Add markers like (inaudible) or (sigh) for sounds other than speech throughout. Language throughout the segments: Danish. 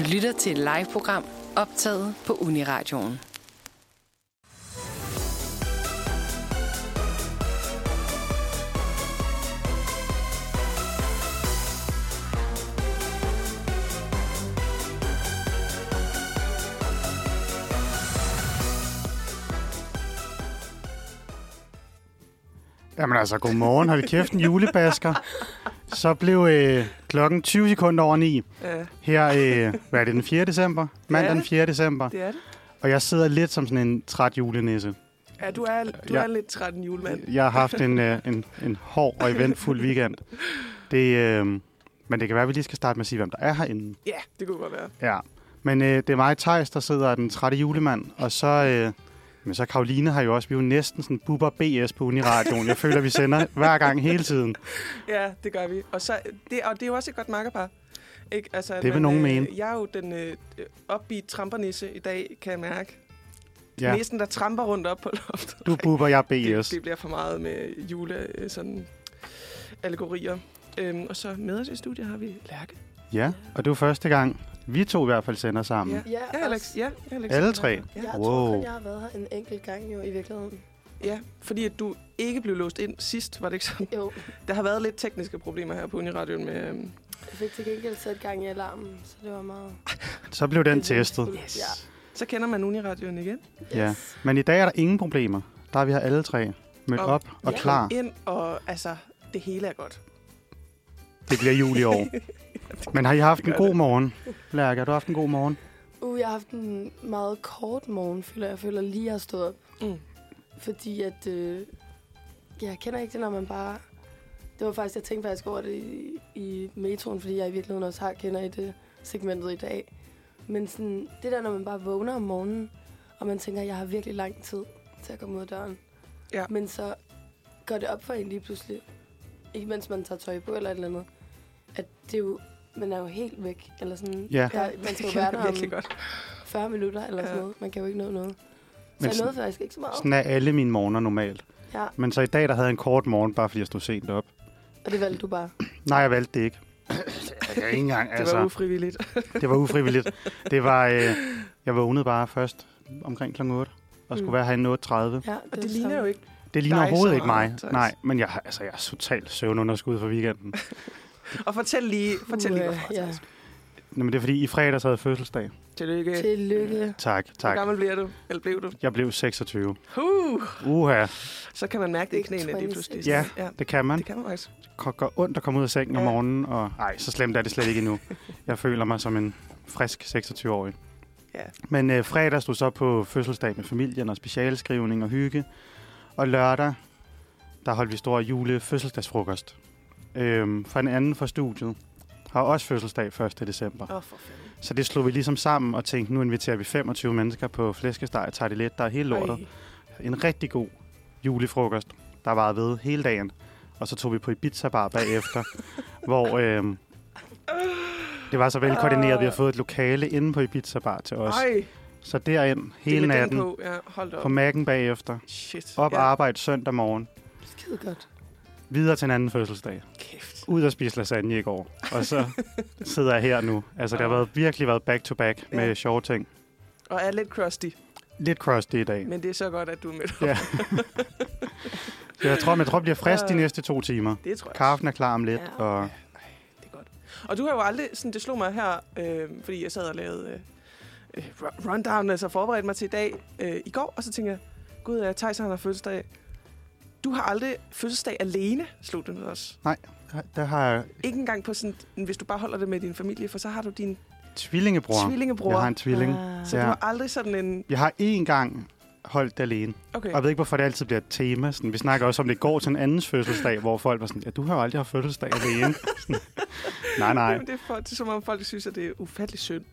Du lytter til et live-program optaget på Uniradioen. Jamen altså, godmorgen. Hold kæft, en julebasker. (laughs) Så blev øh, klokken 20 sekunder over 9. Ja, Her, øh, hvad er det, den 4. december? Mandag den 4. december. det er det. Og jeg sidder lidt som sådan en træt julenisse. Ja, du er, du Ja. er lidt træt en julemand. Jeg har haft en, øh, en, en hård og eventfuld weekend. Det, øh, men det kan være, at vi lige skal starte med at sige, hvem der er herinde. Ja, det kunne godt være. Ja. Men øh, det er mig, Thijs, der sidder den trætte julemand. Og så, øh, men så Karoline har jo også, vi er jo næsten sådan buber BS på Uniradioen. Jeg føler, vi sender hver gang hele tiden. (laughs) Ja, det gør vi. Og, så, det, og det er jo også et godt makkerpar. Ikke? Altså, Det vil nogen mene. Jeg er jo den øh, upbeat trampernisse i dag, kan jeg mærke. Ja. Næsten der tramper rundt op på loftet. du buber, jeg det, BS. det bliver for meget med jule øh, sådan allegorier. Øhm, og så med os i studiet har vi Lærke. Ja, og det er jo første gang, vi to i hvert fald sender sammen. Ja. Ja, Ja, Alex. Ja, Alex. Alle tre? Ja. Jeg Wow. tror kun, jeg har været her en enkelt gang jo i virkeligheden. ja, fordi at du ikke blev låst ind sidst, var det ikke sådan? Jo, Der har været lidt tekniske problemer her på Uniradioen med... Øhm, jeg fik til gengæld sat gang i alarmen, så det var meget... (laughs) Så blev den testet. yes. Ja. Så kender man Uniradioen igen. Ja. Men i dag er der ingen problemer. Der er vi her alle tre mødt Og- op og Ja. klar. Ind, og altså, det hele er godt. Det bliver jul i år. (laughs) Men har I haft en god det. morgen? Lærke, har du haft en god morgen? Uh, jeg har haft en meget kort morgen, føler jeg. Jeg føler lige, jeg har stået op. Mm. Fordi at... Øh, jeg kender ikke det, når man bare... Det var faktisk, jeg tænkte faktisk over det i, i metroen, fordi jeg i virkeligheden også har kender i det segmentet i dag. Men sådan, det der, når man bare vågner om morgenen, og man tænker, jeg har virkelig lang tid til at komme ud af døren. Ja. Men så går det op for en lige pludselig, ikke mens man tager tøj på eller et eller andet, at det er jo, man er jo helt væk. Eller sådan, Ja. der, man skal det jo være jeg der om virkelig godt. 40 minutter eller sådan Ja. noget. Man kan jo ikke nå noget. Så Men jeg nåede faktisk ikke så meget. Sådan er alle mine morgener normalt. Ja, Men så i dag, der havde jeg en kort morgen, bare fordi jeg stod sent op. og det valgte du bare. Nej, jeg valgte det ikke. Jeg ikke engang, (laughs) Det altså, var ufrivilligt. (laughs) det var ufrivilligt. Det var, øh, jeg vågnede bare først omkring kl. 8 og skulle Mm. være herinde 8.30. Ja, Og er det ligner jo ikke. Det ligner overhovedet ikke mig. Thijs. Nej, men jeg, har- altså, jeg er totalt søvnunderskud for weekenden. Og fortæl lige, fortæl lige, hvorfor. ja. Nå, men det er fordi, i fredags havde jeg fødselsdag. Tillykke. Tillykke. Tak, Hvor tak. gammel bliver du? Eller blev du? Jeg blev 26. Uh, Uha, så kan man mærke det i knæene lige twins. pludselig. Ja. ja. det kan man. Det kan man faktisk. Det går ondt at komme ud af sengen om Ja. morgenen, og ej, så slemt er det slet ikke endnu. Jeg føler mig som en frisk 26-årig. Ja. Men øh, fredag stod så på fødselsdag med familien og specialskrivning og hygge. Og lørdag, der holdt vi stor jule Øhm, for en anden fra studiet har også fødselsdag 1. december. Oh, for fanden. Så det slog vi ligesom sammen og tænkte, nu inviterer vi 25 mennesker på flæskesteg og tager det let. Der er hele lortet. Ej. En rigtig god julefrokost, der var ved hele dagen. Og så tog vi på Ibiza bar bagefter, (laughs) hvor øh, det var så velkoordineret. Vi har fået et lokale inde på Ibiza bar til os. Ej, Så derind hele natten, på. Ja, hold da på op. mærken bagefter, Shit. op ja. arbejde søndag morgen, Skide godt. Videre til en anden fødselsdag, Kæft. ud og spise lasagne i går, og så (laughs) sidder jeg her nu. Altså, det har været, virkelig været back-to-back med Ja. sjove ting. Og er lidt crusty, Lidt crusty i dag. men det er så godt, at du er med. Ja. (laughs) Jeg tror, jeg tror, jeg bliver frisk de Øh. næste to timer. Det tror jeg. Kaffen er klar om lidt, Ja. og Det er godt. Og du har jo aldrig, sådan, det slog mig her, øh, fordi jeg sad og lavede øh, øh, ru- rundown, altså forberedte mig til i dag øh, i går, og så tænkte jeg, gud, ja, Thijs han har fødselsdag. Du har aldrig fødselsdag alene, slog det med os. der har jeg Ikke engang på sådan, hvis du bare holder det med din familie, for så har du din tvillingebror. tvillingebror. Jeg har en tvilling. Ah. Så Ja. du har aldrig sådan en... Jeg har én gang holdt det alene. Okay. Og jeg ved ikke, hvorfor det altid bliver et tema. Sådan, vi snakker også om det går til en andens fødselsdag, hvor folk var sådan, ja, du har jo aldrig haft fødselsdag alene. (laughs) Sådan, nej, nej. Jamen, det, er for, det er som om folk synes, at det er ufatteligt synd.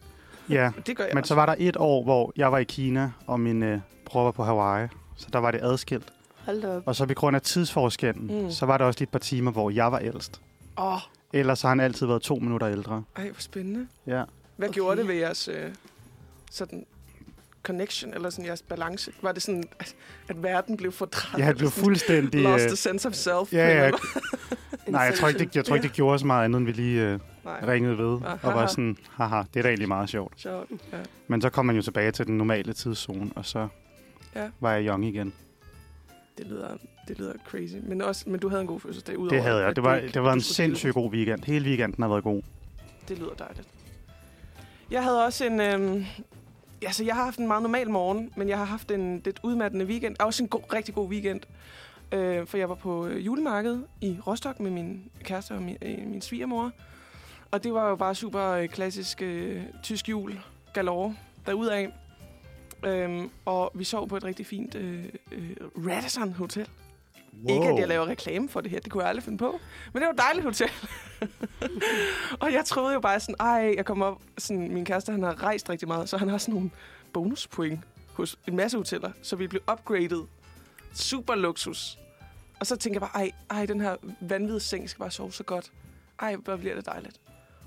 Ja, Det gør jeg men også. så var der et år, hvor jeg var i Kina, og min øh, bror var på Hawaii. Så der var det adskilt. Hold da op. Og så på grund af tidsforskellen, Mm. så var der også lige et par timer, hvor jeg var ældst. Åh, oh, Ellers har han altid været to minutter ældre. ej, hvor spændende. Ja. Hvad Okay. gjorde det ved jeres øh, sådan connection, eller sådan jeres balance? Var det sådan, at, at verden blev fordrejet? Jeg blev fuldstændig... Lost øh, the sense of self? Ja, ja. (laughs) Nej, jeg tror ikke, det, jeg tror ikke, det gjorde så meget andet, end vi lige øh, Nej. ringede ved. Ah, Og var sådan, haha, det er da egentlig meget sjovt. Sjovt. Ja. Men så kom man jo tilbage til den normale tidszone, og så Ja. var jeg young igen. Det lyder, det lyder crazy. Men, også, men du havde en god fødselsdag. Udover, Det havde jeg. Det var, ikke- det var en sindssygt god weekend. Hele weekenden har været god. Det lyder dejligt. Jeg havde også en... Øhm, altså, jeg har haft en meget normal morgen, men jeg har haft en lidt udmattende weekend. Også en god, rigtig god weekend. Øh, for jeg var på øh, julemarked i Rostock med min kæreste og min, øh, min svigermor. Og det var jo bare super øh, klassisk øh, tysk jul galore derudaf. Øhm, og vi sov på et rigtig fint øh, øh, Radisson Hotel. Wow. Ikke, at jeg laver reklame for det her. Det kunne jeg aldrig finde på. Men det var et dejligt hotel. (laughs) og jeg troede jo bare sådan, ej, jeg kommer op... Sådan, min kæreste, han har rejst rigtig meget, så han har sådan nogle bonuspoint hos en masse hoteller. Så vi blev upgraded. Super luksus. Og så tænker jeg bare, ej, ej den her vanvittige seng skal bare sove så godt. Ej, hvor bliver det dejligt.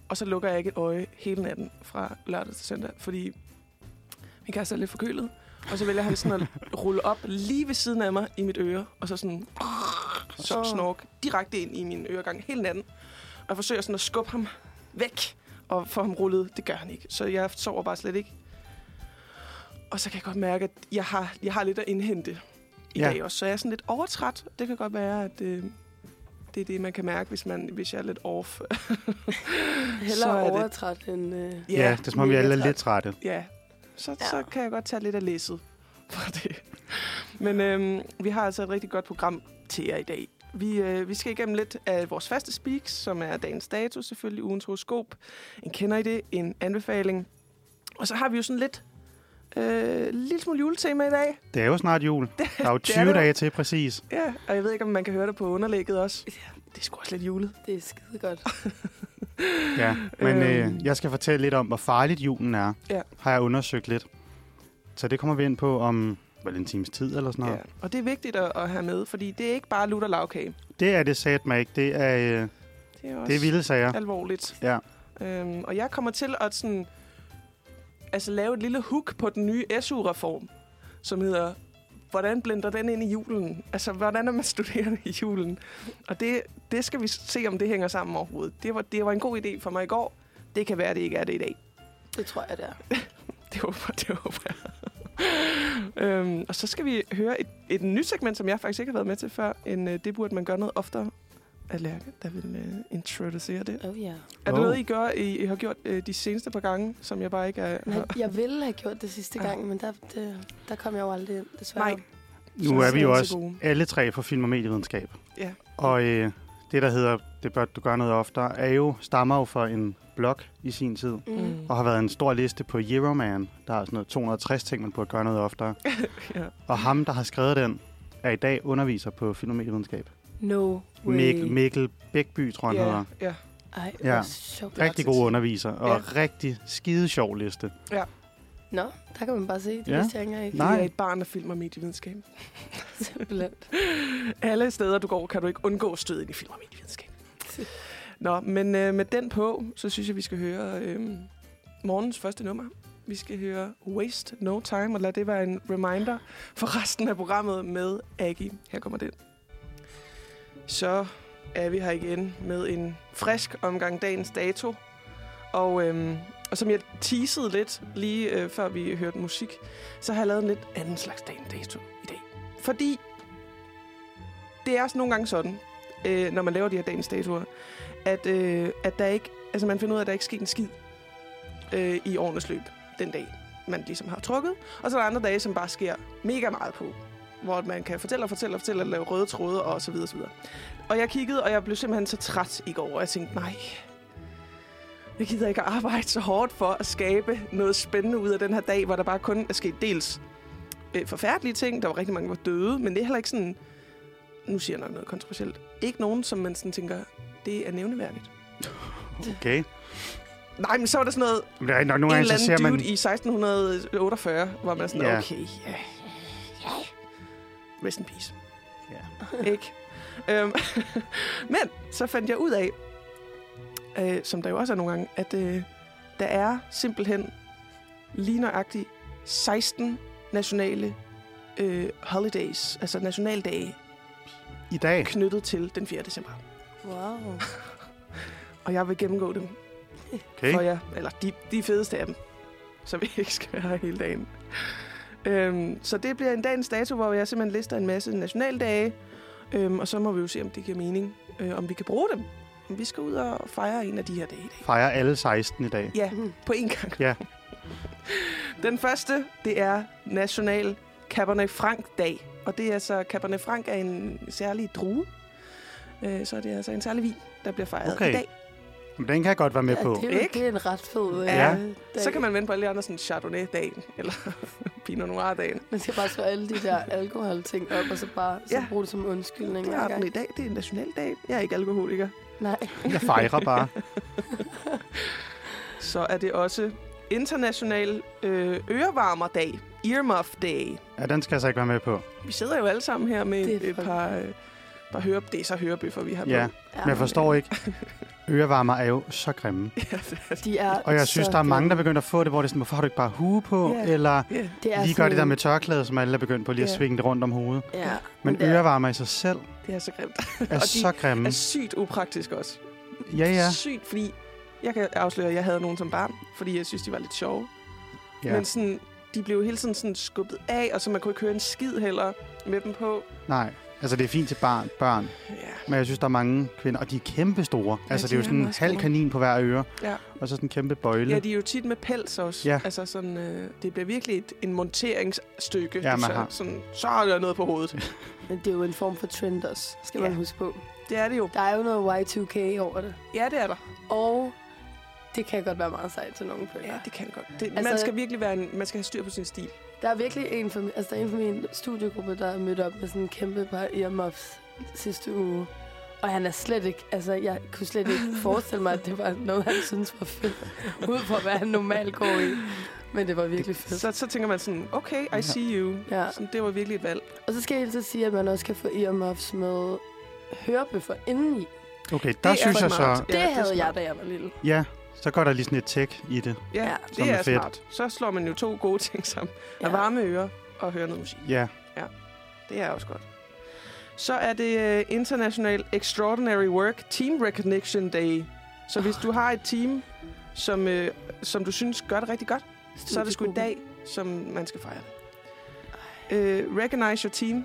Og så lukker jeg ikke et øje hele natten fra lørdag til søndag, fordi min kæreste er lidt forkølet. Og så vælger han sådan at (laughs) rulle op lige ved siden af mig i mit øre, og så sådan så snork direkte ind i min øregang hele natten. Og jeg forsøger sådan at skubbe ham væk og få ham rullet. Det gør han ikke. Så jeg sover bare slet ikke. Og så kan jeg godt mærke, at jeg har, jeg har lidt at indhente i Ja. dag også. Så jeg er sådan lidt overtræt. Det kan godt være, at øh, det er det, man kan mærke, hvis, man, hvis jeg er lidt off. (laughs) Så Hellere er det- overtræt end... Øh, Ja, ja det er som om, vi alle er lidt trætte. Ja, så, ja. Ja. så kan jeg godt tage lidt af læsset (laughs) fra det. Men øhm, vi har altså et rigtig godt program til jer i dag. Vi, øh, vi skal igennem lidt af vores faste speaks, som er dagens dato, selvfølgelig ugens horoskop. En kender I det? En anbefaling. Og så har vi jo sådan lidt øh, lille smule juletema i dag. Det er jo snart jul. (laughs) Der er jo det er 20 det. dage til, præcis. Ja, og jeg ved ikke, om man kan høre det på underlægget også. Det er sgu også lidt julet. det er skide godt. (laughs) Ja, men Øhm. øh, jeg skal fortælle lidt om, hvor farligt julen er. Ja. Har jeg undersøgt lidt. Så det kommer vi ind på om vel en times tid eller sådan noget. Ja. Og det er vigtigt at, at have med, fordi det er ikke bare lutter lavkage. Det er det sat mig ikke. Det er, øh, Det er også det er vilde sager. alvorligt. Ja. Øhm, og jeg kommer til at sådan, altså, lave et lille hook på den nye SU-reform, som hedder, hvordan blender den ind i julen? Altså, hvordan er man studerende i julen? Og det, det skal vi se, om det hænger sammen overhovedet. Det var, det var en god idé for mig i går. Det kan være, det ikke er det i dag. Det tror jeg, det er. (laughs) Det håber, det håber jeg. (laughs) øhm, og så skal vi høre et, et nyt segment, som jeg faktisk ikke har været med til før. En, øh, det burde man gøre noget oftere. At Lærke, der vil øh, introducere det. Oh, ja. Er det Oh. noget, I, gør, I, I har gjort øh, de seneste par gange, som jeg bare ikke er... Har- jeg ville have gjort det sidste Ja. gang, men der, det, der kom jeg jo aldrig ind, desværre. Nej. Nu er vi jo også alle tre fra film- og medievidenskab. Ja. Og øh, det, der hedder, det bør du gøre noget oftere, er jo, stammer jo fra en blog i sin tid. Mm. Og har været en stor liste på Euroman. Der er sådan noget 260 ting, man burde gøre noget oftere. (laughs) ja. Og ham, der har skrevet den, er i dag underviser på film- og medievidenskab. No way. Mikkel, Mikkel Bækby, tror jeg, han hedder. ja, ja. Ej, Ja. ja. sjovt. Rigtig god underviser, og Ja. rigtig skide sjov liste. Nå, der kan man bare se. Det Ja. ja. vidste jeg ikke engang. Nej. Jeg er et barn af film og medievidenskab. (laughs) Simpelthen. (laughs) Alle steder, du går, kan du ikke undgå stød ind i film og medievidenskab. (laughs) Nå, men øh, med den på, så synes jeg, vi skal høre øh, morgens første nummer. Vi skal høre Waste No Time, og lad det være en reminder for resten af programmet med Aggie. Her kommer den. Så er vi her igen med en frisk omgang dagens dato. Og, øhm, og som jeg teasede lidt lige øh, før vi hørte musik, så har jeg lavet en lidt anden slags dagens dato i dag. Fordi det er også nogle gange sådan, øh, når man laver de her dagens datoer, at, øh, at der ikke, altså man finder ud af, at der ikke sker en skid øh, i årenes løb den dag, man ligesom har trukket. Og så er der andre dage, som bare sker mega meget på, hvor man kan fortælle og fortælle og fortælle og lave røde tråde og så videre og så videre. Og jeg kiggede, og jeg blev simpelthen så træt i går, og jeg tænkte, nej, jeg gider ikke arbejde så hårdt for at skabe noget spændende ud af den her dag, hvor der bare kun er sket dels øh, forfærdelige ting. Der var rigtig mange, der var døde, men det er heller ikke sådan, nu siger jeg nok noget kontroversielt, ikke nogen, som man sådan tænker, det er nævneværdigt. (laughs) Okay. Nej, men så var der sådan noget, Men det er nok, nogle en eller anden ser dude man... i 1648, hvor man er sådan, Ja. okay, ja, ja, rest in peace. Ja. (laughs) Ikke? øhm, (laughs) men så fandt jeg ud af, øh, som der jo også er nogle gange, at øh, der er simpelthen lige nøjagtigt 16 nationale øh, holidays, altså nationaldage, I dag. knyttet til den 4. december. Wow. (laughs) Og jeg vil gennemgå dem Okay. for jer. Eller de, de fedeste af dem. Så vi ikke skal være hele dagen. Øhm, så det bliver en dagens dato, hvor jeg simpelthen lister en masse nationaldage. Øhm, og så må vi jo se, om det giver mening. Øh, om vi kan bruge dem. Om vi skal ud og fejre en af de her dage i dag. Fejrer alle 16 i dag. Ja, Mhm. på én gang. Ja. (laughs) Den første, det er National Cabernet Franc-dag. Og det er altså, Cabernet Franc er en særlig drue. Øh, så det er altså en særlig vin, der bliver fejret Okay. i dag. Men den kan jeg godt være med ja, på. det, er, Ikke? det er en ret fed Ja. øh, dag. Så kan man vente på alle de andre, sådan Chardonnay-dagen, eller (laughs) Pinot Noir-dagen. Man skal bare slå alle de der alkoholting op, og så bare så Ja. bruge det som undskyldning. Det er den i dag. Det er en nationaldag. Jeg er ikke alkoholiker. Nej. Jeg fejrer bare. (laughs) Så er det også International øh, Ørevarmerdag. Earmuff Day. Ja, den skal jeg så ikke være med på. Vi sidder jo alle sammen her med et, et par, øh, par høre, det er så hørebøffer, vi har Ja, på. Ja, men jeg forstår ikke. (laughs) Ørevarmer er jo så grimme. (laughs) De er Og jeg synes, der er mange, der begynder at få det, hvor det er sådan, hvorfor har du ikke bare hue på? Ja. Eller ja. Det er lige gør det der med tørklædet, som alle er begyndt på lige at Ja. svinge det rundt om hovedet. Ja, Men er- ørevarmer i sig selv det er så grimt. er (laughs) Og de så grimme. er sygt upraktisk også. Ja, ja. Sygt, fordi jeg kan afsløre, at jeg havde nogen som barn, fordi jeg synes, de var lidt sjove. Ja. Men sådan, de blev hele tiden sådan skubbet af, og så man kunne ikke høre en skid heller med dem på. Nej, altså det er fint til barn, børn. Ja. Men jeg synes, der er mange kvinder, og de er kæmpe store. Ja, altså det de er jo sådan en halv store. kanin på hver øre. Ja. Og så sådan en kæmpe bøjle. ja, de er jo tit med pels også. Ja. Altså sådan, øh, det bliver virkelig et, en monteringsstykke. Ja, man så, har- sådan, så er der noget på hovedet. (laughs) Men det er jo en form for trend også, skal Ja. man huske på. Det er det jo. Der er jo noget Y2K over det. Ja, det er der. Og det kan godt være meget sejt til nogle føler. Ja, det kan det godt. Det, altså, Altså- man skal virkelig være en, man skal have styr på sin stil. Der er virkelig en fra, altså der er en fra min studiegruppe, der er mødt op med sådan en kæmpe par earmuffs sidste uge. Og han er slet ikke, altså jeg kunne slet ikke (laughs) forestille mig, at det var noget, han synes var fedt. Ud fra, hvad han normalt går i. Men det var virkelig fedt. Så, så tænker man sådan, okay, I see you. Ja. Sådan, det var virkelig et valg. Og så skal jeg så sige, at man også kan få earmuffs med hørebøffer indeni. Okay, der er synes jeg så... Det Ja, det havde jeg, smart. da jeg var lille. Ja, så går der lige sådan et tech i det. Ja, Ja, det som er er, fedt. smart. Så slår man jo to gode ting sammen. Ja. At varme ører og høre noget musik. Ja, Det er også godt. Så er det uh, International Extraordinary Work Team Recognition Day. Så hvis du har et team, som, uh, som du synes gør det rigtig godt, så er det sgu i dag, som man skal fejre det. Uh, recognize your team.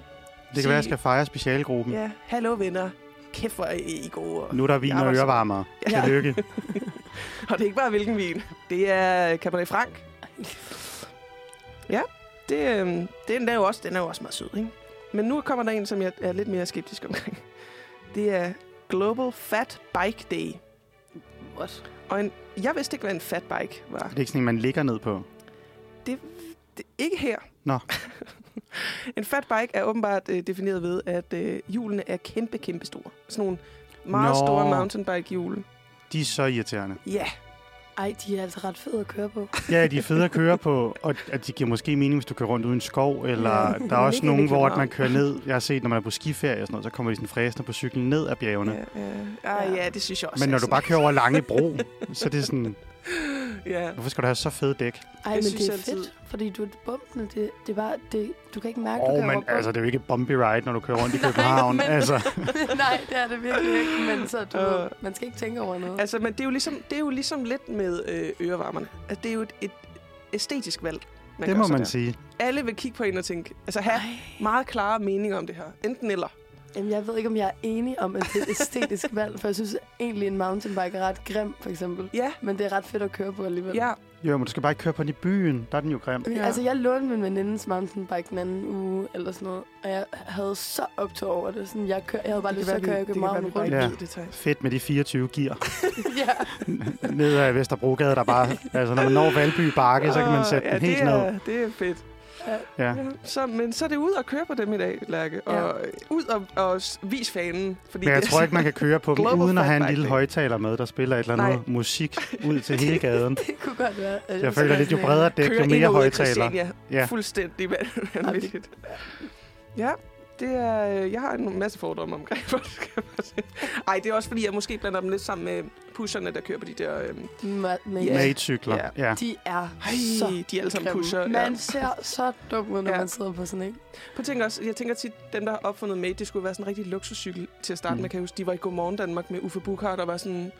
det kan være, jeg skal fejre specialgruppen. Ja, hallo venner. Kæft, hvor er I gode. Og, Nu er der vin og ørevarmere. Ja. Tillykke. (laughs) (laughs) og det er ikke bare hvilken vin. Det er Cabernet Franc. Ja, det, øh, den, er jo også, den er jo også meget sød, ikke? Men nu kommer der en, som jeg er lidt mere skeptisk omkring. Det er Global Fat Bike Day. What? Og en, jeg vidste ikke, hvad en fat bike var. Det er ikke sådan en, man ligger ned på. Det, ikke her. Nå. (laughs) en fat bike er åbenbart øh, defineret ved, at øh, hjulene er kæmpe, kæmpe store. Sådan nogle meget Nå. store mountainbike hjul. De er så irriterende. Ja, Ej, de er altså ret fede at køre på. (laughs) Ja, de er fede at køre på, og at de giver måske mening, hvis du kører rundt uden skov, eller Ja, der er også nogen, hvor at man kører ned. Jeg har set, når man er på skiferie og sådan noget, så kommer de sådan fræsende på cyklen ned ad bjergene. ja, ja. Ah, ja, det synes jeg også. Men er når du bare kører over Lange Bro, (laughs) så er det sådan, Ja, hvorfor skal du have så fede dæk? Ej, Jeg men synes det er altid- fedt, fordi du er bumpende. Det, det er bare, det, du kan ikke mærke, du oh, kører men over altså, det er jo ikke bumpy ride, når du kører rundt i (laughs) København. men- altså, (laughs) Nej, det er det virkelig ikke. Men så, du ved, man skal ikke tænke over noget. altså, men det er jo ligesom, det er jo ligesom lidt med øh, ørevarmerne. Altså, det er jo et, et æstetisk valg, man det må man der. sige. Alle vil kigge på en og tænke, altså have Ej. meget klare meninger om det her. Enten eller. Jamen, jeg ved ikke, om jeg er enig om, at det er et æstetisk valg, for jeg synes egentlig, en mountainbike er ret grim, for eksempel. Ja, Men det er ret fedt at køre på alligevel. ja. Jo, men du skal bare ikke køre på den i byen. Der er den jo grim. Ja. Ja. Altså, jeg lånte min venindes mountainbike den anden uge, eller sådan noget, og jeg havde så optog over det. Sådan, jeg, kør, jeg havde bare lyst til at køre i København rundt. Ja. det. Fedt med de 24 gear. (laughs) ja. ned ad Vesterbrogade, der bare... Altså, når man når Valby Bakke, så kan man sætte Åh, den helt det ned. er, det er fedt. Ja. Ja. Så, men så er det ud og køre på dem i dag, Lærke. Ja. Og øh, ud og, og vis fanen. Fordi Men jeg det, tror ikke, man kan (laughs) køre på dem, uden at have en lille højtaler med, der spiller et eller andet Nej. musik ud til hele (laughs) gaden. Det kunne godt være. at Jeg så føler lidt, jo bredere dæk, kører jo mere højtaler. Ja. Fuldstændig van- vanvittigt. Ja. Det er, øh, jeg har en masse fordomme omkring (laughs) hvor det skal jeg bare sige. Ej, det er også fordi, jeg måske blander dem lidt sammen med pusherne, der kører på de der... Øh, Ma- med Ja. Mate-cykler. Ja. Ja. De er Ej, så de er alle sammen pusher. Ja. Man ser så dum ud, når Ja. man sidder på sådan en. På tænk også, jeg tænker tit, dem der har opfundet Mate, det skulle være sådan en rigtig luksuscykel til at starte Mm. med. Kan jeg huske, de var i Godmorgen Danmark med Uffe Buchhardt, og var sådan...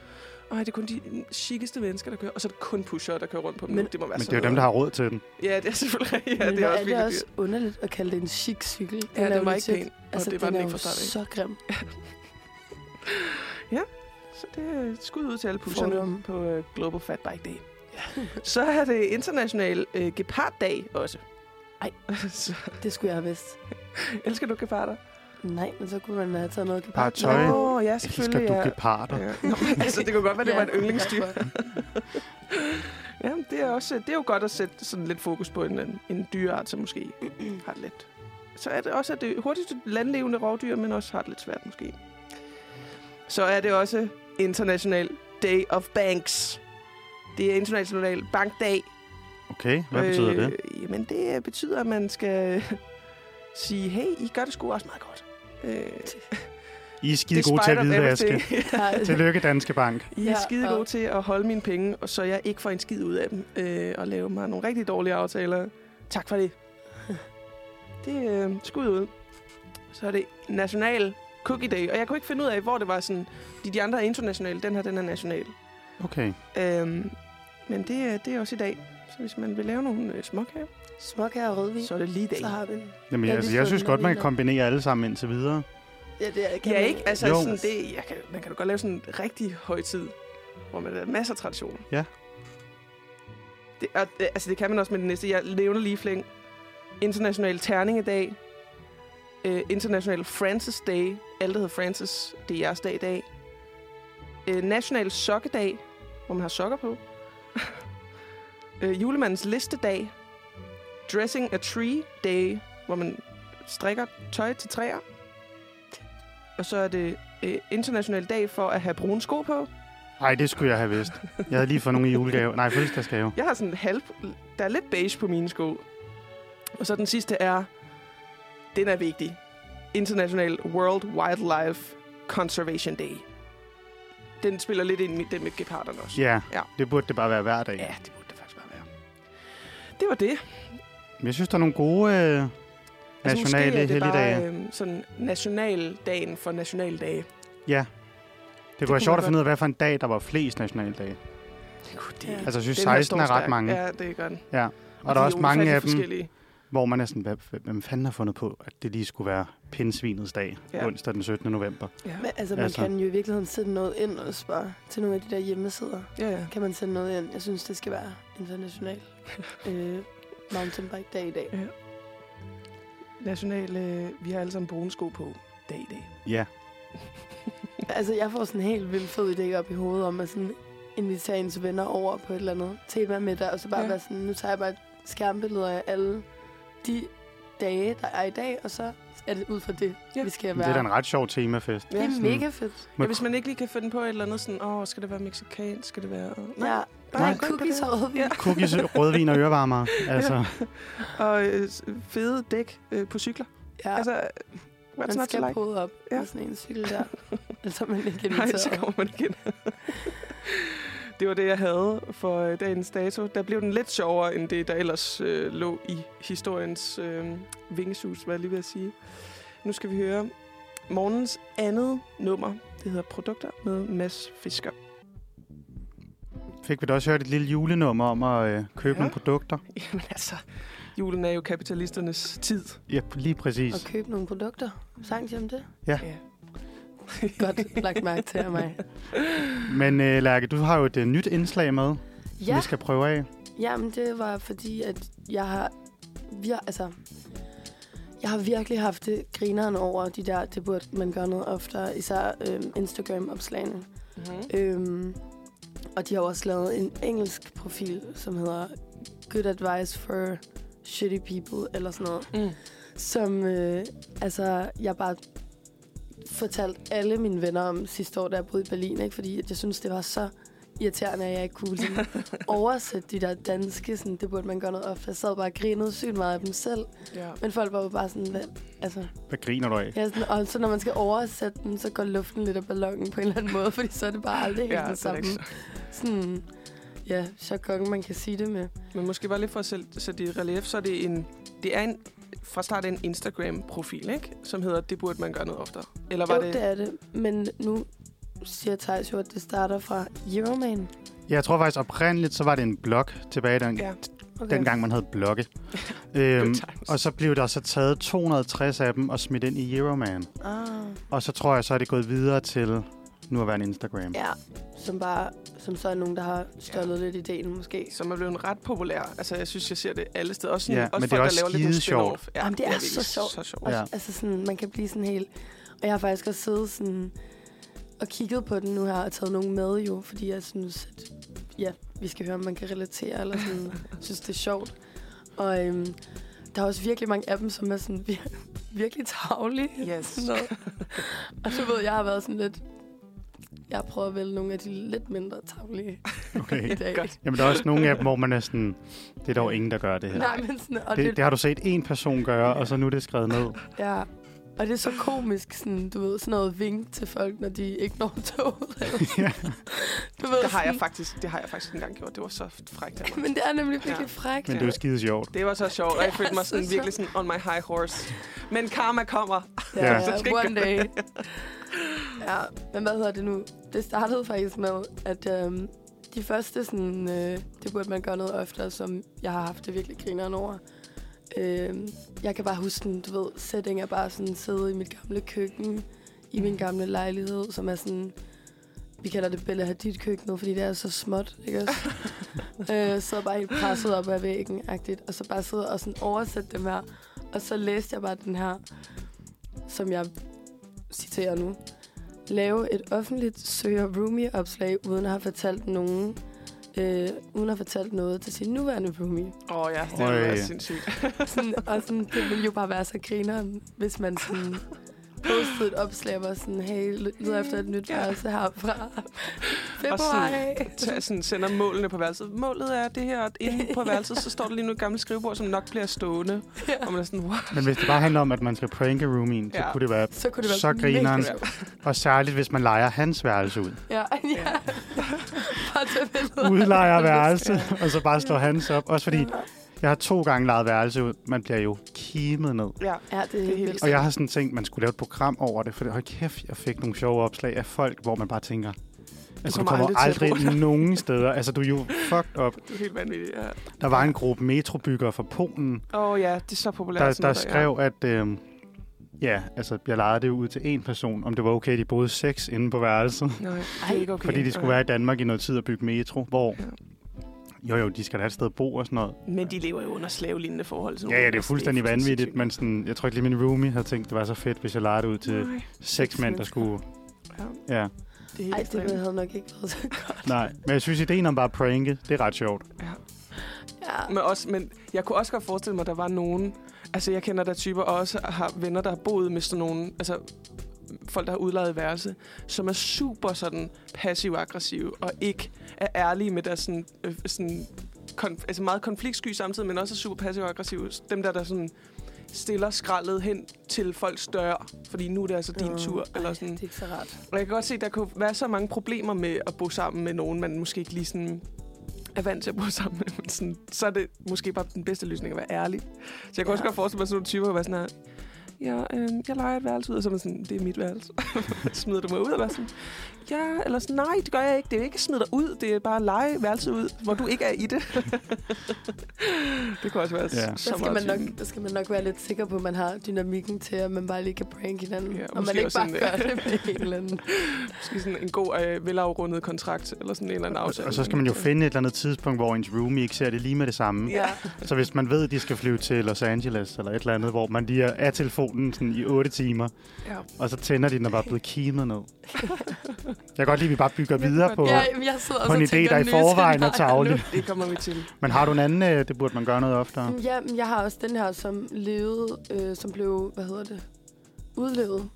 Ej, det er kun de chiceste mennesker, der kører. Og så er det kun pusher, der kører rundt på dem. Men- det må være Men sådan det er jo dem, der har råd til den. Ja, det er selvfølgelig ja, Men det er også er det også underligt at kalde det en chic cykel? Ja, er den jo var ikke legit- pæn. Altså, og det var den den ikke så grim. (laughs) Så det er skud ud til alle pusherne på uh, Global Fat Bike Day. (laughs) så er det international uh, geparddag også. Ej. (laughs) så, Det skulle jeg have vidst. elsker du geparder? Nej, men så kunne man have taget noget Bare gepard. tøj. Nå, ja, Elsker selvfølgelig. du ja. geparder? Ja. Nå, altså, det kunne godt være, det (laughs) Ja, var et yndlingsdyr. derfor. (laughs) Ja, det er, også, det er jo godt at sætte sådan lidt fokus på en, en, dyreart, som måske (clears throat) har det lidt... Så er det også at det hurtigste landlevende rovdyr, men også har det lidt svært måske. Så er det også International Day of Banks. Det er International Bankdag. Okay, hvad betyder det? Øh, Jamen, det betyder, at man skal (laughs) sige, hey, I gør det sgu også meget godt. Øh, I er skide gode til at everything. Der- (laughs) Tillykke, Danske Bank. I er Ja, skide og- gode til at holde mine penge, og så jeg ikke får en skid ud af dem, øh, og lave mig nogle rigtig dårlige aftaler. Tak for det. (laughs) Det er øh, skud ud. Så er det National Cookie Day, og jeg kunne ikke finde ud af, hvor det var sådan, de, de andre er internationale, den her, den er national. Okay. Øhm, men det, er- det er også i dag. Så hvis man vil lave nogle øh, småkager, Småkager og rødvin. så er det lige dag. Så har vi den. Jamen, Ja, altså, jeg synes godt, man kan kombinere alle sammen indtil videre. Ja, det er, kan Ja, man- ikke? Altså, Jo. sådan, det, jeg kan, man kan jo godt lave sådan en rigtig højtid, hvor man har masser af traditioner. Ja. Det, og, øh, altså, det kan man også med det næste. Jeg nævner lige flæng. International Terningedag. Uh, International Francis Day. Alle, der hedder Francis, det er jeres dag i dag. Uh, National Sokkedag, hvor man har sokker på. uh, (laughs) julemandens listedag. Dressing a Tree Day, hvor man strikker tøj til træer. Og så er det øh, international dag for at have brune sko på. Ej, det skulle jeg have vidst. Jeg havde lige fået nogle i julegave. Nej, fødselsdagsgave. Jeg har sådan en halv... Der er lidt beige på mine sko. Og så den sidste er... Den er vigtig. International World Wildlife Conservation Day. Den spiller lidt ind i det med geparderne også. Ja, Ja. det burde det bare være hver dag. ja, det burde det faktisk bare være. Det var det. Men jeg synes, der er nogle gode øh, Altså, nationale måske er det helligdage. bare øh, sådan nationaldagen for nationaldage. Ja. Det kunne være kunne sjovt at finde ud af, hvad for en dag, der var flest nationaldage. Gud, det, Ja. Altså, jeg synes, den her 16 er ret mange. Ja, det gør den. Ja. Og der er også mange af dem, forskellige. hvor man er sådan, hvad, hvem fanden har fundet på, at det lige skulle være pindsvinets dag, Ja. onsdag den 17. november. Ja. Men, altså, man Altså. kan jo i virkeligheden sende noget ind også bare til nogle af de der hjemmesider. ja, ja. Kan man sende noget ind? Jeg synes, det skal være international (laughs) øh, mountainbike dag i dag. National, øh, vi har alle sammen brune sko på dag i dag. Ja. (laughs) Altså, jeg får sådan en helt vildt fed idé op i hovedet om at sådan invitere ens venner over på et eller andet tema med dig, og så bare Ja. ja. være sådan, nu tager jeg bare et skærmbillede af alle de dage, der er i dag, og så er det ud fra det, Ja. ja. vi skal være. det er da en ret sjov temafest. det er sådan- mega fedt. Ja, hvis man ikke lige kan finde på et eller andet sådan, åh, skal det være mexicansk, skal det være... Nej, Ja, nej, nej, cookies og rødvin. Ja. Cookies, rødvin og ørevarmere. (laughs) Altså, Og øh, fede dæk øh, på cykler. Ja, Altså, altså, what's man skal like? pode op Ja. ja. med sådan en cykel der. (laughs) Ellers er man ikke Nej, så inviteret. kommer man igen. (laughs) det var det, jeg havde for øh, dagens dato. Der blev den lidt sjovere, end det, der ellers øh, lå i historiens øh, vingesus, hvad jeg lige ved at sige. Nu skal vi høre morgens andet nummer. Det hedder Produkter med Mads Fisker. fik vi da også hørt et lille julenummer om at øh, købe Ja. nogle produkter. (laughs) Jamen altså, julen er jo kapitalisternes tid. Ja, lige præcis. Og købe nogle produkter. Sang de om det? Ja. (laughs) Godt lagt mærke til af mig. Men øh, Lærke, du har jo et øh, nyt indslag med, ja. Ja, vi skal prøve af. jamen det var fordi, at jeg har... Vi har altså, jeg har virkelig haft det grineren over de der, det burde man gøre noget oftere, især øhm, Instagram-opslagene. Mm-hmm. Øhm, og de har også lavet en engelsk profil, som hedder Good Advice for Shitty People, eller sådan noget. Mm. Som, øh, altså, jeg bare fortalte alle mine venner om sidste år, da jeg boede i Berlin, ikke? fordi at jeg synes, det var så irriterende, at jeg ikke kunne sådan, (laughs) oversætte de der danske. Sådan, det burde man gøre noget ofte. Jeg sad bare og grinede sygt meget af dem selv. Ja. Men folk var jo bare sådan, hvad, altså, Hvad griner du af? ja, sådan, og så når man skal oversætte den, så går luften lidt af ballonen på en eller anden måde, (laughs) fordi så er det bare aldrig helt Ja, ja, det så det samme. ikke Sådan, ja, jargon, man kan sige det med. Men måske bare lige for at sætte, sætte det i relief, så er det en... Det er en fra start en Instagram-profil, ikke? Som hedder, det burde man gøre noget oftere. Eller var jo, det... det er det. Men nu siger Thijs jo, at det starter fra Euroman. Jeg tror faktisk oprindeligt, så var det en blog tilbage den, Ja, Okay. dengang, man havde blogge. (laughs) øhm, og så blev der så taget 260 af dem og smidt ind i Euroman. Ah, Og så tror jeg, så er det gået videre til nu at være en Instagram. ja, som bare, som så er nogen, der har stjålet ja. lidt ideen måske. Som er blevet ret populær. Altså, jeg synes, jeg ser det alle steder. Også, sådan, Ja, også men det er folk, også der laver lidt sjovt. Ja, Jamen, det er virkelig så sjovt. Så sjovt. Ja. Altså sådan, man kan blive sådan helt... Og jeg har faktisk også siddet sådan og kigget på den nu her og taget nogen med jo, fordi jeg synes, at ja, vi skal høre, om man kan relatere, eller sådan, synes, det er sjovt. Og øhm, der er også virkelig mange af dem, som er sådan vir- virkelig tavlige. Yes. Sådan noget. og så ved jeg har været sådan lidt... Jeg prøver at vælge nogle af de lidt mindre tavlige (laughs) (laughs) i Okay. dag. Godt. Jamen, der er også nogle af dem, hvor man er sådan, det er dog ingen, der gør det her. Nej, men sådan, og Det, det, det har du set en person gøre, og så nu er det skrevet ned. Ja, og det er så komisk, sådan, du ved, sådan noget vink til folk, når de ikke når toget. eller. (laughs) Ja. du ved, Det har jeg faktisk, det har jeg faktisk engang gjort. Det var så frækt af mig. Men det er nemlig virkelig Ja. frækt. Men det er jo skide sjovt. Det var så sjovt, og jeg følte mig så sådan, virkelig sjovt. sådan on my high horse. Men karma kommer. Ja. Ja, Så ja one day. Ja, men hvad hedder det nu? Det startede faktisk med, at øhm, de første, sådan, øh, det burde man gøre noget oftere, som jeg har haft det virkelig grineren over. Øh, jeg kan bare huske, sådan, du ved, setting er bare sådan sidde i mit gamle køkken, i min gamle lejlighed, som er sådan, vi kalder det Bella Hadid køkkenet, fordi det er så småt, ikke også? (laughs) øh, så bare helt presset op ad væggen, agtigt, og så bare sidde og sådan oversætte dem her. Og så læste jeg bare den her, som jeg citerer nu. Lave et offentligt søger roomie-opslag, uden at have fortalt nogen, øh, uden at have fortalt noget til sin nuværende roomie. Åh oh, ja, det er sindssygt. Sådan, og sådan, det ville jo bare være så grineren, hvis man sådan (laughs) postede et opslag, hvor sådan, hey, leder efter et nyt Ja. værelse her fra Og februar sådan, af. tag, sådan, sender målene på værelset. Målet er det her, at inde på værelset, så står der lige nu et gammelt skrivebord, som nok bliver stående. Og man er sådan, what? Men hvis det bare handler om, at man skal pranke roomien, så Ja. kunne det være... Så kunne det være Så grineren. sjovt. Og særligt, hvis man leger hans værelse ud. Ja, (laughs) ja. Udlejer værelse, og så bare slå hans op. Også fordi, jeg har to gange lejet værelse ud. Man bliver jo kimet ned. Ja, Ja, det er helt. Og jeg har sådan tænkt, man skulle lave et program over det, for det, hold kæft, jeg fik nogle sjove opslag af folk, hvor man bare tænker, altså du kommer kommer aldrig aldrig, at (laughs) nogen steder. Altså du er jo fucked up. det er helt vanvittigt. Ja. Der var en gruppe metrobyggere fra Polen, Åh oh, ja, det er så populært. der, der noget skrev, at øh, ja, altså jeg lejede det ud til en person, om det var okay, de boede seks inde på værelset. Ja. Nej, det er ikke (laughs) okay. Fordi de skulle være i Danmark i noget tid og bygge metro, hvor... Ja. Jo, jo, de skal da have et sted at bo og sådan noget. Men de lever jo under slavelignende forhold. sådan Ja, ja, det er fuldstændig fuldstændig vanvittigt, sindssygt. men sådan, jeg tror ikke lige min roomie havde tænkt, det var så fedt, hvis jeg lejede det ud til Nej, seks mænd, der skulle... ja, Ja, det er helt Ej, det havde nok ikke været så godt. nej. Men jeg synes, ideen om bare at pranke, det er ret sjovt. Ja. Men, også, men jeg kunne også godt forestille mig, at der var nogen... Altså, jeg kender der typer og også har venner, der har boet med sådan nogle... Altså, folk, der har udlejet værelse, som er super sådan passiv-aggressive og ikke er ærlige med deres sådan... Øh, sådan konf- altså meget konfliktsky samtidig, men også er super passiv-aggressive. Dem der, der sådan stiller skraldet hen til folks dør, fordi nu er det altså din Nå, tur. Eller ej, sådan. Det er ikke så rart. Og jeg kan godt se, at der kunne være så mange problemer med at bo sammen med nogen, man måske ikke lige sådan er vant til at bo sammen med. Men sådan, så er det måske bare den bedste løsning at være ærlig. Så jeg kan ja. også godt forestille mig sådan nogle typer, der være sådan her, ja, øh, jeg leger et værelse ud, og så er man sådan, det er mit værelse. (laughs) Smider du mig ud, eller sådan? Ja, eller sådan, nej, det gør jeg ikke. Det er ikke smide dig ud, det er bare at lege værelset ud, hvor du ikke er i det. (laughs) det kunne også være Ja. ja. Der så skal, meget man nok, der skal man nok være lidt sikker på, at man har dynamikken til, at man bare lige kan prank hinanden. Ja, og man ikke bare en, gør det med en eller anden. (laughs) Måske sådan en god, øh, velafrundet kontrakt, eller sådan en eller anden Og, aftale. og så skal man jo finde et eller andet tidspunkt, hvor ens roomie ikke ser det lige med det samme. Ja. Så hvis man ved, at de skal flyve til Los Angeles eller et eller andet, hvor man lige er af telefonen sådan i 8 timer, ja. og så tænder de den og bare blevet kimet ned. (laughs) Jeg kan godt lide, at vi bare bygger videre på, Ja, jeg sidder på en og idé, der i forvejen er tavlig. Det kommer vi til. Men har du en anden, øh, det burde man gøre noget oftere? Ja, men jeg har også den her, som levede, øh, som blev, hvad hedder det, udlevet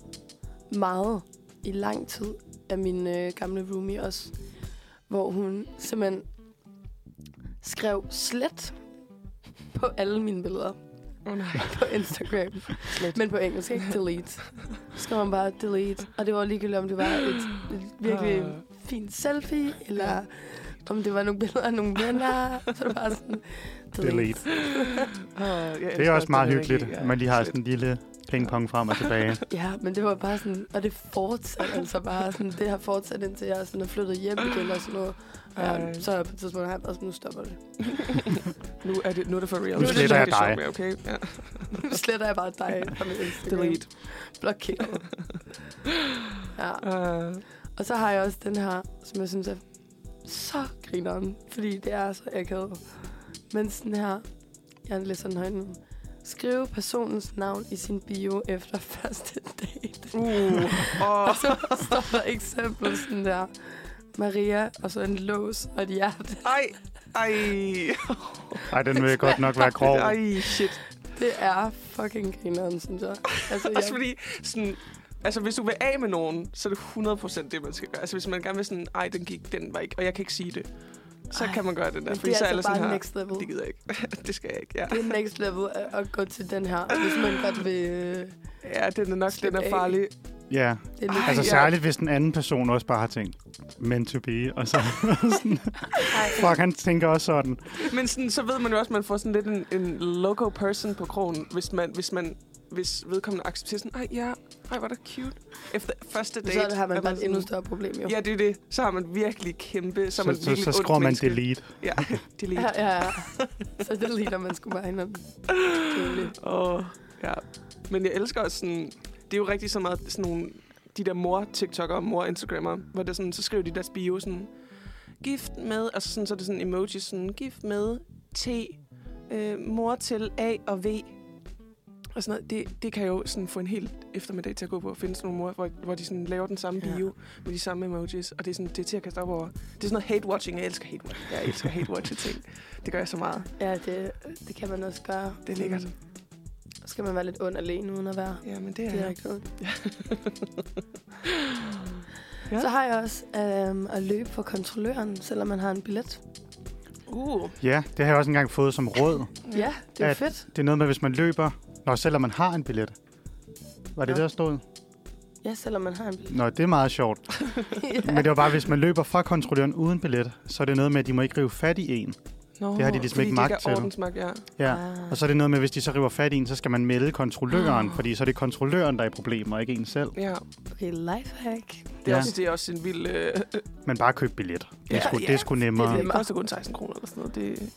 meget i lang tid af min øh, gamle roomie også. hvor hun simpelthen skrev slet på alle mine billeder oh, nej. (laughs) på Instagram. Men på engelsk, ikke? Delete. Så skrev man bare delete. Og det var ligegyldigt, om det var et, et virkelig Ah. fint selfie, eller om det var nogle billeder af nogle venner. Så det var bare sådan, delete. Delete. Jeg Det er også meget hyggeligt, at man lige har sådan en lille pingpong frem og tilbage. (laughs) Ja, men det var bare sådan, og det fortsatte altså bare sådan, det har fortsat indtil jeg sådan er flyttet hjem igen og sådan noget. Ja, Ej. så er jeg på et tidspunkt har jeg bare sådan, nu stopper det. (laughs) Nu er det, nu er det for real. Nu er sletter jeg dig. mere, okay? Ja. (laughs) Nu sletter jeg bare dig fra min Instagram. Delete. Blokeret. (laughs) Ja. Uh, Og så har jeg også den her, som jeg synes er så grineren, fordi det er så akavet. Men sådan her, jeg læser den højt nu. Skrive personens navn i sin bio efter første date. uh, oh. Og så står der eksempel sådan der. Maria, og så en lås og et hjerte. Ej, ej. Ej, den vil godt nok være grov. Ej, shit. Det er fucking grineren, synes jeg. Altså, (laughs) Også jeg, fordi, sådan, altså hvis du vil af med nogen, så er det 100% det, man skal gøre. Altså hvis man gerne vil sådan, ej, den gik, den var ikke, og jeg kan ikke sige det. Så Ej, kan man gøre det der. men Fordi det er så er altså sådan bare her, next level. det gider jeg ikke. (laughs) det skal jeg ikke, ja. Det er next level at, at gå til den her, hvis man godt vil... øh, Ja, den er nok, den er af. Ja, Det er altså særligt, hvis den anden person også bare har tænkt, meant to be, og så (laughs) sådan, fuck, han tænker også sådan. Men sådan, så ved man jo også, at man får sådan lidt en, en loco person på krogen, hvis man, hvis man hvis vedkommende accepterer sådan, ej ja, ej var det cute. Efter første date. så har man er bare et endnu større problem, jo. Ja, det er det. Så har man virkelig kæmpe, så, er man Så, så, virkelig så skruer man menneske. delete. Ja, (laughs) delete. Ja, ja, ja. Så det ligner man skulle bare hinanden. Åh, ja. Men jeg elsker også sådan... Det er jo rigtig så meget sådan nogle... De der mor-TikTok'ere, mor-Instagrammer, hvor det sådan, så skriver de deres bio sådan... Gift med... Altså sådan, så er det sådan emoji sådan... Gift med T. Øh, mor til A og V. Og sådan noget. Det, det kan jo sådan få en hel eftermiddag til at gå på at finde sådan nogle mor, hvor, hvor de sådan laver den samme Ja. bio med de samme emojis. Og det er, sådan, det er til at kaste op over. Det er sådan noget hate-watching. Jeg elsker hate-watching. Jeg elsker hate-watching ting. Det gør jeg så meget. Ja, det, det kan man også gøre. Det er lækkert. Så skal man være lidt ond alene, uden at være Ja, men det er... direkte ond. Ja. Så har jeg også øhm, at løbe for kontrolløren, selvom man har en billet. Uh. Ja, det har jeg også engang fået som råd. Ja, det er fedt. Det er noget med, hvis man løber, når selvom man har en billet. Var det Nå. det, der stod? Ja, selvom man har en billet. Nå, det er meget sjovt. ja. (laughs) Men det var bare, hvis man løber fra kontrolløren uden billet, så er det noget med, at de må ikke rive fat i en. Nå, Det har de ligesom fordi ikke magt til. ordensmagt, ja. Ja. Ah. Og så er det noget med, hvis de så river fat i en, så skal man melde kontrolløren, Ah. fordi så er det kontrolløren, der er i problemer, og ikke en selv. ja. Okay, lifehack. Det, er Ja. også, det er også en vild... Øh, Men bare køb billet. Det er, Ja, sgu, ja. det er sgu nemmere. det koster kun 16 kroner eller sådan noget. Det,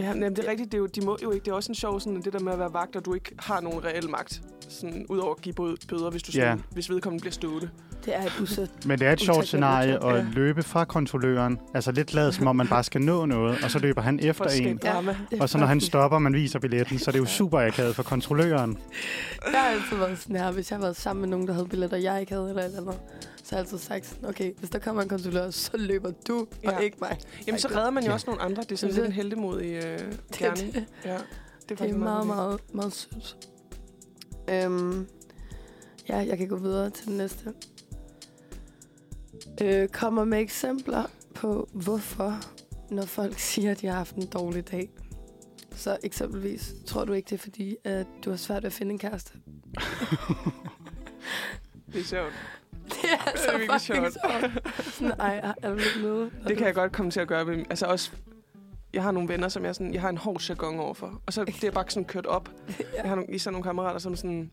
ja, men det er rigtigt. Det er jo, de må jo ikke. Det er også en sjov sådan, det der med at være vagt, og du ikke har nogen reel magt. Sådan, udover at give bø- bøder, hvis, du Ja. sådan, hvis vedkommende bliver stående. Det er et usæt. Men det er et sjovt scenarie at ja. løbe fra kontrolløren. Altså lidt lad som om man bare skal nå noget, og så løber han efter en. er Og så når han stopper, og man viser billetten, så er det jo super akavet for kontrolløren. Jeg har altid været sådan her, hvis jeg har været sammen med nogen, der havde billetter, jeg ikke havde, eller et eller andet. Så har jeg altid sagt okay, hvis der kommer en kontrollør, så løber du, Ja. og ikke mig. Jamen, så redder man jo Ja. også nogle andre. Det er sådan lidt en heldemodig øh, (laughs) Det, gerning. det, Ja, det er, det er meget, godt. meget, meget sødt. Øhm, ja, jeg kan gå videre til den næste. Øh, kommer med eksempler på, hvorfor, når folk (laughs) siger, at de har haft en dårlig dag. Så eksempelvis, tror du ikke, det er fordi, at du har svært ved at finde en kæreste? (laughs) Det er sjovt. Det er Det er virkelig fucking sjovt. Sådan, ej, er du lidt med? Det kan jeg godt komme til at gøre. Altså også, jeg har nogle venner, som jeg, sådan, jeg har en hård jargon overfor. Og så det er bare sådan kørt op. (laughs) Jeg har nogle, især nogle kammerater, som sådan...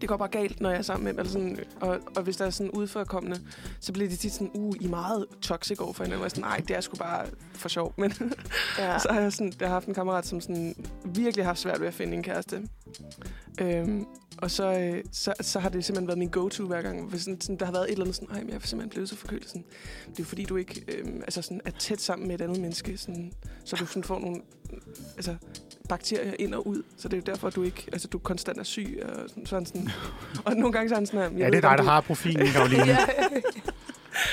Det går bare galt, når jeg er sammen med dem. Eller sådan, og, og hvis der er sådan udførkommende, så bliver de tit sådan, uh, I er meget toxic over for hinanden. Og jeg sådan, nej, det er sgu bare for sjov. Men Ja. (laughs) så har jeg, sådan, jeg har haft en kammerat, som sådan, virkelig har haft svært ved at finde en kæreste. Øhm, og så, øh, så, så har det simpelthen været min go-to hver gang. Hvis sådan, sådan, der har været et eller andet sådan, ej, men jeg er simpelthen blevet så forkølet. Sådan, det er jo fordi, du ikke øhm, altså sådan, er tæt sammen med et andet menneske. Sådan, så du sådan får nogle altså, bakterier ind og ud. Så det er jo derfor, du ikke, altså, du konstant er syg. Og, sådan, sådan, sådan. (laughs) og nogle gange så er han sådan jeg Ja, det er dig, der du- har profilen, Karoline. (laughs) ja.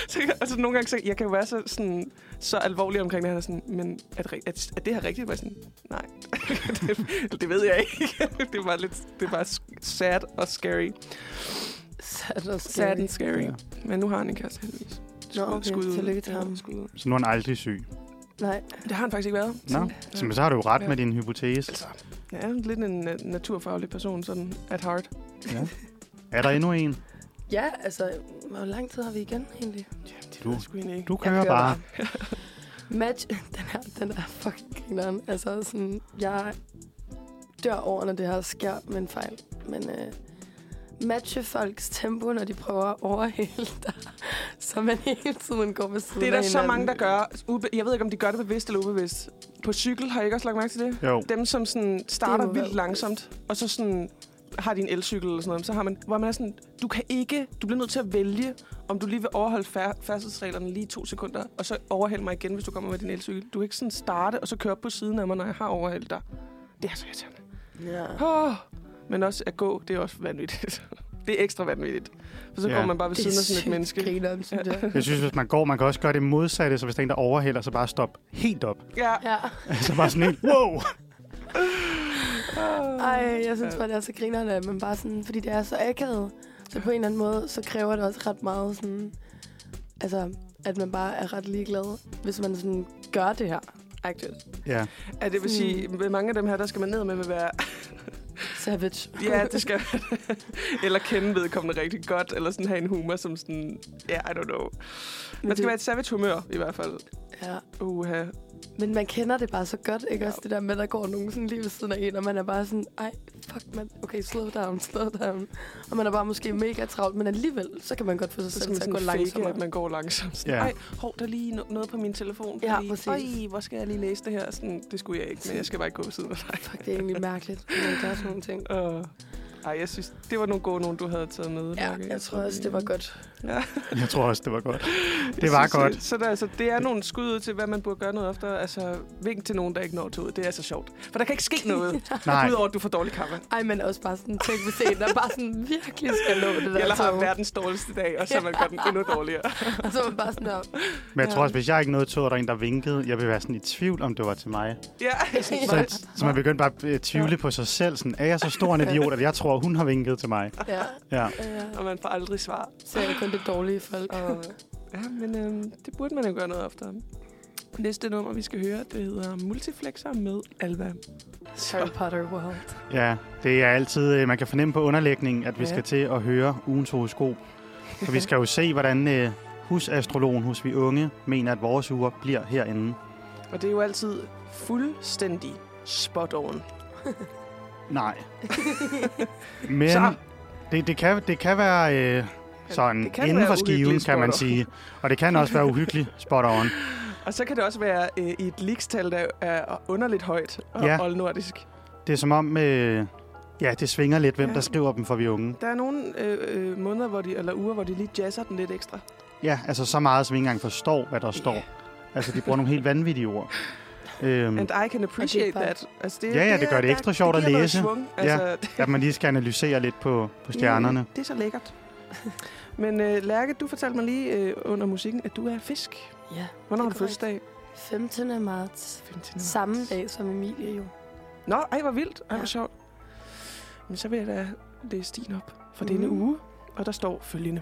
så, jeg- altså, nogle gange, så, jeg kan jo være så, sådan, så alvorlig omkring det, han er sådan, men er det, er, er det her rigtigt? Var jeg sådan, nej, (laughs) det, det ved jeg ikke. det var lidt, det var sad og scary. Sad og Sad and scary. scary. Ja. Men nu har han en kæreste, heldigvis. Nå, okay. Skud ud. Tillykke til ham. skud ud. Så nu er han aldrig syg. Nej. Det har han faktisk ikke været. Nå, så, men så har du jo ret Ja. med din hypotese. Altså, jeg er lidt en uh, naturfaglig person, sådan at heart. Ja. Er der endnu en? Ja, altså, hvor lang tid har vi igen egentlig? Ja, det Du- sgu egentlig ikke. Du kører kører bare. (laughs) Match, den her, den er fucking grineren. Altså sådan, jeg dør over, når det her sker med en fejl. Men øh, matche folks tempo, når de prøver at overhale dig, så man (laughs) hele tiden går ved siden Det er der af så mange, der gør. Ube- Jeg ved ikke, om de gør det bevidst eller ubevidst. På cykel har jeg ikke også lagt mærke til det? Jo. Dem, som sådan starter vildt langsomt, og så sådan har de en elcykel eller sådan noget, så har man, hvor man er sådan, du kan ikke, du bliver nødt til at vælge, om du lige vil overholde fær- færdselsreglerne lige to sekunder, og så overhælde mig igen, hvis du kommer med din elcykel. Du kan ikke sådan starte, og så køre op på siden af mig, når jeg har overhældt dig. Det er så irriterende. Ja. Oh, men også at gå, det er også vanvittigt. (laughs) det er ekstra vanvittigt. For så Ja. ja. går man bare ved siden af sådan et menneske. grineren, synes jeg. Jeg synes, hvis man går, man kan også gøre det modsatte, så hvis der er en, der overhælder, så bare stop helt op. Ja. Ja. (laughs) så bare sådan en, wow! Ej, jeg synes bare, det er så grinerne, at man bare sådan, fordi det er så akavet. Så på en eller anden måde, så kræver det også ret meget sådan, altså, at man bare er ret ligeglad, hvis man sådan gør det her. Ja, Ja, det vil sige, med mange af dem her, der skal man ned med at (laughs) være... Savage. Ja, det skal Eller kende vedkommende rigtig godt, eller sådan have en humor som sådan... Ja, yeah, I don't know. Man skal det- være et savage humør, i hvert fald. Ja. Uha. Men man kender det bare så godt, ikke Ja. også? Det der med, at der går nogen sådan lige ved siden af en, og man er bare sådan, ej, fuck, man, okay, slow down, slow down. Og man er bare måske mega travlt, men alligevel, så kan man godt få sig Så selv til at gå langsommere. at man går langsomt. Sådan, Ja. Ej, hov, der er lige no- noget på min telefon. Ja, fordi, præcis. Øj, hvor skal jeg lige læse det her? Sådan, det skulle jeg ikke, men jeg skal bare ikke gå ved siden af dig. Fuck, det er egentlig mærkeligt, at man gør sådan nogle ting. Uh, ej, jeg synes, det var nogle gode nogen, du havde taget med. Ja, Lærke. jeg tror også, det var godt. Ja. (laughs) jeg tror også, det var godt. Det Jeg var synes, godt. det- Så der, altså, det er nogle skud ud til, hvad man burde gøre noget oftere. Altså, vink til nogen, der ikke når toget. Det er så sjovt. For der kan ikke ske (laughs) noget, Nej, udover at du får dårlig kaffe. Ej, men også bare sådan, tænk hvis en, der bare sådan virkelig skal nå det der Eller har verdens dårligste dag, og så man gør den endnu dårligere. (laughs) Og så er man bare sådan der, men jeg tror også, hvis jeg ikke nåede tog, og der er en, der vinkede, jeg vil være sådan i tvivl, om det var til mig. Ja, Så, så man begyndte bare at øh, tvivle på sig selv. Sådan, er jeg så stor en idiot, at jeg tror, hun har vinket til mig? ja, Ja. ja. og man får aldrig svar. Så det kun det dårlige folk. Og, ja, men øhm, det burde man jo gøre noget oftere. Næste nummer, vi skal høre, det hedder Multiflexer med Alva. Harry Potter World. Ja, det er altid, øh, man kan fornemme på underlægningen, at vi Ja. skal til at høre ugens horoskop. For vi skal jo se, hvordan øh, husastrologen hos vi unge mener, at vores uger bliver herinde. Og det er jo altid fuldstændig spot on. Nej. (laughs) Men Så. det, det, kan, det kan være øh, sådan Det kan inden for skiven, kan man sige. Og det kan også være uhyggeligt spot on. (laughs) Og så kan det også være øh, i et likstal, der er underligt højt og Ja. ja. oldnordisk. Det er som om, øh, ja, det svinger lidt, hvem Ja. der skriver dem for vi unge. Der er nogle øh, øh, måneder, hvor de, eller uger, hvor de lige jazzer den lidt ekstra. Ja, altså så meget, som vi ikke engang forstår, hvad der står. Altså, de bruger nogle helt vanvittige ord. Øhm, And I can appreciate that. Altså, det, Ja, ja, det gør det er- ekstra sjovt det at læse. Svung. Altså, det, at man lige skal analysere lidt på, på (laughs) stjernerne. Mm, det er så lækkert. (laughs) Men øh, Lærke, du fortalte mig lige øh, under musikken, at du er fisk. Ja, Hvornår har du er korrekt. fødselsdag? 15. marts. 15. Samme dag som Emilie jo. Nå, ej, hvor vildt. Ej, hvor Ja. sjovt. Men så vil jeg da læse din op for Mhm. denne uge. Og der står følgende.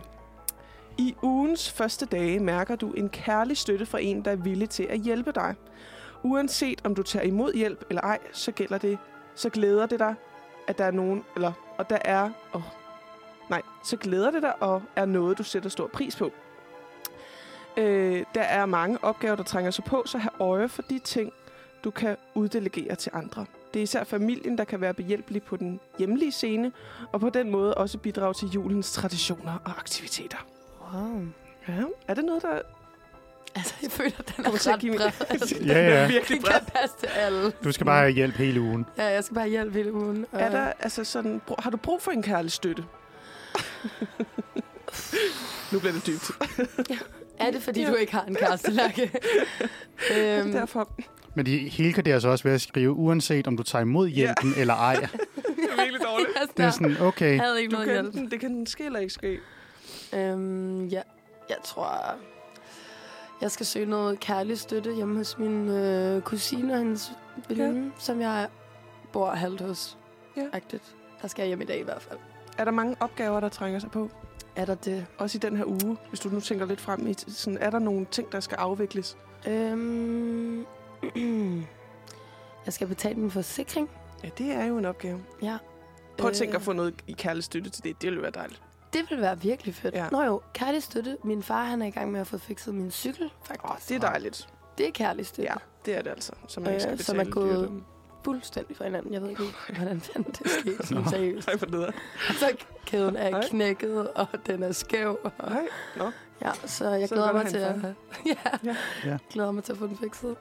I ugens første dage mærker du en kærlig støtte fra en, der er villig til at hjælpe dig. Uanset om du tager imod hjælp eller ej, så gælder det, så glæder det dig, at der er nogen, eller, og der er, oh, nej, så glæder det dig, og er noget, du sætter stor pris på. Øh, der er mange opgaver, der trænger sig på, så have øje for de ting, du kan uddelegere til andre. Det er især familien, der kan være behjælpelig på den hjemlige scene, og på den måde også bidrage til julens traditioner og aktiviteter. Wow. Ja, er det noget, der Altså, jeg føler, at den er ret bred. (laughs) Altså, Ja, ja. Er virkelig bred. kan passe til alle. Du skal bare have hjælp hele ugen. Ja, jeg skal bare hjælpe hele ugen. Og Er der, altså sådan, har du brug for en kærlig støtte? (laughs) nu bliver det dybt. er det, fordi Ja. du ikke har en kæreste, Lærke? (laughs) øhm, Derfor Men de helgarderer sig også ved at skrive, uanset om du tager imod hjælpen eller ej. (laughs) det er virkelig dårligt. altså, Det er sådan, okay. jeg havde ikke Du noget kan, hjælp. det kan ske eller ikke ske. Øhm, ja, jeg tror, jeg skal søge noget kærlig støtte hjemme hos min øh, kusine og hendes veninde, ja. som jeg bor halvt hos. Ja. Agtigt. Der skal jeg hjem i dag i hvert fald. Er der mange opgaver, der trænger sig på? Er der det? Også i den her uge, hvis du nu tænker lidt frem i, sådan, er der nogle ting, der skal afvikles? Øhm, (clears throat) jeg skal betale min forsikring. Ja, det er jo en opgave. Ja. Prøv at tænke Øh, at få noget i kærlig støtte til det. Det ville være dejligt. Det vil være virkelig fedt. Ja. Nå jo, kærlig støtte. Min far han er i gang med at få fikset min cykel, faktisk. Åh, det er dejligt. Det er kærlig støtte. Ja, det er det altså. Så man ikke skal Øh, betale som er gået-. Fuldstændig fra hinanden. Jeg ved ikke, (laughs) hvordan fanden det skete. Sådan seriøst. Nej, for det Så kæden er Hej. knækket, og den er skæv. Og, Nej, nå. ja, så jeg Så glæder mig til at, få (laughs) ja, Ja. Ja. glæder mig til at få den fikset.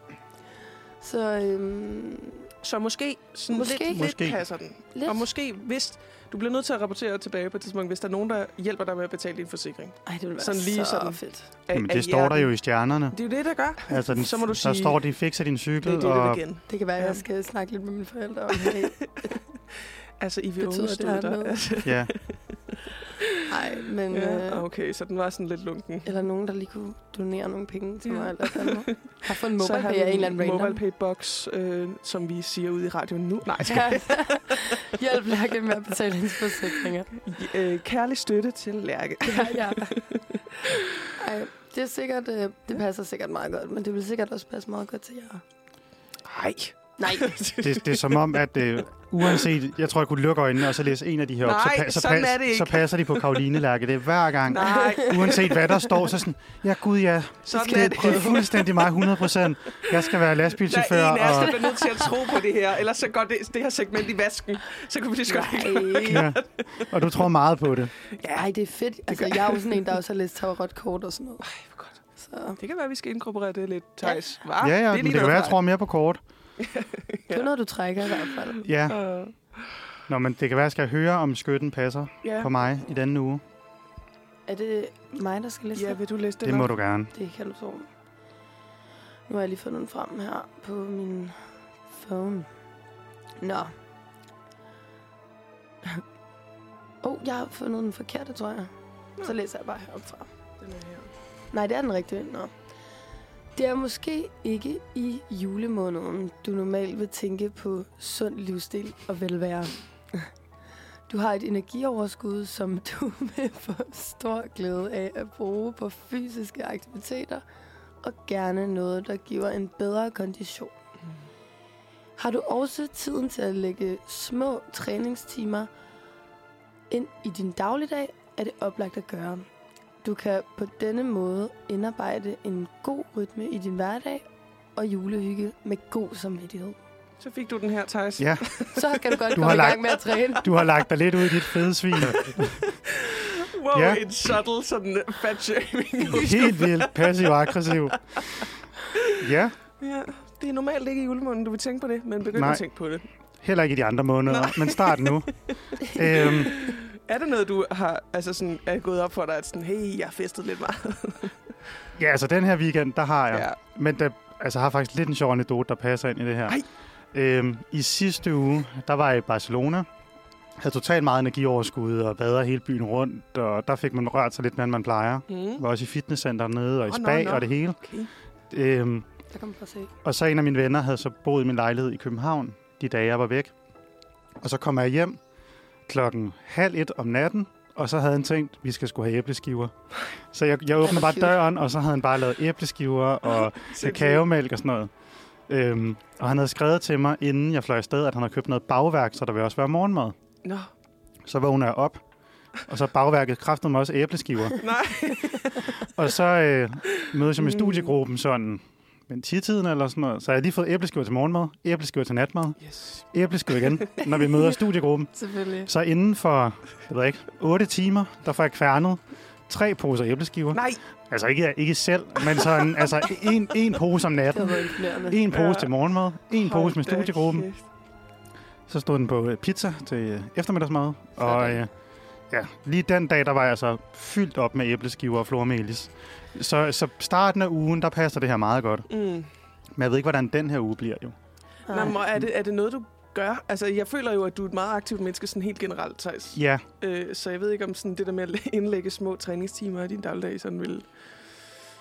Så øhm, Så måske, sådan Måske. lidt, lidt Måske. passer den. lidt. Og måske, hvis du bliver nødt til at rapportere tilbage på et tidspunkt, hvis der er nogen, der hjælper dig med at betale din forsikring. Ej, det vil være sådan lige så sådan. fedt. Af- Men af det står der jo i stjernerne. Det er jo det, der gør. Altså, den, Så må du der sige- står, de fikser din cykel, Det er og det igen. Det kan være, at jeg skal snakke lidt med mine forældre om (laughs) det. Altså, I vil Betyder det understøtte her dig. noget? Altså, ja, (laughs) Nej, men... ja, Øh, okay, så den var sådan lidt lunken. eller nogen, der lige kunne donere nogle penge til Ja. mig. Eller sådan noget. (laughs) Har fået en mobile pay af en eller anden random. mobile pay box, øh, som vi siger ude i radioen nu. Nej, Ja. (laughs) Hjælp Lærke med at betale hendes forsikringer. øh, kærlig støtte til Lærke. Ja, ja. (laughs) Ej, det er sikkert, øh, det passer sikkert meget godt, men det vil sikkert også passe meget godt til jer. Nej. Nej, (laughs) det, det er som om, at øh, uanset, jeg tror, jeg kunne lukke øjnene og så læse en af de her op, Nej, så, så, er det ikke. så passer de på Karoline Lærke. Det er hver gang. Nej, Uanset hvad der står, så sådan, ja gud ja, sådan det, er det, det. det er fuldstændig mig 100%. Jeg skal være Der lastbilchauffør. er en af os, Og, der bliver nødt til at tro på det her, ellers så går det, det her segment i vasken. Så kan vi lige så godt ikke nej. ja, og du tror meget på det. Ej, det er fedt. Altså, jeg er jo sådan en, der også har læst tarotkort og sådan noget. Ej, hvor godt. Så Det kan være, at vi skal inkorporere det lidt, Thijs. Ja, ja, er men lige det kan være, jeg tror mere på kort. (laughs) det er noget, du trækker i hvert fald. Ja, Øh, Nå, men det kan være, jeg skal høre, om skytten passer ja. på mig i denne uge. Er det mig, der skal læse ja, det? vil du læse det Det må du gerne. Det kan du tro. Nu har jeg lige fundet den frem her på min phone. Nå. (laughs) oh, jeg har fundet den forkerte, tror jeg. Så læser jeg bare heroppe fra. Den er her. Nej, det er den rigtige. Nå. Det er måske ikke i julemåneden, du normalt vil tænke på sund livsstil og velvære. Du har et energioverskud, som du (laughs) vil få stor glæde af at bruge på fysiske aktiviteter, og gerne noget, der giver en bedre kondition. Har du også tiden til at lægge små træningstimer ind i din dagligdag, er det oplagt at gøre. Du kan på denne måde indarbejde en god rytme i din hverdag og julehygge med god samvittighed. Så fik du den her, Thijs. Ja, Så kan du godt Du komme har i lagt- gang med at træne. du har lagt dig lidt ud i dit fede svin. (laughs) Wow, Ja. en subtle sådan fat (laughs) shaming. Helt vildt passiv-aggressiv. Ja, ja, det er normalt ikke i julemåneden, du vil tænke på det, men begynd Nej. at tænke på det. heller ikke i de andre måneder, Nej. men start nu. (laughs) øhm, Er det noget, du har altså sådan, er gået op for dig, at sådan, hey, jeg har festet lidt meget? (laughs) ja, altså den her weekend, der har jeg. ja. Men der, altså, jeg har faktisk lidt en sjov anekdote, der passer ind i det her. Ej. Øhm, I sidste uge, der var jeg i Barcelona. Havde totalt meget energioverskud og bader hele byen rundt, og der fik man rørt sig lidt mere, end man plejer. Mm. Var også i fitnesscenter nede og i nå, spa nå. og det hele. Okay. Øhm, Der kan man se. og så en af mine venner havde så boet i min lejlighed i København, de dage jeg var væk. Og så kom jeg hjem klokken halv et om natten, og så havde han tænkt, vi skal skulle have æbleskiver. Så jeg, jeg åbnede hvor bare (laughs) døren, og så havde han bare lavet æbleskiver og (laughs) kakaomælk og sådan noget. Øhm, og han havde skrevet til mig, inden jeg fløj afsted, at han havde købt noget bagværk, så der vil også være morgenmad. Nå, Så vågner jeg op, og så bagværket kræftet mig også æbleskiver. (laughs) nej. og så øh, mødes jeg med Mm. studiegruppen sådan men 10-tiden eller sådan noget. Så jeg har lige fået æbleskiver til morgenmad, æbleskiver til natmad, Yes. æbleskiver igen, når vi møder (laughs) studiegruppen. Selvfølgelig. Så inden for, jeg ved ikke, 8 timer, der får jeg kværnet tre poser æbleskiver. Nej, Altså ikke, ikke selv, men sådan, (laughs) altså en, en pose om natten. En pose Ja. til morgenmad, en hold pose med studiegruppen. kæft. Så stod den på pizza til eftermiddagsmad. Og Sådan. øh, ja, lige den dag, der var jeg så fyldt op med æbleskiver og flormelis. Så, så starten af ugen, der passer det her meget godt. Mm. Men jeg ved ikke, hvordan den her uge bliver jo. Nej. men er, det, er det noget, du gør? Altså, jeg føler jo, at du er et meget aktivt menneske, sådan helt generelt, Thijs. Ja, Øh, så jeg ved ikke, om sådan det der med at (laughs) indlægge små træningstimer i din dagligdag sådan vil...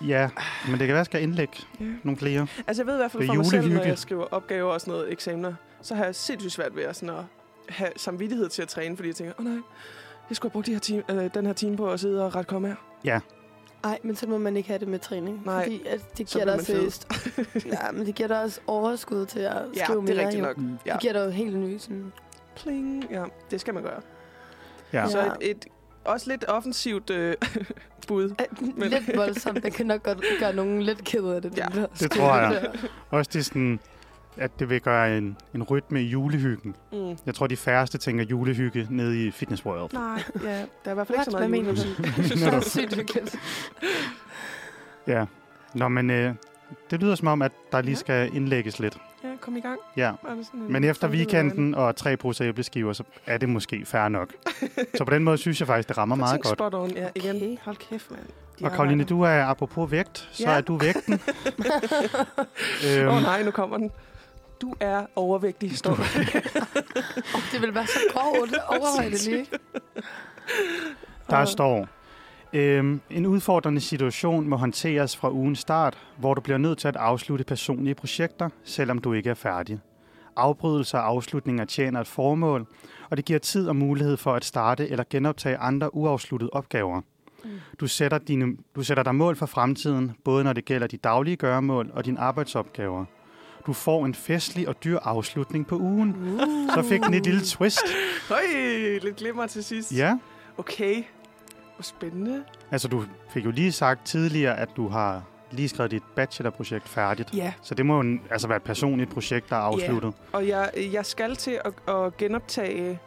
ja. Men det kan være, at jeg skal indlægge Ja. nogle flere. Altså, jeg ved i hvert fald for mig selv, når jeg skriver opgaver og sådan noget eksamener, så har jeg sindssygt svært ved at, sådan at have samvittighed til at træne, fordi jeg tænker, åh oh, nej, Jeg skulle have brugt de her time, øh, den her time på at sidde og rette kommer. Ej, men så må man ikke have det med træning. Nej, Fordi at det så giver dig seriøst... (laughs) ja, men det giver dig også overskud til at Ja, skrive det er mere. rigtigt nok. Mm. Ja. Det giver dig jo helt nye sådan... Pling. Ja, det skal man gøre. Ja. Så Ja. et, et også lidt offensivt øh, (laughs) bud. Men... Lidt voldsomt. Det kan nok godt gøre nogen lidt ked af det. Ja, den der det tror jeg. der. Også det sådan, at det vil gøre en, en rytme i julehyggen. Mm. Jeg tror, de færreste tænker julehygge nede i Fitness World. Nej, ja, der er i hvert fald ikke så meget Hvad mener jule. du? Det (laughs) er sygt hyggeligt. Ja. Nå, men øh, det lyder som om, at der lige Ja. skal indlægges lidt. Ja, kom i gang. Ja. Men efter weekenden og tre poser æbleskiver, så er det måske fair nok. (laughs) så på den måde synes jeg faktisk, det rammer meget godt. Spot on. Ja, igen. Okay. Hold kæft, mand. De Og. Karoline, du er apropos vægt, så Ja. er du vægten. (laughs) Åh øhm, oh, nej, nu kommer den. Du er overvægtig, står der. Oh, det vil være så grovt. (laughs) Overvej det lige. der står, øhm, en udfordrende situation må håndteres fra ugens start, hvor du bliver nødt til at afslutte personlige projekter, selvom du ikke er færdig. Afbrydelser og afslutninger tjener et formål, og det giver tid og mulighed for at starte eller genoptage andre uafsluttede opgaver. Mm. Du sætter, dine, du sætter dig mål for fremtiden, både når det gælder de daglige gøremål og dine arbejdsopgaver. Du får en festlig og dyr afslutning på ugen. Uh. Så fik den et lille twist. Høj, lidt glimmer til sidst. Ja, Okay. Hvor spændende. altså du fik jo lige sagt tidligere, at du har lige skrevet dit bachelorprojekt færdigt. Ja, Så det må jo altså være et personligt projekt, der er afsluttet. og jeg, jeg skal til at, at genoptage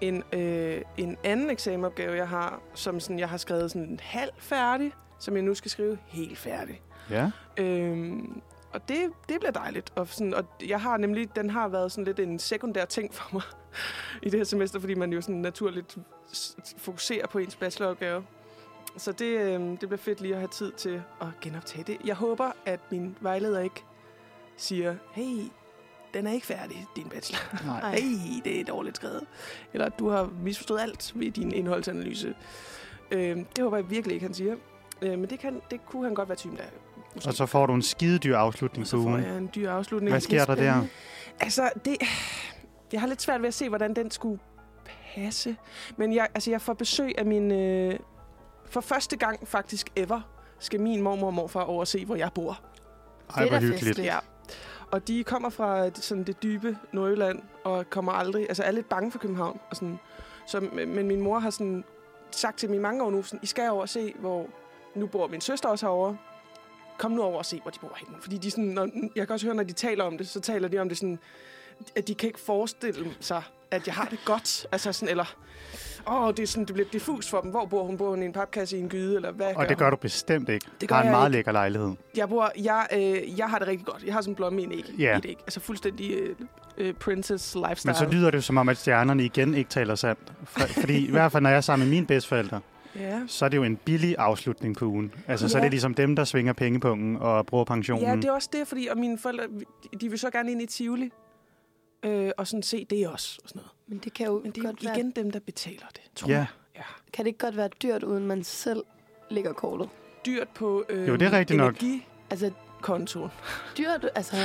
en, øh, en anden eksamenopgave, jeg har, som sådan, jeg har skrevet sådan halv færdig, som jeg nu skal skrive helt færdig. Ja. Øhm, og det, det bliver dejligt. Og, sådan, og jeg har nemlig, den har været sådan lidt en sekundær ting for mig (laughs) i det her semester, fordi man jo sådan naturligt fokuserer på ens bacheloropgave. Så det, øhm, det bliver fedt lige at have tid til at genoptage det. Jeg håber, at min vejleder ikke siger, hey, den er ikke færdig, din bachelor. (laughs) Nej. Ej. (laughs) Hey, det er dårligt skrevet. Eller du har misforstået alt ved din indholdsanalyse. Øhm, det håber jeg virkelig ikke, han siger. Øh, men det, kan, det kunne han godt være typen, der måske. Og så får du en skidedyr afslutning Og på så får ugen. jeg en dyr afslutning. Hvad sker der der? Altså, det... Jeg har lidt svært ved at se, hvordan den skulle passe. Men jeg, altså, jeg får besøg af min... Øh, for første gang faktisk ever, skal min mormor og morfar over at se, hvor jeg bor. Ej, Det hvor er hyggeligt. Ja. Og de kommer fra det- sådan det dybe Nordjylland, og kommer aldrig... Altså, er lidt bange for København. Og sådan. Så, men min mor har sådan sagt til mig i mange år nu, sådan, I skal over og se, hvor... Nu bor min søster også herovre. Kom nu over og se, hvor de bor henne. Fordi de sådan, når, jeg kan også høre, når de taler om det, så taler de om det sådan, at de kan ikke forestille sig, at jeg har det godt. Altså sådan, eller... Åh, det, er sådan, det bliver diffus for dem. Hvor bor hun? Bor hun i en papkasse i en gyde? Eller hvad Og det hun? gør du bestemt ikke. Det gør har en meget ikke. lækker lejlighed. Jeg, bor, jeg, øh, jeg har det rigtig godt. Jeg har sådan en blomme i en æg. Et æg. Altså fuldstændig øh, øh, princess lifestyle. Men så lyder det jo som om, at stjernerne igen ikke taler sandt. For, fordi i hvert fald, når jeg er sammen med mine bedsteforældre, Ja. så er det jo en billig afslutning på ugen. Altså, så er Ja. det ligesom dem, der svinger pengepungen og bruger pensionen. ja, det er også det, fordi og mine forældre, de vil så gerne ind i Tivoli. Øh, og sådan se det også. Og sådan noget. Men det kan jo Men det er godt jo være, igen dem, der betaler det, tror Ja. jeg. Ja. kan det ikke godt være dyrt, uden man selv lægger kortet? Dyrt på øh, Jo, det er rigtigt nok. Altså, energikontoen. dyrt, altså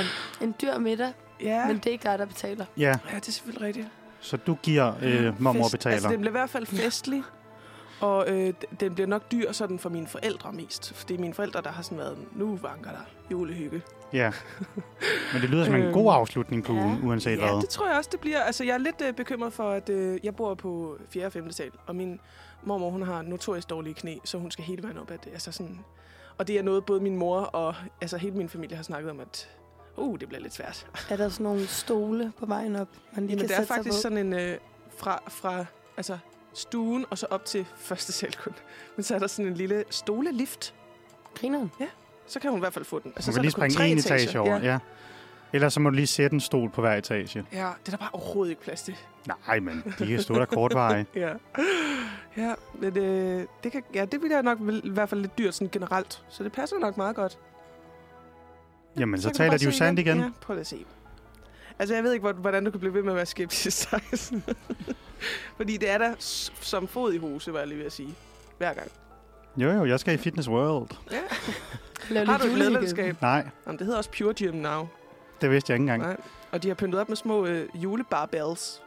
en dyr middag, Ja. men det er ikke dig, der betaler. Ja, ja, det er selvfølgelig rigtigt. så du giver øh, mormor Fest- betaler. Altså, den bliver i hvert fald festlig. Og øh, den bliver nok dyr sådan for mine forældre mest. For det er mine forældre, der har sådan været, nu vanker der julehygge. Ja. Men det lyder som en Øhm, god afslutning på ja. ugen, uanset Ja, hvad. det tror jeg også, det bliver. Altså, jeg er lidt øh, bekymret for, at øh, jeg bor på 4. og 5. sal, og min mormor, hun har notorisk dårlige knæ, så hun skal hele vejen op det. Altså sådan, og det er noget, både min mor og altså, hele min familie har snakket om, at uh, det bliver lidt svært. Er der sådan nogle stole på vejen op, man lige Jamen, kan det er sætte sig faktisk på? sådan en øh, fra, fra altså, stuen og så op til første sal kun. Men så er der sådan en lille stolelift. Grineren. Så kan hun i hvert fald få den. Altså, Hun så lige springe tre en etager. etage over. Ja. Ja. Ellers så må du lige sætte en stol på hver etage. ja, det er der bare overhovedet ikke plads til. Nej, men de kan stå der kortveje. Ja, ja men øh, det, kan, ja, det bliver nok i hvert fald lidt dyrt sådan generelt. Så det passer nok meget godt. Jamen, så kan du taler de jo sandt igen. Ja, prøv at se. Altså, jeg ved ikke, hvor- hvordan du kan blive ved med at være skeptisk. (laughs) (laughs) Fordi det er der som fod i hose, var jeg lige ved at sige. Hver gang. Jo, jo, jeg skal i Fitness World. Ja. (laughs) Lav Har du et medlemskab? Nej, Jamen, det hedder også Pure Gym Now. det vidste jeg ikke engang. Nej. Og de har pyntet op med små øh, julebarbells.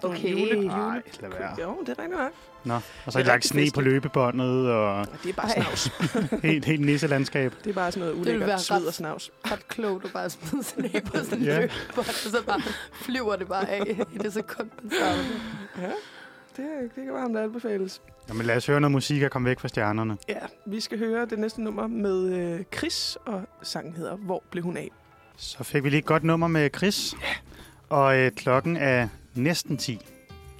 Sådan Okay. Jule, jule. lad være. Jo, det er rigtigt nok. Nå, og så Det er er lagt sne på løbebåndet, og Og det er bare Ej. snavs. (laughs) helt, helt nisselandskab. Det er bare sådan noget ulækkert sved og snavs. Ret klogt at bare smide sådan af (laughs) på sådan en Ja. yeah. løbebånd, og så bare flyver det bare af i det sekund, man starter. Ja, det, det kan varmt anbefales. Jamen lad os høre noget musik og komme væk fra stjernerne. Ja, vi skal høre det næste nummer med øh, Chris, og sangen hedder Hvor blev hun af? Så fik vi lige et godt nummer med Chris. Ja. Og øh, klokken er næsten 10.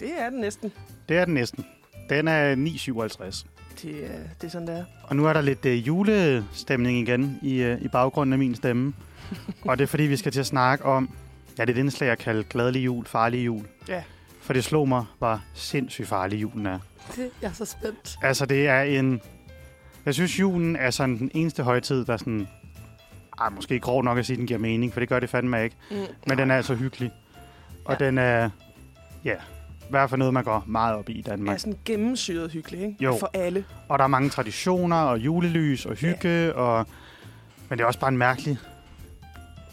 Det er den næsten. Det er den næsten. Den er 9.57. Det, er, det er sådan, det er. Og nu er der lidt øh, julestemning igen i, øh, i baggrunden af min stemme. (laughs) og det er fordi, vi skal til at snakke om, ja, det er et indslag, jeg kalder glædelig jul, farlig jul. Ja. For det slog mig, hvor sindssygt farlig julen er. Det, jeg er så spændt. Altså, det er en... Jeg synes, julen er sådan den eneste højtid, der sådan... Ej, måske grov nok at sige, at den giver mening, for det gør det fandme ikke. Mm. Men den er altså hyggelig. Og Ja. den er... Ja, i hvert fald noget, man går meget op i i er Danmark. sådan gennemsyret hyggelig, ikke? Jo. For alle. Og der er mange traditioner og julelys og hygge. Ja. Og, men det er også bare en mærkelig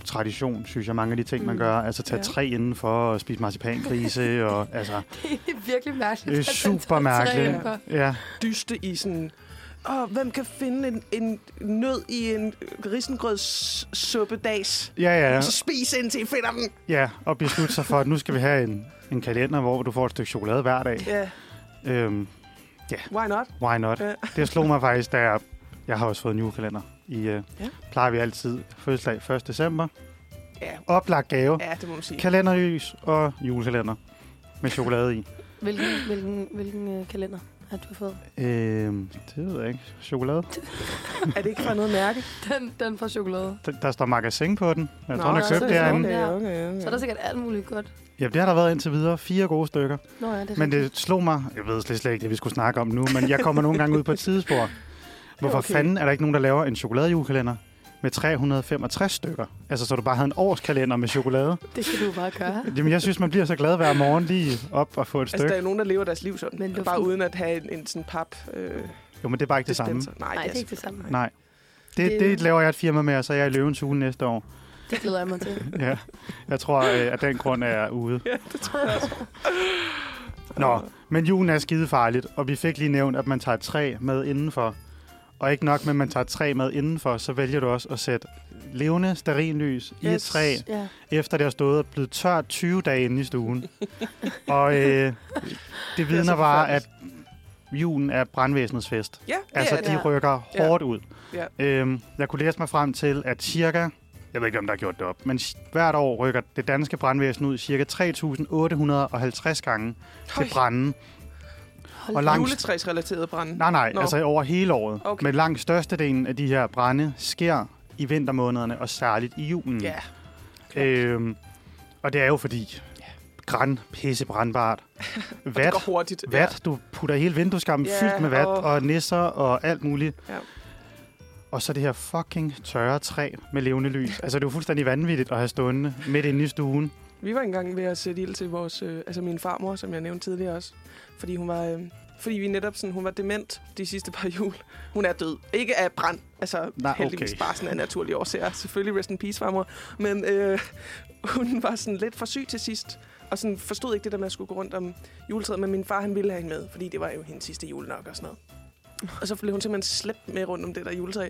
tradition, synes jeg, mange af de ting, man Mm. gør. Altså tage Ja. tre indenfor og spise marcipangrise. (laughs) og, altså, Det er virkelig mærkeligt. det er super mærkeligt. Ja, Dyste i sådan... Åh, hvem kan finde en, en nød i en risengrødssuppe-dags? ja, ja. Og så spis indtil I finder den. Ja, og beslutte sig for, at nu skal vi have en, en kalender, hvor du får et stykke chokolade hver dag. Ja, Øhm, why not? why not? Ja. Det slog mig faktisk, da jeg... Jeg har også fået en julekalender. I, øh, Ja. Plejer vi altid fødselsdag 1. december. Ja, Oplagt gave. ja det må man sige. Kalenderlys og julekalender. Med chokolade i. Hvilken, hvilken, hvilken øh, kalender har du fået? Øhm, det ved jeg ikke. Chokolade. (laughs) Er det ikke fra noget mærke? Den, den fra chokolade. Der, der står magasin på den. Jeg Nå, tror, købt er herinde. sådan. Okay, okay, okay. Så er der sikkert alt muligt godt. Ja, det har der været indtil videre. Fire gode stykker. Nå ja, det er Men rigtigt. det slog mig, jeg ved slet, slet ikke det, vi skulle snakke om nu, men jeg kommer nogle gange ud på et tidsspor. (laughs) Hvorfor okay. fanden er der ikke nogen, der laver en chokoladejulekalender med 365 stykker? Altså, så du bare havde en årskalender med chokolade. Det kan du bare gøre. Jamen, jeg synes, man bliver så glad hver morgen lige op og få et Altså, der er stykke. jo nogen, der lever deres liv sådan. Men luften- bare uden at have en, en sådan pap øh, Jo, men det er bare ikke det samme. Nej, Nej, det er ikke det samme. Nej. Det, Det- det laver jeg et firma med, og så er jeg i løvens hule næste år. Det glæder jeg mig til. (laughs) Ja. Jeg tror, øh, at den grund er ude. Ja, det tror jeg også. Nå, men julen er skide farligt, og vi fik lige nævnt, at man tager et træ med indenfor. Og ikke nok med, at man tager et træ med indenfor, så vælger du også at sætte levende stearinlys i et Yes. træ, Ja. efter det har stået og blevet tørt 20 dage inde i stuen. (laughs) og øh, det vidner så bare, at julen er brandvæsenets fest. Ja, det Altså, er de det. rykker hårdt ud. Ja. Øhm, jeg kunne læse mig frem til, at cirka, jeg ved ikke, om der er gjort det op, men hvert år rykker det danske brandvæsen ud cirka 3.850 gange Høj, til branden. Hold Og da. langt- juletræsrelateret brand. Nej, nej, Nå. altså over hele året. Okay. Men langt størstedelen af de her brænde sker i vintermånederne, og særligt i julen. Ja. Øhm, og det er jo fordi, græn, pisse brandbart. (laughs) Det Vat, går hurtigt. vat, du putter hele vindueskammen Ja, fyldt med vat, og- og nisser og alt muligt. Ja. Og så det her fucking tørre træ med levende lys. Altså, det er jo fuldstændig vanvittigt at have stående midt inde i stuen. Vi var engang ved at sætte ild til vores, øh, altså min farmor, som jeg nævnte tidligere også. Fordi hun var, øh, fordi vi netop sådan, hun var dement de sidste par jul. Hun er død. Ikke af brand, altså Nej, heldigvis okay. bare sådan af naturlige årsager. Selvfølgelig rest in peace, farmor. Men øh, hun var sådan lidt for syg til sidst. Og sådan forstod ikke det der med at skulle gå rundt om juletræet. Men min far, han ville have hende med, fordi det var jo hendes sidste jul nok og sådan noget. Og så blev hun simpelthen slæbt med rundt om det der juletræ.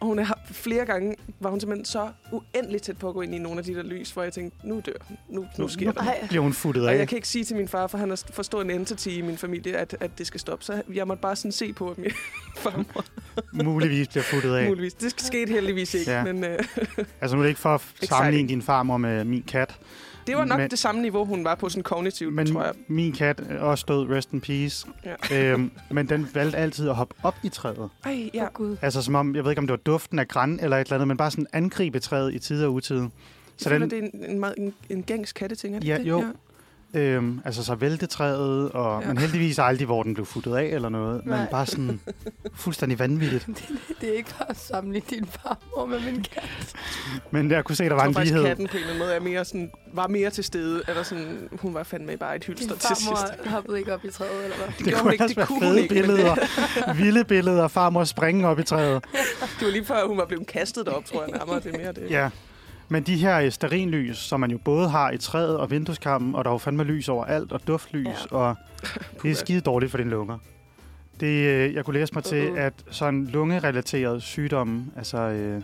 Og hun er flere gange, var hun simpelthen så uendeligt tæt på at gå ind i nogle af de der lys, hvor jeg tænkte, nu dør hun. nu, nu sker det. Ej, Bliver hun futtet Og af. jeg kan ikke sige til min far, for han er for stor en entity i min familie, at, at det skal stoppe. Så jeg måtte bare sådan se på, at min (laughs) farmor Muligvis bliver futtet af. muligvis. Det skete heldigvis ikke, Ja. men øh, Altså, nu er det ikke for at sammenligne din farmor med min kat. Det var nok Men- det samme niveau, hun var på sådan kognitivt, Men tror jeg. min kat er også død, rest in peace. Ja. Øhm, men den valgte altid at hoppe op i træet. Ej, ja. ja. gud. Altså som om, jeg ved ikke om det var duften af græn eller et eller andet, men bare sådan angribe træet i tide og utide. Jeg Så føler, den, det er en, en, meget, en, en gængs katteting, er det Ja, det? jo. Øhm, altså så vælte træet, og, ja. Men heldigvis aldrig, hvor den blev futtet af eller noget. Men Nej. bare sådan fuldstændig vanvittigt. (laughs) Det er ikke for at sammenligne din farmor med min kat. Men jeg kunne se, der Jeg var en lighed. katten på en eller anden måde er mere sådan, var mere til stede. Eller sådan, hun var fandme bare et hylster til sidst. farmor hoppede ikke op i træet, eller hvad? Det, Det kunne ikke, også det være kunne fede ikke. men billeder. (laughs) Vilde billeder. Farmor springe op i træet. Det, det var lige før, hun var blevet kastet derop, tror jeg nærmere. Det er mere det. Ja. Men de her øh, sterinlys, som man jo både har i træet og vindueskammen, og der er jo fandme lys overalt, og duftlys, Ja. og (laughs) det er skide dårligt for dine lunger. Det, øh, jeg kunne læse mig til, Uh-uh. at sådan lungerelaterede sygdomme, altså øh,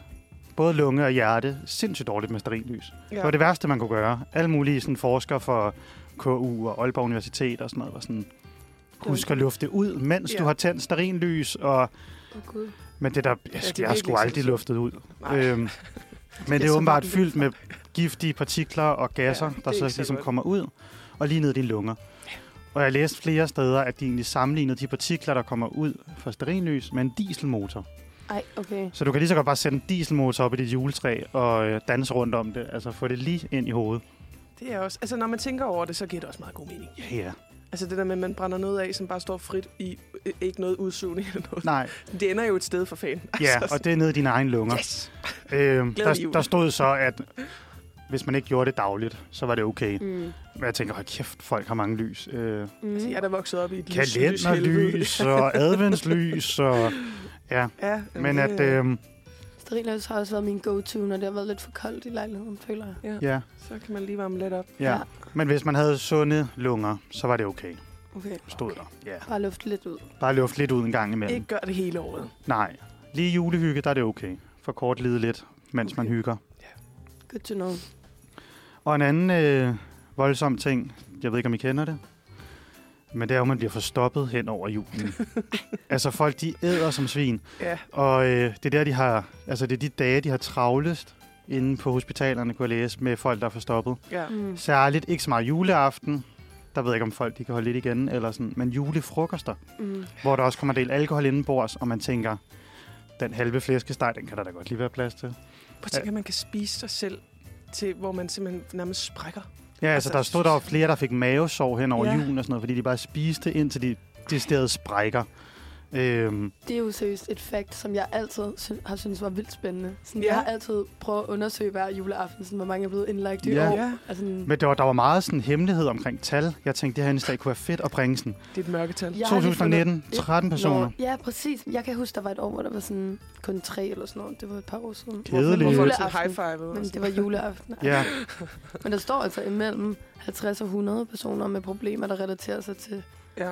både lunge og hjerte, sindssygt dårligt med sterinlys. Ja. Det var det værste, man kunne gøre. Alle mulige sådan, forskere for KU og Aalborg Universitet og sådan noget var sådan, husk at lufte ud, mens Ja. du har tændt sterinlys, og Åh, Gud. men det der, jeg, det ja, jeg virkelig skulle aldrig luftet ud. Nej. Øhm, (laughs) men det er åbenbart fyldt med giftige partikler og gasser, Ja, der er så ligesom godt. kommer ud og lige ned i dine lunger. Og jeg læste flere steder, at de egentlig sammenlignede de partikler, der kommer ud fra sterinlys, med en dieselmotor. Ej, okay. Så du kan lige så godt bare sætte en dieselmotor op i dit juletræ og øh, danse rundt om det. Altså få det lige ind i hovedet. Det er også, altså når man tænker over det, så giver det også meget god mening. Ja, ja. Altså det der med, at man brænder noget af, som bare står frit i øh, ikke noget udsugning eller noget. Nej, (laughs) Det ender jo et sted for fan. ja, og det er nede i dine egne lunger. Yes! Øhm, der, der stod så, at hvis man ikke gjorde det dagligt, så var det okay. Mm. Men jeg tænker, hold kæft, folk har mange lys. Øh, Mm. Altså, jeg er da vokset op i et kalenderlys og (laughs) adventslys og... Ja, Ja, men at... Øh, Stearinlys har også været min go-to, når det har været lidt for koldt i lejligheden, føler jeg. ja, Så kan man lige varme lidt op. ja. Ja. Men hvis man havde sunde lunger, så var det okay, Okay. stod der. Ja. Bare luft lidt ud. Bare luft lidt ud en gang imellem. Ikke gør det hele året. Nej, lige julehygge, der er det okay. For kort lide lidt, mens okay. man Okay. hygger. Good to know. Og en anden øh, voldsom ting, jeg ved ikke, om I kender det, men det er jo, at man bliver forstoppet hen over julen. (laughs) altså folk, de æder som svin. Ja, Og øh, det er der, de har, altså det er de dage, de har travlest inde på hospitalerne, kunne jeg læse, med folk, der er forstoppet. ja. Mm. Særligt ikke så meget juleaften. Der ved jeg ikke, om folk de kan holde lidt igen, eller sådan, men julefrokoster, Mm. hvor der også kommer en del alkohol indenbords, og man tænker, den halve flæskesteg, den kan der da godt lige være plads til. Prøv at tænke, at man kan spise sig selv til, hvor man simpelthen nærmest sprækker. Ja, altså, Altså, der stod der jo flere, der fik mavesår hen over Ja. julen og sådan noget, fordi de bare spiste indtil de deciderede sprækker. Øhm, Det er jo seriøst et fakt, som jeg altid sy- har syntes var vildt spændende. Sådan, Ja. Jeg har altid prøvet at undersøge hver juleaften, sådan, hvor mange er blevet indlagt i Ja. år. Ja, Altså, men det var, der var meget sådan hemmelighed omkring tal. Jeg tænkte, det her indslag kunne være fedt at bringe sådan. det er et mørketal. Jeg har lige 2019, 13 personer. Nå, ja, præcis. Jeg kan huske, der var et år, hvor der var sådan kun tre eller sådan noget. Det var et par år siden. Kedeligt. Hvorfor Juleaften. high five? Men det var juleaften. Ja, (laughs) Men der står altså imellem 50 og 100 personer med problemer, der relaterer sig til Ja,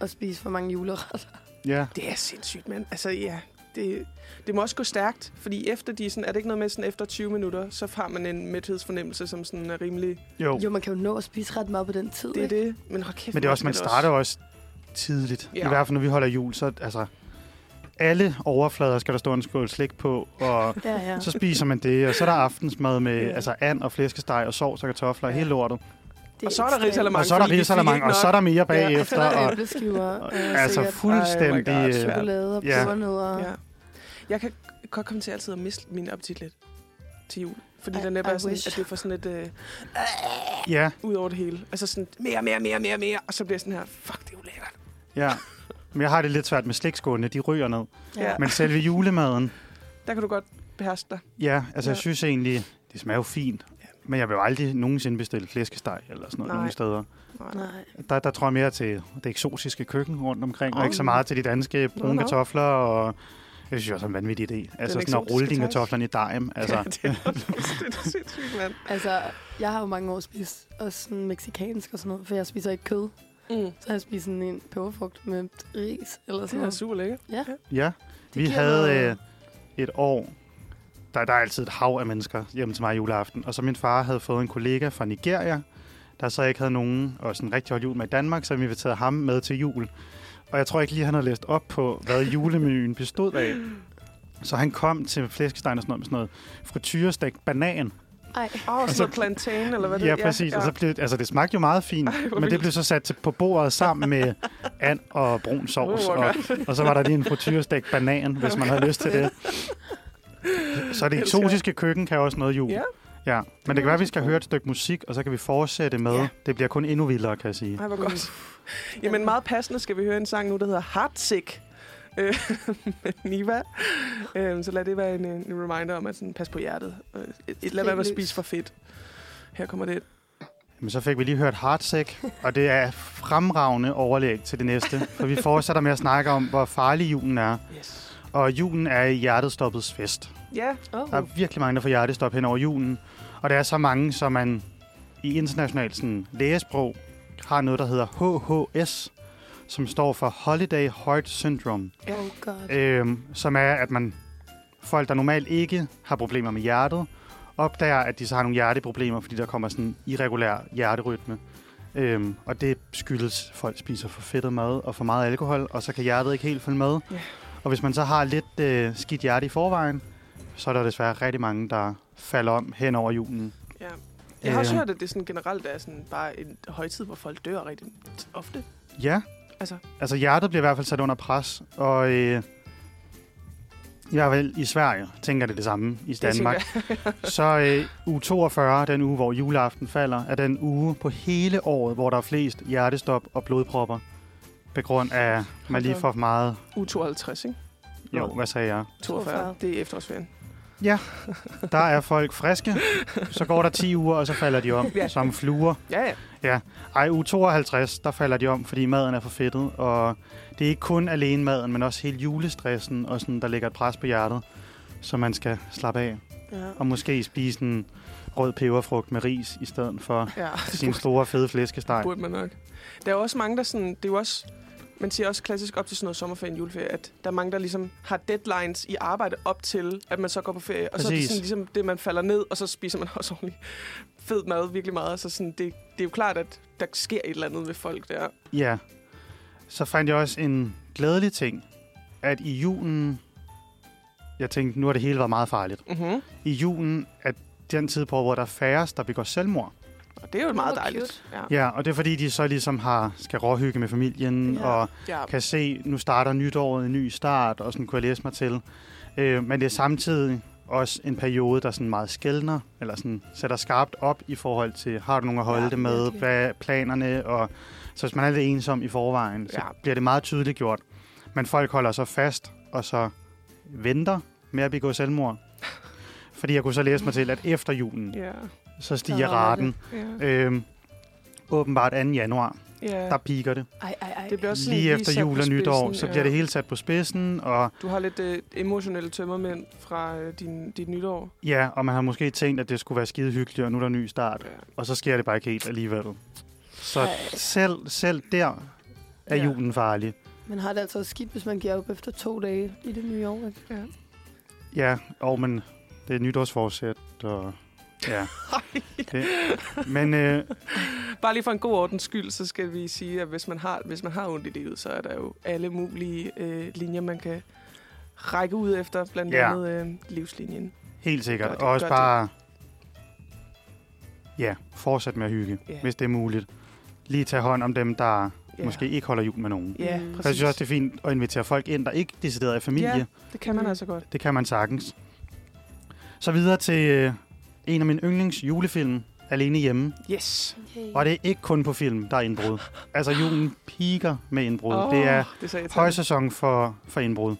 at spise for mange juleretter. Ja. det er sindssygt, mand. Altså, ja, det, det må også gå stærkt, fordi efter de sådan, er det ikke noget med sådan efter 20 minutter, så har man en mæthedsfornemmelse, som sådan er rimelig... Jo. Jo, man kan jo nå at spise ret meget på den tid, Det er ikke? det. Men hold kæft, Men det er også, man starter også tidligt. Ja. Ja. I hvert fald, når vi holder jul, så altså, alle overflader skal der stå en skål slik på, og (laughs) Ja, ja. så spiser man det, og så er der aftensmad med Ja. altså and og flæskesteg og sovs og kartofler og Ja. hele lortet. Det Og så er der risalamande. Og så er der ikke og så er der mere Ja. bagefter. Så er der Og, æbleskiver. og altså fuldstændig... Oh God, øh, chokolade og Ja. pebernødder. Ja. Jeg kan godt komme til altid at miste min appetit lidt til jul. Fordi I- den er I bare sådan, wish. at det får sådan et... Øh, ja, ud over det hele. Altså sådan, mere, mere, mere, mere, mere. Og så bliver sådan her, fuck, det er jo lækkert. ja. Men jeg har det lidt svært med slikskålene, de ryger ned. Ja. Men selve julemaden, Der kan du godt beherske dig. ja, altså Ja. jeg synes egentlig, det smager jo fint. Men jeg vil jo aldrig nogensinde bestille flæskesteg eller sådan noget Nej. nogen steder. Nej. Der, der tror jeg mere til det eksotiske køkken rundt omkring, og Åh. ikke så meget til de danske brune Nå, nå. kartofler. Og jeg synes også, det er en vanvittig idé. Altså sådan at rulle dine kartofler i dejem. (laughs) Altså, Ja, det, er, det er sindssygt, mand. Altså, jeg har jo mange år spist også sådan meksikansk og sådan noget, for jeg spiser ikke kød. Mm. Så har jeg spist sådan en peberfrugt med ris eller sådan Det er noget. super lækkert. Ja, ja, det vi havde noget- øh, et år, der, der er altid et hav af mennesker hjemme til mig juleaften. Og så min far havde fået en kollega fra Nigeria, der så ikke havde nogen og sådan rigtig holdt jul med i Danmark, så vi inviterede ham med til jul. Og jeg tror ikke lige, han havde læst op på, hvad julemenuen bestod af. Så han kom til flæskestegen og sådan noget med sådan noget frityrestegt banan. Ej, oh, sådan Altså- noget plantain, eller hvad det Ja, præcis. Og så blev, altså, det smagte jo meget fint, Ej, men det blev så sat til, på bordet sammen med and og brun sovs. Uh, hvor og, og så var der lige en frityrestegt banan, hvis man havde lyst til det. (laughs) Så det eksotiske køkken kan også noget jul. Ja. Ja, men det kan være, at vi skal høre et stykke musik, og så kan vi fortsætte med. Ja. Det bliver kun endnu vildere, kan jeg sige. Ej, hvor godt. Jamen, meget passende skal vi høre en sang nu, der hedder Heartsick. øh, (laughs) med Niva. Øh, så lad det være en, en reminder om at sådan, pas på hjertet. Øh, lad være med at spise for fedt. Her kommer det. Men så fik vi lige hørt Heartsick, og det er fremragende overlæg til det næste. For vi fortsætter med at snakke om, hvor farlig julen er. Yes. Og julen er hjertestoppets fest. Ja, Oh. Der er virkelig mange, der får hjertestop hen over julen. Og der er så mange, som man i international sådan, lægesprog har noget, der hedder HHS, som står for Holiday Heart Syndrome. Oh god. Øhm, som er, at man folk, der normalt ikke har problemer med hjertet, opdager, at de så har nogle hjerteproblemer, fordi der kommer sådan en irregulær hjerterytme. Øhm, og det skyldes, at folk spiser for fedtet mad og for meget alkohol, og så kan hjertet ikke helt følge med. Ja. Og hvis man så har lidt øh, skidt hjerte i forvejen, så er der desværre rigtig mange, der falder om hen over julen. ja. Jeg har også Øhm. hørt, at det sådan generelt er sådan bare en højtid, hvor folk dør rigtig ofte. Ja, Altså, altså hjertet bliver i hvert fald sat under pres, og øh, i hvert fald i Sverige tænker det det samme i Danmark. (laughs) Så øh, uge 42, den uge, hvor juleaften falder, er den uge på hele året, hvor der er flest hjertestop og blodpropper. På grund af, at man lige får for meget... jeg. U52, ikke? Jo, hvad sagde jeg? 42. 42. Det er efterårsferien. (laughs) Der er folk friske, så går der 10 (laughs) uger, og så falder de om Ja. som fluer. Ja, ja. Ej, uge 52, der falder de om, fordi maden er for fedtet, og det er ikke kun alene maden, men også hele julestressen, og sådan, der ligger et pres på hjertet, så man skal slappe af. Ja. Og måske spise en rød peberfrugt med ris, i stedet for ja. (laughs) sin store fede flæskesteg. burde man nok. Der er også mange, der sådan... Det er jo også... Man siger også klassisk op til sådan noget sommerferie og juleferie, at der er mange, der ligesom har deadlines i arbejde op til, at man så går på ferie. Og så er det Præcis. sådan ligesom det, man falder ned, og så spiser man (laughs) også ordentlig fed mad, virkelig meget. Så sådan, det, det er jo klart, at der sker et eller andet ved folk der. Ja. Så fandt jeg også en glædelig ting, at i julen, jeg tænkte, nu har det hele været meget farligt. Mm-hmm. I julen er den tid på, hvor der er færrest, der begår selvmord. Og det er jo meget dejligt. Ja. Ja, og det er fordi, de så ligesom har, skal råhygge med familien, Ja. og ja. kan se, nu starter nytåret, en ny start, og sådan kunne jeg læse mig til. Øh, men det er samtidig også en periode, der sådan meget skældner, eller sådan sætter skarpt op i forhold til, har du nogen at holde Ja, det med, virkelig. hvad er planerne, og så hvis man er lidt ensom i forvejen, så Ja. bliver det meget tydeligt gjort. Men folk holder så fast, og så venter med at begå selvmord. (laughs) Fordi jeg kunne så læse mig til, at efter julen, Ja. Så stiger Så er raten. Ja. Øhm, åbenbart 2. januar, ja. der piker det. Ej, ej, ej. Det bliver også sådan Lige efter jul og nytår, så bliver det hele sat på spidsen, og Du har lidt øh, emotionelle tømmermænd fra øh, din, dit nytår. ja, og man har måske tænkt, at det skulle være skide hyggeligt, og nu er der en ny start, Ja. og så sker det bare ikke helt alligevel. Så Ej. selv, selv der er Ja. julen farlig. Man har det altså skidt, hvis man giver op efter to dage i det nye år. Ikke? Ja. Ja, og men det er nytårsforsæt, og ja. Det, men øh, Bare lige for en god ordens skyld, så skal vi sige, at hvis man har, hvis man har ondt i livet, så er der jo alle mulige øh, linjer, man kan række ud efter, blandt Ja. andet øh, livslinjen. helt sikkert. Gør det, og også gør det. bare, ja, fortsæt med at hygge, Ja. hvis det er muligt. Lige tage hånd om dem, der Ja. måske ikke holder jul med nogen. Ja, Mm. præcis. Jeg synes også, det er fint at invitere folk ind, der ikke decideret er familie. Ja. Det kan man Mm. altså godt. Det kan man sagtens. Så videre til øh, en af mine yndlings julefilm, Alene Hjemme. Yes. Yay. Og det er ikke kun på film, der er indbrud. Altså julen piker med indbrud. Åh, Det er det jeg højsæson for, for indbrud.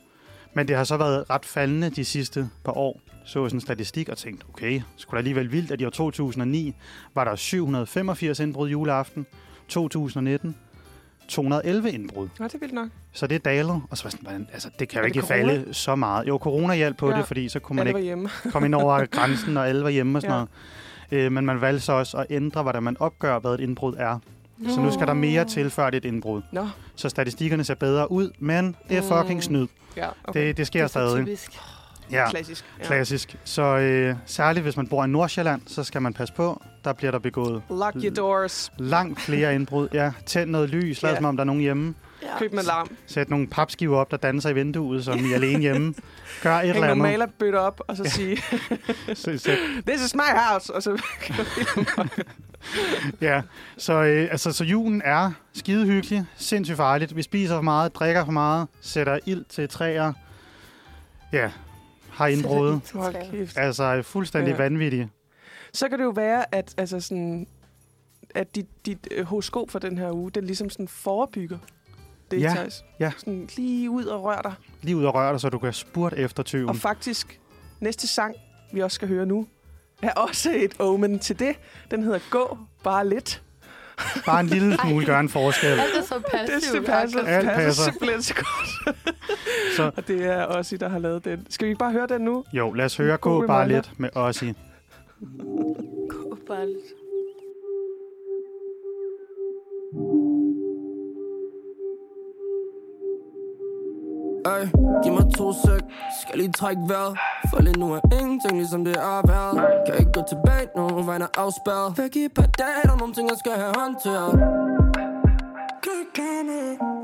Men det har så været ret faldende de sidste par år. Så sådan en statistik og tænkte, okay, skulle da alligevel vildt, at i år 2009 var der 785 indbrud juleaften. 2019 211 indbrud. Nå, det er vildt nok. Så det er dalet. Og så var sådan, hvordan- altså, det kan jo ikke corona? falde så meget. Jo, corona hjalp på Ja. det, fordi så kunne man ikke var hjemme. (laughs) kom ind over grænsen, og alle var hjemme og sådan Ja. noget. Øh, men man valgte så også at ændre, hvordan man opgør, hvad et indbrud er. Så nu skal der mere til, før det er et indbrud. Nå, Så statistikkerne ser bedre ud, men det er fucking Mm. snyd. ja, okay. Det, det sker det er stadig. typisk. Ja, Klassisk. Ja. klassisk. Så øh, særligt hvis man bor i Nordsjælland, så skal man passe på. Der bliver der begået Lock your doors. langt flere indbrud. Ja, tænd noget lys, lad Ja. som om der er nogen hjemme. Ja. Køb med alarm. Sæt nogle papskiver op, der danser i vinduet, som I er alene hjemme. Gør et Hæng eller nogle andet. malerbøtter op, og så sige, (laughs) Sæt- sæt this is my house. Og så (laughs) Ja, så, øh, altså, så julen er skide hyggelig, sindssygt farligt. Vi spiser for meget, drikker for meget, sætter ild til træer. Ja, har indbrud. (laughs) hold kæft. Altså fuldstændig Ja. vanvittigt. Så kan det jo være, at, altså sådan, at dit, dit øh, horoskop for den her uge, den ligesom sådan forebygger det, Ja, Thijs. ja. Sådan lige ud og rør dig. Lige ud og røre dig, så du kan spurte efter tyven. Og faktisk, næste sang, vi også skal høre nu, er også et omen til det. Den hedder Gå bare lidt. Bare en lille smule gør en forskel. Alt er så Det, passivt. det passer, Alt det passer passer. simpelthen så godt. Så Og det er Ossi, der har lavet den. Skal vi ikke bare høre den nu? jo, lad os høre God gå bare lidt med os i. Gå bare lidt. Ey, giv mig to sek, skal lige trække vejret. For lige nu er ingenting ligesom det er været. Kan ikke gå tilbage nu, vejen er afspærret. Væk i par dage, der er nogle ting jeg skal have håndteret. Kan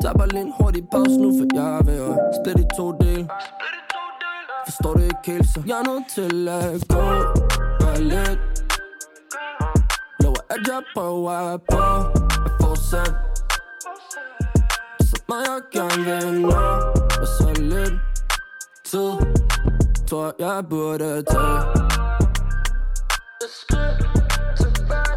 Tag bare lige en hurtig pause nu, for jeg er ved at splitte i to del Forstår det ikke helt, så jeg er nødt til at gå. Bare lidt. Lover at jeg prøver på at fortsætte. Så meget jeg gerne vil nå. Og så lidt tid Tror jeg burde tage.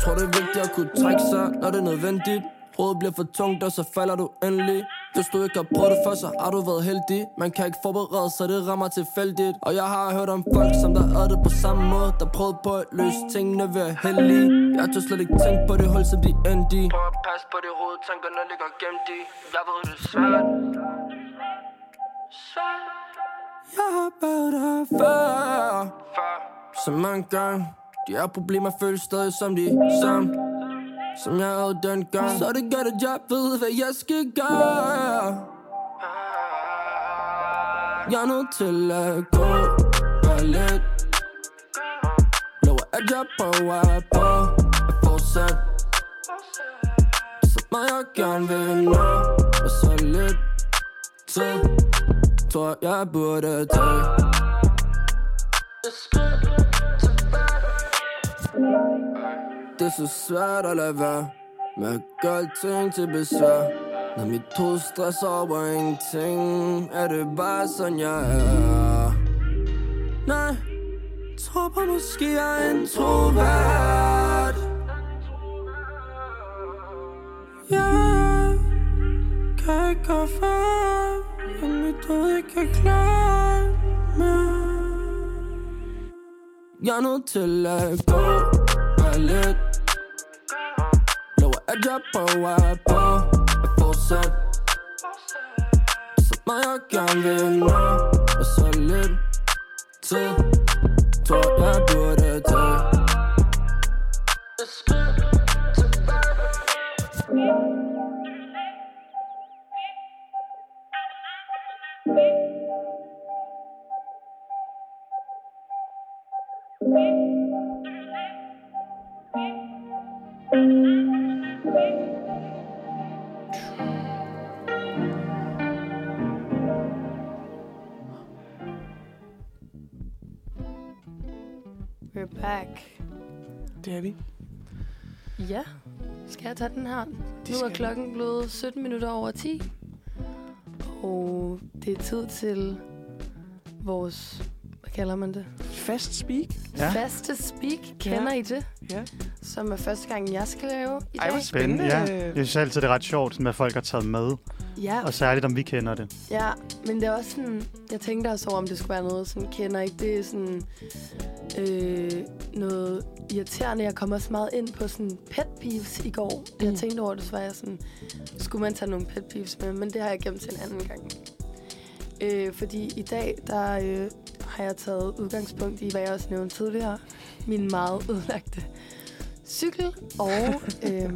Tror det er vigtigt at kunne trække sig Når det er nødvendigt? Rådet bliver for tungt og så falder du endelig. Hvis du ikke har prøvet det før så har du været heldig. Man kan ikke forberede sig det rammer tilfældigt. Og jeg har hørt om folk som der er det på samme måde Der prøvede på at løse tingene ved at heldige Jeg tør slet ikke tænke på det hul som de endte i. Prøv at passe på det hoved tankerne ligger gemt i. Jeg ved det er svært. Jeg har været der før. Så mange gange De her problemer føles stadig som de samme. Som jeg havde dengang. Så det gør at jeg ved hvad jeg skal gøre. Jeg er nødt til at gå Bare lidt. Lover at jeg prøver på At fortsætte. Så meget jeg gerne vil nå Og så lidt tid Tror jeg burde tage Det er så svært at lade være Med at gøre alting til besvær. Når mit hoved stresser over ingenting Er det bare sådan jeg er. Nej Tror på måske jeg er en troværd Jeg kan ikke gå for men mit hoved ikke er klar mere jeg er nødt til at gå bare lidt Lover at jeg prøver på at fortsætte Så meget jeg gerne vil nå Og så Ja, skal jeg tage den her? nu er klokken blevet 17 minutter over 10. Og det er tid til vores, hvad kalder man det? Fast speak. Ja. Faste speak. Kender Ja. I det? Ja. Som er første gang, jeg skal lave i Ej, hvor dag. spændende. Ja. Jeg synes altid, det er ret sjovt, hvad folk har taget med. Ja, Og særligt, om vi kender det. ja, men det er også sådan, jeg tænkte også over, om det skulle være noget, sådan, kender I det er sådan, øh, noget irriterende. Jeg kom også meget ind på sådan pet peeves i går. Mm. Jeg tænkte over det, så var jeg sådan, skulle man tage nogle pet peeves med, men det har jeg gemt til en anden gang. Øh, fordi i dag, der øh, har jeg taget udgangspunkt i, hvad jeg også nævnte tidligere, min meget ødelagte cykel, og (laughs) øh,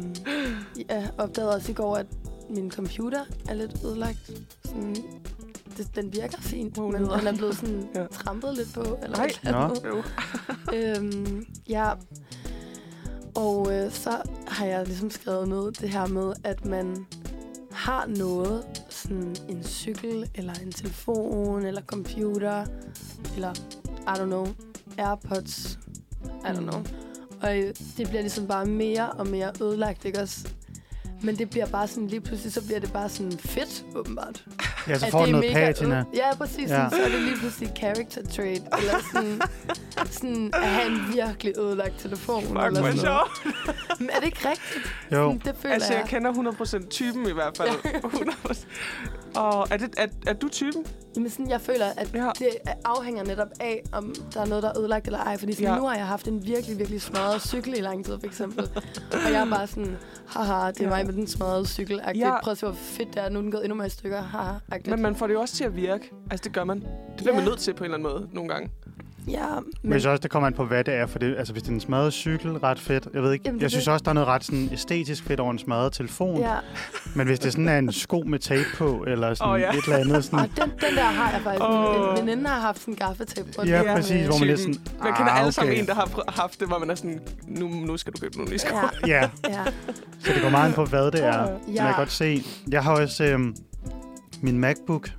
jeg opdagede også i går, at min computer er lidt ødelagt. Sådan, det, den virker fint, Wow, men den er blevet sådan (laughs) Ja. trampet lidt på. Eller Nej. Jo. (laughs) øhm, ja. Og øh, så har jeg ligesom skrevet noget, det her med, at man har noget, sådan en cykel, eller en telefon, eller computer, eller, I don't know, Airpods, I don't Mm. know. Og øh, det bliver ligesom bare mere og mere ødelagt, ikke også? Men det bliver bare sådan, lige pludselig, så bliver det bare sådan fedt, åbenbart. (laughs) Ja, så At får det du er noget mega patina. Ja, præcis. Ja. Ja. Så er det lige pludselig character trait. Eller sådan, sådan at have en virkelig ødelagt telefon. Fuck, eller hvor sådan noget. sjovt. Men er det ikke rigtigt? Jo. Sådan, det føler Altså, jeg jeg. kender 100% typen i hvert fald. (laughs) 100%. Og er, det, er, er du typen? Jamen sådan, jeg føler, at Ja. det afhænger netop af, om der er noget, der er ødelagt eller ej. Fordi sådan, Ja. nu har jeg haft en virkelig, virkelig smadret cykel i lang tid, for eksempel. og jeg er bare sådan, haha, det er Ja. mig med den smadrede cykel. Ja. Ja. Prøv at se, hvor fedt det er. Nu er den gået endnu mere i stykker. Haha, agtigt. Men man får det jo også til at virke. Altså, det gør man. Det bliver Ja. man nødt til på en eller anden måde nogle gange. Ja, Men men jeg synes også, det kommer an på, hvad det er. For det, altså, hvis det er en smadret cykel, ret fedt. Jeg ved ikke. Jamen, jeg synes det. også, der er noget ret sådan, æstetisk fedt over en smadret telefon. ja. Men hvis det sådan er en sko med tape på, eller sådan Åh, ja. et eller andet. Sådan, Og den, den der har jeg faktisk. Oh. En veninde har haft sådan en gaffetape. rundt ja, Ja. præcis. Hvor man lidt sådan... Man kender ah, alle sammen okay. en, der har haft det, hvor man er sådan, nu, nu skal du købe nogle nye sko. Ja, Ja, ja. så det går meget an på, hvad det er. Ja. Ja. Jeg kan godt se. Jeg har også øhm, min MacBook.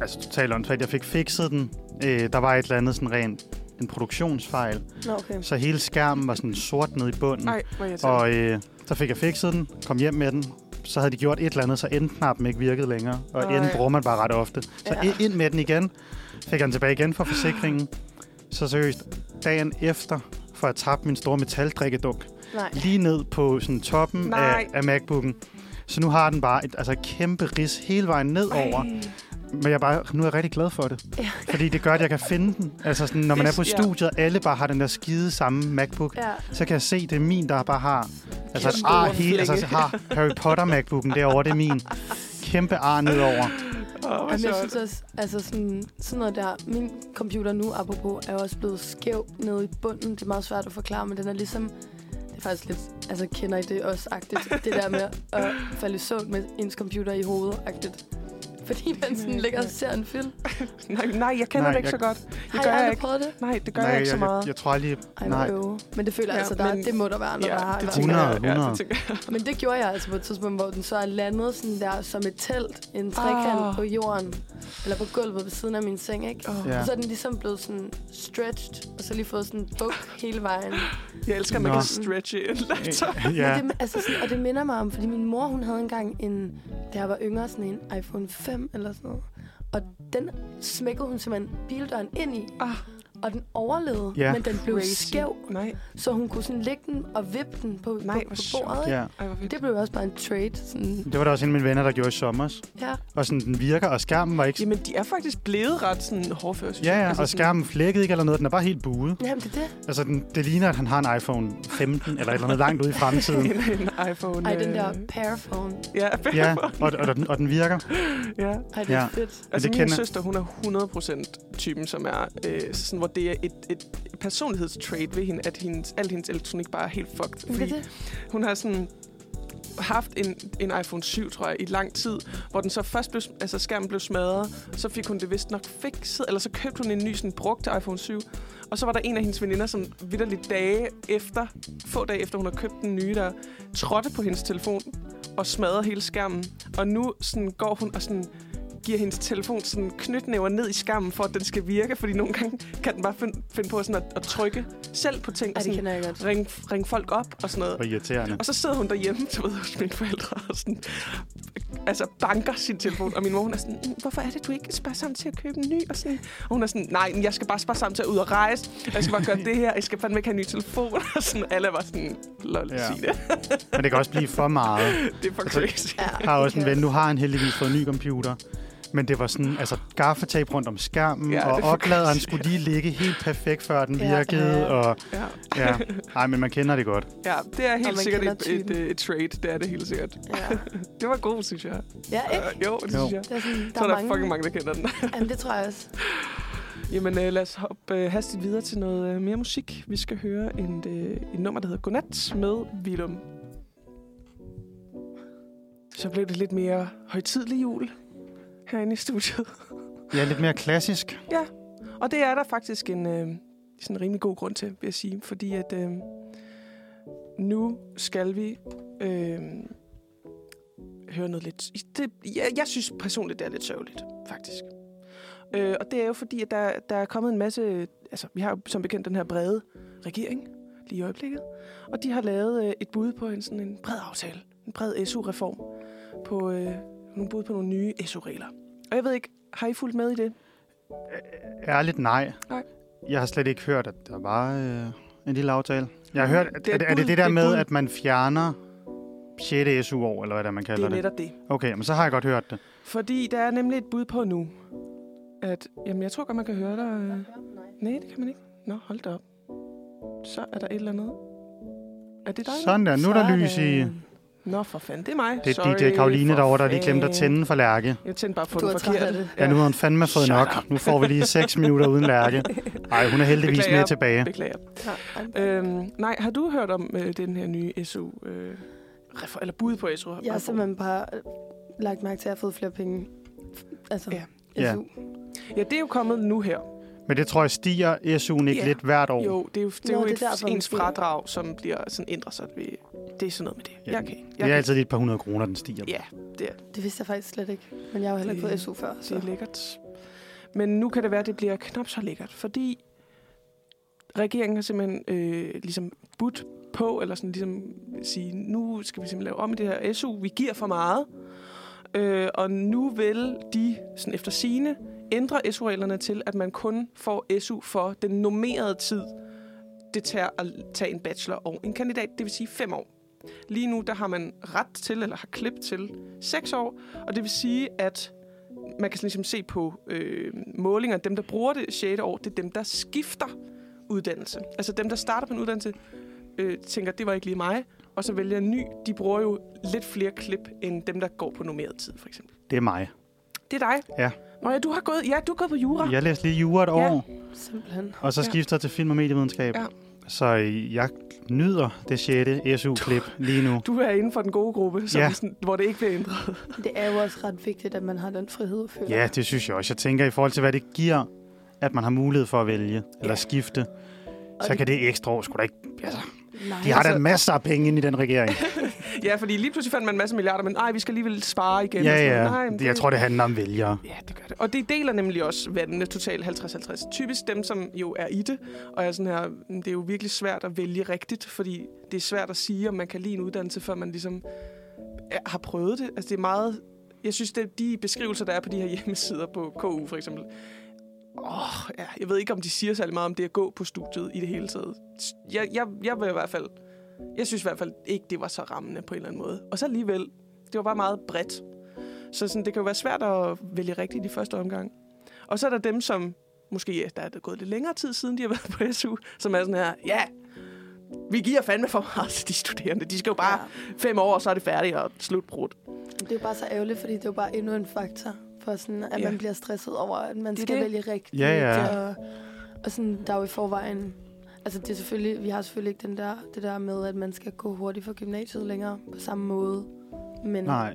Altså totalt åndssvagt. Jeg fik fikset den. Øh, der var et eller andet sådan rent en produktionsfejl. Nå, okay. Så hele skærmen var sådan sort nede i bunden. Jeg Og øh, så fik jeg fikset den, kom hjem med den. Så havde de gjort et eller andet, så endknappen ikke virkede længere. Og Ej. enden bruger man bare ret ofte. Så Ja. ind med den igen. Fik jeg den tilbage igen fra forsikringen. Så seriøst, dagen efter, for at tabe min store metaldrikkedunk, Nej. lige ned på sådan toppen Nej. af, af MacBooken. Så nu har den bare et altså, kæmpe ris hele vejen nedover. Ej. Men jeg er bare, nu er jeg rigtig glad for det. Ja. Fordi det gør, at jeg kan finde den. Altså sådan, når man er på studiet, og alle bare har den der skide samme MacBook, Ja. så kan jeg se, det er min, der bare har... Altså, ar hele, altså, har Harry Potter MacBooken derovre, det er min. Kæmpe ar nedover. Hvor Jamen, jeg synes også, altså sådan, sådan noget der, min computer nu, apropos, er jo også blevet skæv nede i bunden. Det er meget svært at forklare, men den er ligesom, faktisk lidt, altså kender I det også, agtigt, det der med at falde i søvn med ens computer i hovedet, agtigt. Fordi man sådan ligger og ser en film. (laughs) Nej, nej, jeg kender Nej, det ikke jeg- så godt. Det Har gør jeg aldrig ikke. prøvet det? Nej, det gør Nej, jeg ikke så jeg, meget. jeg, jeg tror lige... Ej, nej. hvor øve. Men det føler jeg Ja, altså, der, men- det må der være andre, der har. Ja, det hvert tænker fald. jeg. 100, Ja, 100. det tænker jeg. Men det gjorde jeg altså på et tidspunkt, hvor den så er landet sådan der som et telt, en trekant Ah. på jorden, eller på gulvet ved siden af min seng, ikke? Åh, Ja. Og så er den ligesom blevet sådan stretched, og så lige fået sådan en buk hele vejen. Jeg elsker, at man kan stretche en laptop. Ja, Men det, altså sådan, og det minder mig om, fordi min mor, hun havde engang en, da jeg var yngre, sådan en iPhone 5 eller sådan noget. Og den smækkede hun simpelthen bildøren ind i, Ah, og den overlevede, Ja. men den blev crazy. skæv, Nej, så hun kunne sådan lægge den og vippe den på, Nej, på, på bordet. Ja. ej. Det blev også bare en trade. Sådan, Det var der også en af mine venner, der gjorde i sommer. ja. Og sådan, den virker, og skærmen var ikke... Jamen, de er faktisk blevet ret sådan hårdføre, synes Ja, ja, Altså og sådan- skærmen flækkede ikke eller noget. Den er bare helt buet. Jamen, det er det. Altså, den, det ligner, at han har en iPhone 15 eller et eller andet langt ude i fremtiden. en, (laughs) en iPhone. Ej, den øh, der Paraphone. Ja, Ja, og, og, den, og den virker. ja. Ej, det er Ja. fedt. Altså, det min kender- søster, hun er 100% typen, som er øh, sådan, hvor det er et, et personlighedstrait ved hende, at hendes, al hendes elektronik bare er helt fucked. Fordi det. hun har sådan haft en, en iPhone 7, tror jeg, i lang tid, hvor den så først blev, altså skærmen blev smadret, så fik hun det vist nok fikset, eller så købte hun en ny sådan brugt iPhone 7, og så var der en af hendes veninder, som vidderligt dage efter, få dage efter hun har købt den nye, der trådte på hendes telefon og smadrede hele skærmen. Og nu sådan går hun og sådan giver hendes telefon sådan knytnæver ned i skærmen, for at den skal virke, fordi nogle gange kan den bare finde, finde på sådan at, at trykke selv på ting, og det sådan jeg godt. ringe, ringe folk op og sådan noget. Og irriterende. Og så sidder hun derhjemme, du ved, hos mine forældre, og sådan, altså banker sin telefon. Og min mor, hun er sådan, "Mm, hvorfor er det, du ikke sparer sammen til at købe en ny? Og, sådan, og hun er sådan, nej, jeg skal bare spare sammen til at ud og rejse. Og jeg skal bare gøre det her. Jeg skal fandme ikke have en ny telefon. (laughs) Og sådan, alle var sådan, lol, Ja. ja. sig det. Men det kan også blive for meget. (laughs) Det er for crazy. Ja, Jeg har også det en ven, nu har han heldigvis fået en ny computer. Men det var sådan, altså gaffetape rundt om skærmen, Ja, og er opladeren skulle lige ligge helt perfekt, før den Ja. virkede. Ja. Og, Ja. ja. Ej, men man kender det godt. ja, det er helt sikkert et, et, et, et trade. Det er det helt sikkert. Ja, (laughs) Det var god, synes jeg. ja ikke? Uh, jo, det Jo. synes jeg. Det er sådan, der Så er er der mange. fucking mange, der kender den. (laughs) Jamen, det tror jeg også. Jamen, øh, lad os hoppe øh, hastigt videre til noget øh, mere musik. Vi skal høre en, øh, et nummer, der hedder Godnat med Willum. Så blev det lidt mere højtidlig jul herinde i studiet. (laughs) Ja, lidt mere klassisk. Og det er der faktisk en øh, sådan rimelig god grund til, vil jeg sige. Fordi at øh, nu skal vi øh, høre noget lidt... Det, jeg, jeg synes personligt, det er lidt sørgeligt, faktisk. Øh, og det er jo fordi, at der, der er kommet en masse... Altså, vi har jo som bekendt den her brede regering lige i øjeblikket. Og de har lavet øh, et bud på en, sådan en bred aftale. En bred SU-reform. På øh, nogle bud på nogle nye SU-regler. Og jeg ved ikke, har I fulgt med i det? Ærligt nej. Nej. Jeg har slet ikke hørt, at der var øh, en lille aftale. Jeg har hørt, at, Det er det er, er, det det der Det er et med, bud. at man fjerner 6. SU-år, eller hvad det er, man Det kalder er det. netop det. Okay, men så har jeg godt hørt det. Fordi der er nemlig et bud på nu, at... Jamen, jeg tror godt, man kan høre dig. øh. Nej, det kan man ikke. Nå, hold da op. Så er der et eller andet. Er det dig? Sådan der, nu er der lys i... Nå, for fanden, det er mig. Det er DJ Karoline derovre, der lige glemte at tænde for Lærke. Jeg tændte bare på Du den er forkerte. det. Ja, nu har hun fandme fået Shut nok. up. Nu får vi lige 6 minutter uden Lærke. Ej, hun er heldigvis Beklager. med tilbage. Beklager. Ja, Øhm, nej, har du hørt om øh, den her nye SU... Øh, eller bud på SU? Jeg har simpelthen bare øh, lagt mærke til, at jeg har fået flere penge. Altså, Ja. Ja. SU. Ja, det er jo kommet nu her. Men det tror jeg stiger SU'en ikke Ja. lidt hvert år. Jo, det er jo, det er Nå, jo det et, derfor, ens fradrag, som bliver sådan ændret sig. Ved, det er sådan noget med det. Ja. Jeg kan, jeg Det er kan. altid lige et par hundrede kroner, den stiger. Ja, det er, Det vidste jeg faktisk slet ikke. Men jeg har jo heller ikke Det- fået SU før. det Så. er lækkert. Men nu kan det være, at det bliver knap så lækkert, fordi regeringen har simpelthen øh, ligesom budt på, eller sådan ligesom sige, nu skal vi simpelthen lave om i det her SU. Vi giver for meget. Øh, og nu vil de, sådan efter sine, ændre SU-reglerne til, at man kun får SU for den normerede tid, det tager at tage en bachelor og en kandidat, det vil sige fem år. Lige nu, der har man ret til, eller har klip til, seks år, og det vil sige, at man kan ligesom se på øh, målinger, dem, der bruger det 6. år, det er dem, der skifter uddannelse. Altså dem, der starter på en uddannelse, øh, tænker, det var ikke lige mig, og så vælger en ny. De bruger jo lidt flere klip, end dem, der går på normeret tid, for eksempel. Det er mig. Det er dig. Ja. Nå ja, du har gået, ja, du har gået på jura. Jeg læste lige jura et Ja. år, Simpelthen. og så Ja. skifter til film- og medievidenskab. Ja. Så jeg nyder det 6. SU-klip lige nu. Du er inden for den gode gruppe, som Ja. sådan, hvor det ikke bliver ændret. Det er jo også ret vigtigt, at man har den frihed, føler Ja, jeg. det synes jeg også. Jeg tænker, i forhold til, hvad det giver, at man har mulighed for at vælge eller skifte, Og så det- kan det ekstra år sgu da ikke... Altså, Nej, de har da altså- masser af penge inde i den regering. (laughs) Ja, fordi lige pludselig fandt man en masse milliarder, men nej, vi skal alligevel spare igen. Ja, ja. Nej, men Jeg tror, det handler om vælgere. Ja, det gør det. Og det deler nemlig også vandene totalt 50-50. Typisk dem, som jo er i det, og er sådan her, "Mm, det er jo virkelig svært at vælge rigtigt, fordi det er svært at sige, om man kan lide en uddannelse, før man ligesom har prøvet det. Altså det er meget, jeg synes, det er de beskrivelser, der er på de her hjemmesider på KU for eksempel, Åh, ja, jeg ved ikke, om de siger særlig meget om det at gå på studiet i det hele taget. Jeg, jeg, jeg vil i hvert fald, jeg synes i hvert fald ikke, det var så rammende på en eller anden måde. Og så alligevel, det var bare meget bredt. Så sådan, det kan jo være svært at vælge rigtigt i første omgang. Og så er der dem, som måske ja, der er det gået lidt længere tid siden, de har været på SU, som er sådan her, ja, vi giver fandme for meget til de studerende. De skal jo bare Ja. fem år, og så er det færdigt og slutbrudt. Det er jo bare så ærgerligt, fordi det er jo bare endnu en faktor for sådan, at Ja. ja. man bliver stresset over, at man Det skal det. vælge rigtigt. Ja, ja. Og, og sådan, der er jo i forvejen... Altså, det er selvfølgelig, vi har selvfølgelig ikke den der, det der med, at man skal gå hurtigt for gymnasiet længere på samme måde. Men Nej.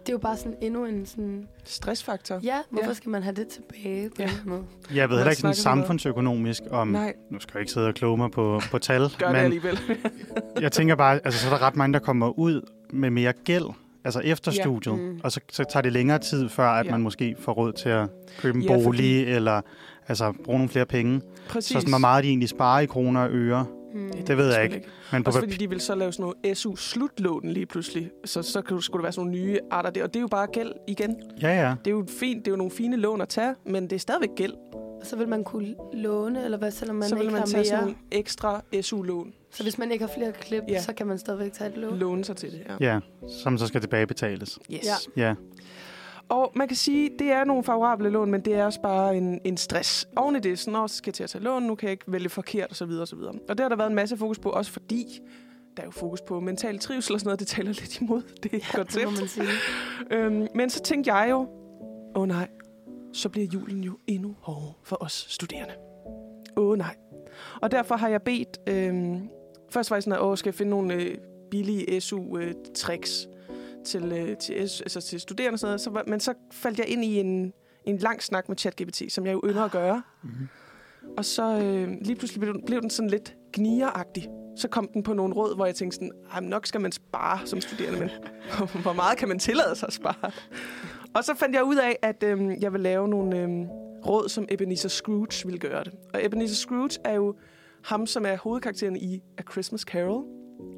det er jo bare sådan endnu en sådan... Stressfaktor. Ja, hvorfor Ja. skal man have det tilbage på Ja. ja. en måde? Jeg ved heller ikke sådan samfundsøkonomisk om... Nej, Nu skal jeg ikke sidde og kloge mig på, på tal, gør det men alligevel. (laughs) jeg tænker bare, altså så er der ret mange, der kommer ud med mere gæld, altså efter Ja. studiet, Mm. og så, så tager det længere tid, før at Ja. man måske får råd til at købe en Ja, fordi- bolig, eller altså bruge nogle flere penge. Præcis. Så sådan, hvor meget de egentlig sparer i kroner og øre, Mm. det ved jeg ikke. Men på Også papir, fordi de vil så lave sådan noget SU-slutlån lige pludselig. Så, så skulle der være sådan nogle nye arter der. Og det er jo bare gæld igen. ja, ja. Det er jo fint, det er jo nogle fine lån at tage, men det er stadigvæk gæld. Og så vil man kunne låne, eller hvad, selvom man så vil ikke man har tage mere. sådan nogle ekstra SU-lån. Så hvis man ikke har flere klip, Ja. så kan man stadigvæk tage et lån. Låne sig til det, ja. Ja, som så skal tilbagebetales. Yes. Ja. Ja, Og man kan sige, det er nogle favorable lån, men det er også bare en, en stress. Oven i det, så når skal jeg til at tage lån, nu kan jeg ikke vælge forkert osv. osv. Og det har der været en masse fokus på, også fordi der er jo fokus på mental trivsel og sådan noget, det taler lidt imod det Ja, koncept. det må man sige. Øhm, men så tænkte jeg jo, åh oh, nej, så bliver julen jo endnu hårdere for os studerende. Åh oh, nej. Og derfor har jeg bedt, øhm, først var jeg sådan, at åh, skal jeg finde nogle øh, billige SU-tricks til, øh, til, altså til studerende og sådan noget. Så, var- men så faldt jeg ind i en, en lang snak med ChatGPT, som jeg jo ynder at gøre. Mhm. Og så øh, lige pludselig blev, den- blev den sådan lidt gnigeragtig. Så kom den på nogle råd, hvor jeg tænkte sådan, "Ej, men nok skal man spare som studerende, men (laughs) hvor meget kan man tillade sig at spare? Og så fandt jeg ud af, at øhm, jeg vil lave nogle øhm, råd, som Ebenezer Scrooge ville gøre det. Og Ebenezer Scrooge er jo ham, som er hovedkarakteren i A Christmas Carol.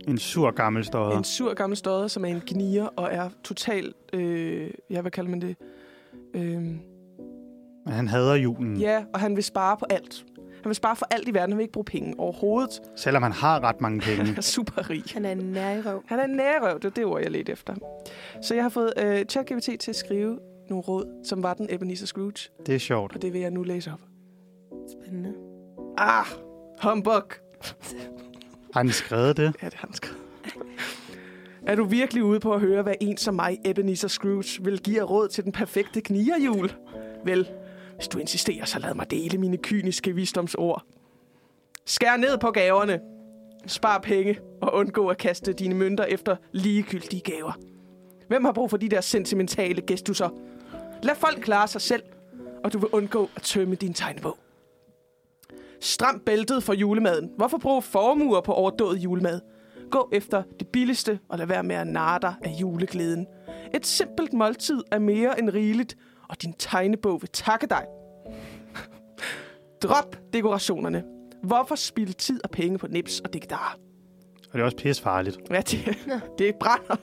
en sur gammel stodder. En sur gammel stodder, som er en gnier og er totalt, øh, ja, hvad kalder man det? Øhm, Men han hader julen. Ja, og han vil spare på alt. Han vil spare for alt i verden. Han vil ikke bruge penge overhovedet. Selvom han har ret mange (laughs) penge. Han er super rig. Han er en nærrøv. Han er en nærrøv. Det er det ord, jeg ledte efter. Så jeg har fået øh, ChatGPT til at skrive nogle råd, som var den Ebenezer Scrooge. Det er sjovt. Og det vil jeg nu læse op. Spændende. Ah, humbug. Har han skrevet det? Ja, det har han skrevet. Er du virkelig ude på at høre, hvad en som mig, Ebenezer Scrooge, vil give råd til den perfekte knierhjul? Vel, hvis du insisterer, så lad mig dele mine kyniske visdomsord. Skær ned på gaverne. Spar penge og undgå at kaste dine mønter efter ligegyldige gaver. Hvem har brug for de der sentimentale gestusser? Lad folk klare sig selv, og du vil undgå at tømme din tegnebog. Stram bæltet for julemaden. Hvorfor bruge formuer på overdået julemad? Gå efter det billigste og lad være med at narre dig af juleglæden. Et simpelt måltid er mere end rigeligt, og din tegnebog vil takke dig. Drop dekorationerne. Hvorfor spilde tid og penge på nips og digtar? Og det er også pisse farligt. Ja, det, det brænder.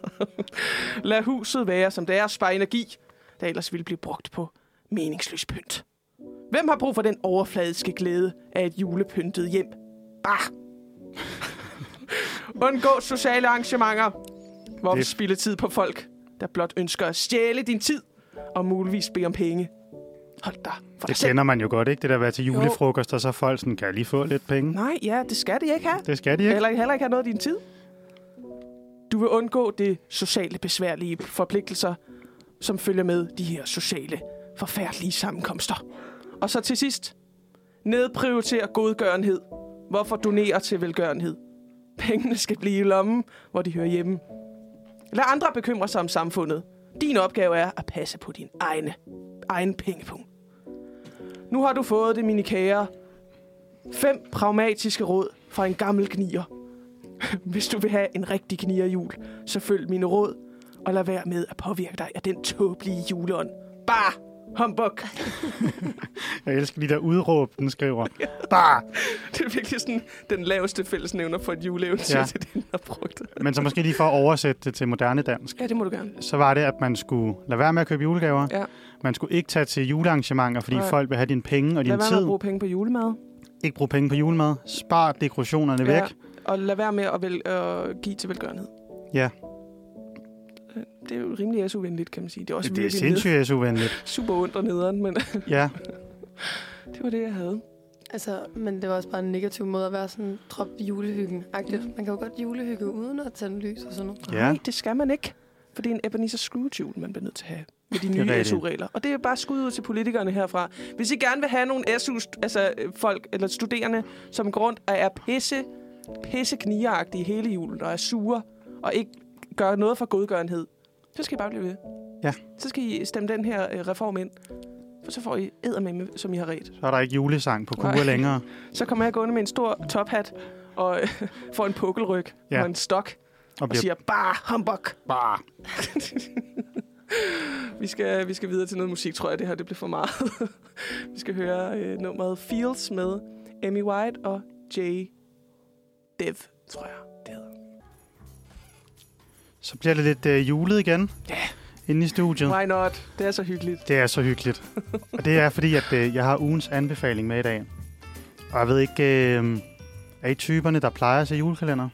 Lad huset være, som det er, spare energi, der ellers ville blive brugt på meningsløs pynt. Hvem har brug for den overfladiske glæde af et julepyntet hjem? Bah! (laughs) Undgå sociale arrangementer. Hvorfor Det- spille tid på folk, der blot ønsker at stjæle din tid og muligvis bede om penge? Hold dig for Det kender man jo godt, ikke? Det der at være til julefrokost, og så folk sådan, kan jeg lige få lidt penge? Nej, ja, det skal de ikke have. Det skal de ikke. Eller heller ikke have noget af din tid. Du vil undgå det sociale besværlige forpligtelser, som følger med de her sociale forfærdelige sammenkomster. Og så til sidst, nedprioritere godgørenhed. Hvorfor donere til velgørenhed? Pengene skal blive i lommen, hvor de hører hjemme. Lad andre bekymre sig om samfundet. Din opgave er at passe på din egne, egen pengepunkt. Nu har du fået det, mine kære. Fem pragmatiske råd fra en gammel knier. (laughs) Hvis du vil have en rigtig knierjul, så følg mine råd, og lad være med at påvirke dig af den tåbelige juleånd. Bare humbug. (laughs) Jeg elsker de der udråb, den skriver. Bare! (laughs) Det er virkelig sådan den laveste fællesnævner for et juleeventyr, ja. Ja. (laughs) det den har brugt. Men så måske lige for at oversætte det til moderne dansk, Ja, det må du gerne. så var det, at man skulle lade være med at købe julegaver. Ja. Man skulle ikke tage til julearrangementer, fordi Nej. folk vil have dine penge og din Lad være med tid. at bruge penge på julemad. Ikke bruge penge på julemad. Spar dekorationerne væk. Og lad være med at vel, øh, give til velgørenhed. Ja. Øh, Det er jo rimelig SU-venligt, kan man sige. Det er også Det er sindssygt SU-venligt. (laughs) super ondt og nederen, men Ja, (laughs) det var det, jeg havde. Altså, men det var også bare en negativ måde at være sådan, drop julehyggen -agtigt. Man kan jo godt julehygge uden at tænde lys og sådan noget. Ja. Nej, det skal man ikke. For det er en Ebenezer Scrooge man bliver nødt til at have med de nye. SU-regler. Og det er bare skud ud til politikerne herfra. Hvis I gerne vil have nogle SU, altså øh, folk eller studerende, som går rundt og er pisse, pisse hele julen og er sure og ikke gør noget for godgørenhed, så skal I bare blive ved. Ja. Så skal I stemme den her øh, reform ind. For så får I eddermame, som I har ret. så er der ikke julesang på Nej. længere. (laughs) Så kommer jeg gående med en stor tophat og øh, får en pukkelryg Ja. og en stok Og og siger, bare humbug. bare. (laughs) Vi skal, vi skal videre til noget musik, tror jeg. Det her det bliver for meget. (laughs) vi skal høre øh, nummeret Feels med Amy White og Jay Dev, tror jeg. Så bliver det lidt øh, julet igen. Ja. Inde i studiet. Why not? Det er så hyggeligt. Det er så hyggeligt. (laughs) og det er fordi, at øh, jeg har ugens anbefaling med i dag. Og jeg ved ikke, øh, er I typerne, der plejer at se julekalender?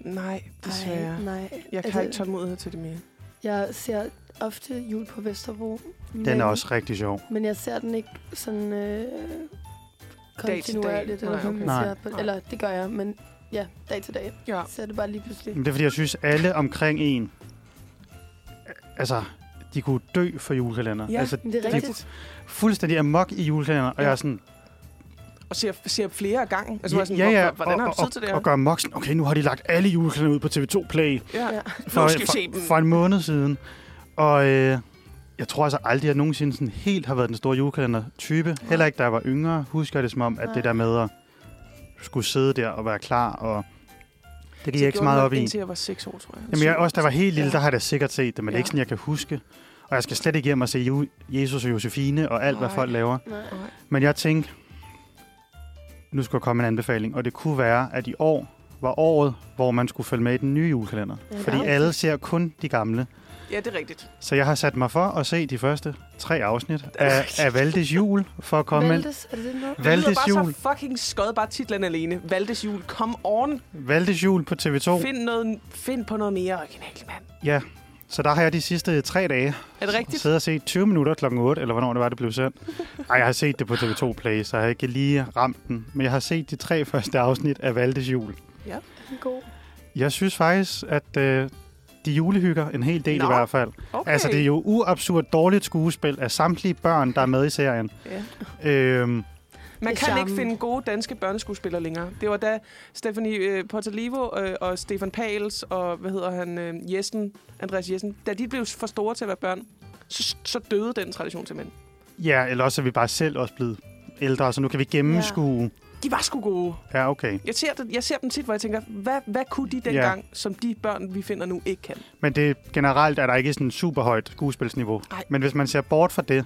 Nej, desværre. Ej, nej. Jeg kan Altså, ikke tålmodighed til det mere. Jeg ser ofte jul på Vesterbro. Den er også rigtig sjov. Men jeg ser den ikke sådan øh, kontinuerligt. dag. Eller, Nej, okay. Nej. På, Nej. eller det gør jeg, men ja, dag til dag. Ja. Så er det bare lige pludselig. Men det er fordi, jeg synes, alle omkring en, altså, de kunne dø for julekalender. Ja, altså, det er de rigtigt. fuldstændig amok i julekalender, og Ja. jeg er sådan, Og ser, ser flere af gangen. Altså, ja, ja, sådan, ja, ja, hvor- Hvordan har og, du tid og, til det og, her? og gør moksen. Okay, nu har de lagt alle julekalender ud på TV2 Play Ja. Ja. for, skal vi se for, dem. for en måned siden. Og øh, jeg tror altså aldrig, at jeg nogensinde sådan helt har været den store julekalender-type. Heller ikke, da jeg var yngre, husker jeg det som om, at Nej. det der med at skulle sidde der og være klar, og det gik jeg ikke så meget op i. Indtil jeg var 6 år, tror jeg. Jamen, jeg, også da jeg var helt lille, Ja. der har jeg da sikkert set det, men det er Ja. ikke sådan, jeg kan huske. Og jeg skal slet ikke hjem og se Ju- Jesus og Josefine og alt, hvad Nej. folk laver. Nej. Men jeg tænkte, nu skulle komme en anbefaling, og det kunne være, at i år var året, hvor man skulle følge med i den nye julekalender. Ja, Fordi det alle ser kun de gamle. Ja, det er rigtigt. Så jeg har sat mig for at se de første tre afsnit af, af Valdes Jul, for at komme med Valdes, er det det noget? Det lyder Valdes bare Jul, så fucking skød, bare titlen alene. Valdes jul, come on. Valdes Jul på TV2. Find, noget, find på noget mere originalt, mand. Ja, så der har jeg de sidste tre dage Er det rigtigt? siddet og set 20 minutter klokken 8, eller hvornår det var, det blev sendt. (laughs) Ej, jeg har set det på TV2 Play, så jeg har ikke lige ramt den. Men jeg har set de tre første afsnit af Valdes Jul. God. Jeg synes faktisk, at øh, de julehygger en hel del Nå, i hvert fald. Okay. Altså, det er jo uabsurd dårligt skuespil af samtlige børn, der er med i serien. Ja. Øhm, Man kan ikke finde gode danske børneskuespillere længere. Det var da Stephanie øh, Portalivo øh, og Stefan Pals og, hvad hedder han, øh, Jessen, Andreas Jessen, da de blev for store til at være børn, så, så døde den tradition simpelthen. ja, eller også er vi bare selv også blevet ældre, så nu kan vi gennemskue. De var sgu gode. Ja, okay. Jeg ser, det, jeg ser dem tit, hvor jeg tænker, hvad, hvad kunne de dengang, ja. som de børn, vi finder nu, ikke kan? Men det generelt er der ikke sådan super højt skuespilsniveau. Ej. Men hvis man ser bort fra det,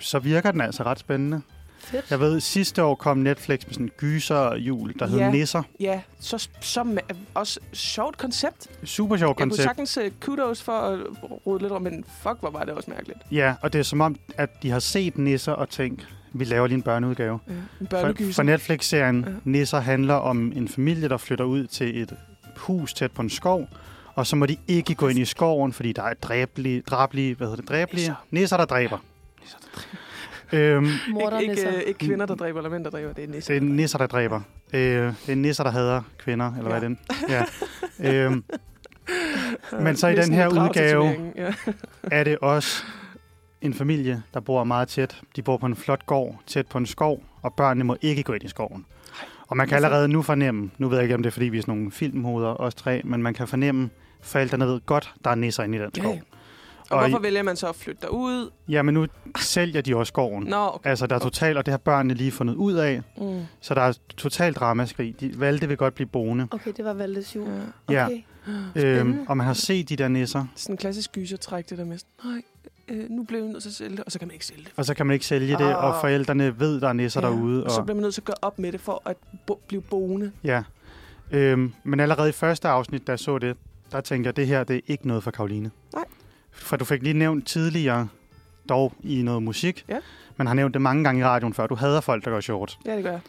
så virker den altså ret spændende. Fedt. Jeg ved, sidste år kom Netflix med sådan en gyser-jul, der hed Ja. Nisser. Ja, så, så også sjovt koncept. Super sjov Jeg kunne koncept. sagtens uh, kudos for at rode lidt om, men fuck, hvor var det også mærkeligt. Ja, og det er som om, at de har set Nisser og tænkt, vi laver lige en børneudgave. Ja. En For, for Netflix-serien Ja. Nisser handler om en familie, der flytter ud til et hus tæt på en skov, og så må de ikke gå ind i skoven, fordi der er dræbelige, dræbelige, hvad hedder det, dræbelige? Nisser. Nisser, der dræber. (laughs) Øhm, Morderne ikke, ikke, ikke kvinder, der dræber, eller mænd, der dræber. Det er nisser. det er nisser, der dræber. Øh, det er nisser, der hader kvinder, eller Ja. hvad er det? Ja. øhm, (laughs) men så i den her udgave- Ja. er det også en familie, der bor meget tæt. De bor på en flot gård, tæt på en skov, og børnene må ikke gå ind i skoven. Og man kan allerede nu fornemme, nu ved jeg ikke, om det er, fordi vi er sådan nogle filmhoveder, os tre, men man kan fornemme, forældrene ved godt, der er nisser inde i den Ja, skov. ja. Og, Og hvorfor i- vælger man så at flytte derud? Ja, men nu sælger de også skoven. Nå, okay. Altså, der er totalt, og det har børnene lige fundet ud af, Mm. så der er totalt ramaskrig. De valgte vil godt blive boende. Okay, det var Valdes jul. Ja. Ja. Okay. Øhm, og man har set de der nisser, Sådan en klassisk gysertræk, det der med, sådan, nej, øh, nu bliver vi nødt til at sælge det, og så kan man ikke sælge det. og så kan man ikke sælge det, og Ah. forældrene ved, der er nisser derude. Og så bliver man nødt til at gøre op med det, for at bo- blive boende. Ja. Øhm, men allerede i første afsnit, da jeg så det, der tænkte jeg, at det her det er ikke noget for Karoline. Nej. For du fik lige nævnt tidligere, dog i noget musik, Ja. man har nævnt det mange gange i radioen før, du hader folk, der går short. Ja, det gør jeg.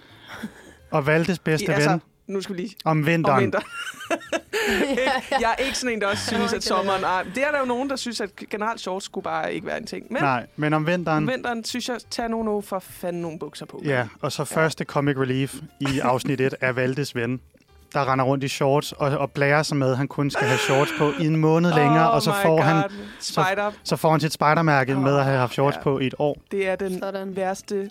Og Valdes (laughs) bedste I, ven nu skal vi lige om vinteren. om vinteren. (laughs) Jeg er ikke sådan en, der også synes, at sommeren... Ej, det er der jo nogen, der synes, at generelt shorts skulle bare ikke være en ting. Men Nej, men om vinteren, om vinteren synes jeg, tag nu nu for fanden nogle bukser på. ja, og så første comic relief i afsnit 1 er Valdes ven, der render rundt i shorts og, og blærer sig med, at han kun skal have shorts på i en måned (laughs) længere, oh og så my får, God. han, Spider, så får han sit spidermærke med at have haft shorts Ja. på i et år. det er den Sådan. værste...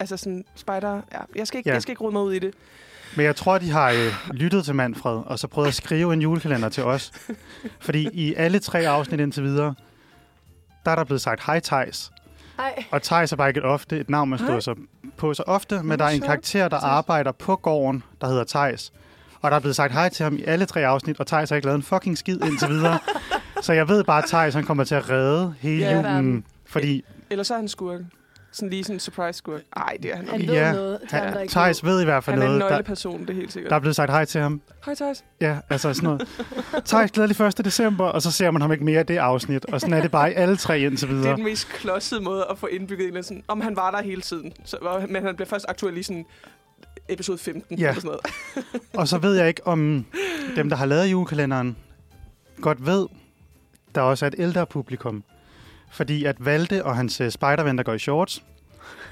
Altså sådan, spider... Ja, jeg skal ikke, Ja. jeg skal ikke rode mig ud i det. Men jeg tror, de har øh, lyttet til Manfred, og så prøvet at skrive en julekalender til os. Fordi i alle tre afsnit indtil videre, der er der blevet sagt hej Thijs. Ej, Og Thijs er bare ikke et ofte, et navn, man Hej. står så på så ofte, men der er en karakter, der arbejder på gården, der hedder Thijs. Og der er blevet sagt hej til ham i alle tre afsnit, og Thijs har ikke lavet en fucking skid indtil videre. (laughs) så jeg ved bare, at Thijs han kommer til at redde hele Ja. julen. Fordi Eller så er han skurk. Sådan lige sådan en surprise skurk. Nej, det er han han ikke. ved Ja, noget til ham, der han, ikke Thijs ved i hvert fald Han er en noget. Der, nøgleperson, det er helt sikkert. der er blevet sagt hej til ham. Hej, Thijs. Ja, altså sådan noget. Thijs, glædelig 1. december, og så ser man ham ikke mere i det afsnit. Og sådan er det bare i alle tre indtil Det er videre. den mest klodsede måde at få indbygget en eller anden sådan, om han var der hele tiden. Så, og- men han bliver først aktuel i sådan episode 15 Ja. eller sådan noget. (laughs) Og så ved jeg ikke, om dem, der har lavet julekalenderen, godt ved, der også er et ældre publikum. Fordi at Valde og hans øh, spejderven, der går i shorts,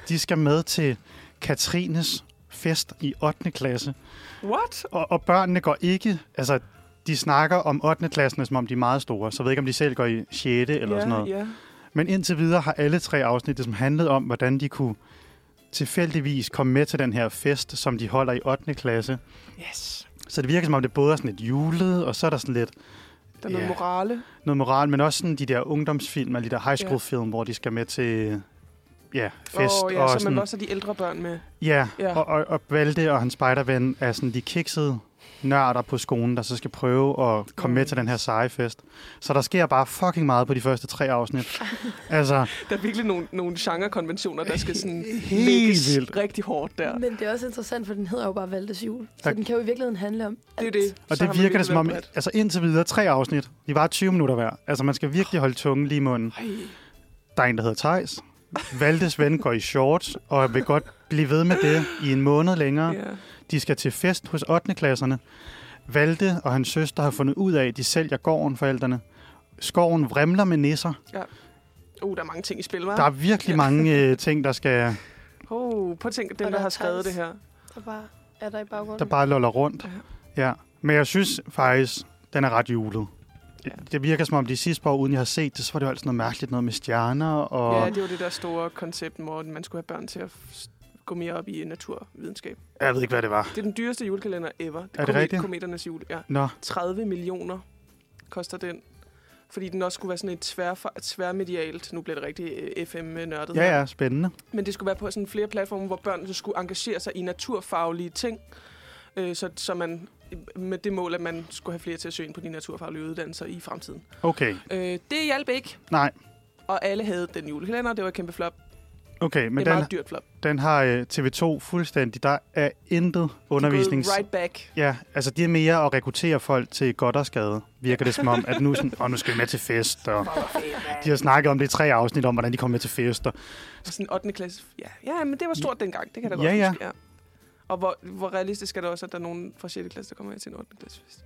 de skal med til Katrines fest i 8. klasse. What? Og, og børnene går ikke, altså de snakker om 8. klassen, som om de er meget store. Så jeg ved ikke, om de selv går i 6. eller ja, sådan noget. Ja. Men indtil videre har alle tre afsnit som handlet om, hvordan de kunne tilfældigvis komme med til den her fest, som de holder i 8. klasse. Yes. Så det virker som om, det både er sådan lidt julet, og så er der sådan lidt Der er noget Ja. morale. noget moral, men også sådan de der ungdomsfilm, eller de der high school film, hvor de skal med til ja, fest. Åh, ja, og så sådan, man også de ældre børn med. Ja, Ja. ja. Og, og, og Valde og hans spejderven er sådan de kiksede nørder på skolen, der så skal prøve at komme med til den her seje fest. Så der sker bare fucking meget på de første tre afsnit. (laughs) altså, Der er virkelig nogle, nogle genrekonventioner, der skal sådan Helt vildt. rigtig hårdt der. Men det er også interessant, for den hedder jo bare Valdes jul. Så Tak. den kan jo i virkeligheden handle om Det er alt. det. og Så det virker det som om, altså indtil videre tre afsnit, de var 20 minutter hver. Altså man skal virkelig holde tungen lige i munden. Ej, Der er en, der hedder Tejs. Valdes ven går i shorts, og vil godt blive ved med det i en måned længere. ja. De skal til fest hos 8. klasserne. Valde og hans søster har fundet ud af, at de sælger gården, forældrene. Skoven vrimler med nisser. Uh, der er mange ting i spil, hva'? Der er virkelig mange øh, ting, der skal (laughs) Oh, prøv at tænke, dem, Og der der har skrevet det her. Der bare er der i baggrunden. der bare loller rundt. Ja. Men jeg synes faktisk, den er ret julet. Ja. Det virker som om de sidste par år, uden jeg har set det, så var det jo altid noget mærkeligt noget med stjerner. Og Ja, det var det der store koncept, hvor man skulle have børn til at gå mere op i naturvidenskab. Jeg ved ikke, hvad det var. Det er den dyreste julekalender ever. Er det rigtigt? Kometernes jul, ja. Nå, 30 millioner koster den. Fordi den også skulle være sådan et tvær, tværmedialt, nu bliver det rigtig øh, FM-nørdet ja, ja, spændende. Men det skulle være på sådan flere platforme, hvor børn skulle engagere sig i naturfaglige ting. Øh, så, så man med det mål, at man skulle have flere til at søge ind på de naturfaglige uddannelser i fremtiden. Okay, Øh, det hjalp ikke, nej. og alle havde den julekalender. Det var et kæmpe flop. Okay, Men det er den, meget dyrt flop. den har øh, TV2 fuldstændig. Der er intet undervisnings... De er right back. Ja, altså det er mere at rekruttere folk til godt og skade, virker det som om, at nu, sådan, oh, nu skal vi med til fest, og de har snakket om det i tre afsnit om, hvordan de kommer med til fest. Og, Og sådan 8. klasse. Ja, ja, men det var stort dengang. Det kan da godt ja. huske. Ja. Og hvor, hvor realistisk er det også, at der er nogen fra 6. klasse, der kommer med til en 8. klasse fest?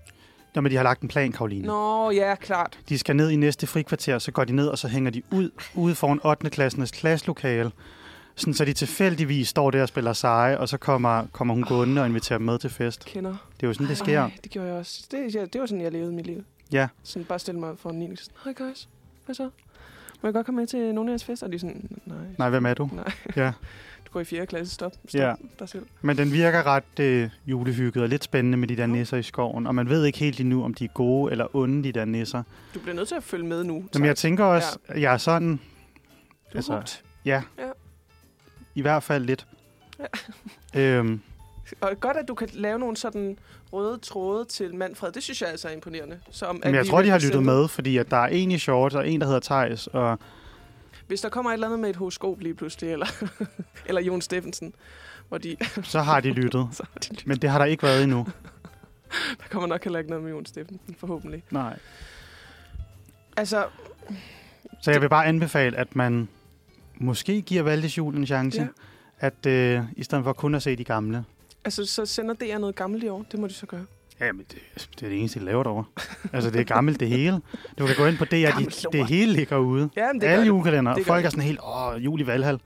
Jamen, de har lagt en plan, Karoline. Nå, ja, klart. De skal ned i næste frikvarter, så går de ned, og så hænger de ud ude foran 8. klassenes klasselokale. Sådan, så de tilfældigvis står der og spiller seje, og så kommer, kommer hun gående og inviterer dem med til fest. Kender. Det er jo sådan, det sker. Ej, det gjorde jeg også. Det, ja, det var sådan, jeg levede mit liv. Ja. Sådan bare stille mig for en 9. Sådan, Hej guys, hvad så? Må jeg godt komme med til nogle af jeres fester? Og de er sådan, nej. Nej, hvem er du? Nej. Ja. (laughs) Går i 4. klasse, stop. Stop Ja. dig selv. Men den virker ret øh, julehygget og lidt spændende med de der nisser i skoven. Og man ved ikke helt endnu, om de er gode eller onde, de der nisser. Du bliver nødt til at følge med nu. Men jeg tænker også, at jeg er sådan... Du er altså, hugt. Ja. Ja. I hvert fald lidt. (laughs) øhm, Og godt, at du kan lave nogle sådan røde tråde til Manfred. Det synes jeg altså er imponerende. Så om, men jeg tror, de har lyttet med, fordi at der er en i shorts og en, der hedder Thijs. Og Hvis der kommer et eller andet med et horoskop lige pludselig, eller, (laughs) eller Jon Steffensen, hvor de, så har de (laughs) lyttet. så har de, Men det har der ikke været endnu. (laughs) der kommer nok heller ikke noget med Jon Steffensen, forhåbentlig. Nej. Altså, Så jeg vil bare anbefale, at man måske giver Valdes Jul en chance. Ja. At øh, i stedet for kun at se de gamle. altså, så sender DR noget gammelt i år. Det må de så gøre. Ja, men det, det er det eneste, de laver derovre. altså, det er gammelt, det hele. Du kan gå ind på DR, de, det hele ligger ude. Ja, men det Alle det. julekalender. Det Folk det. er sådan helt, åh, jul i Valhall.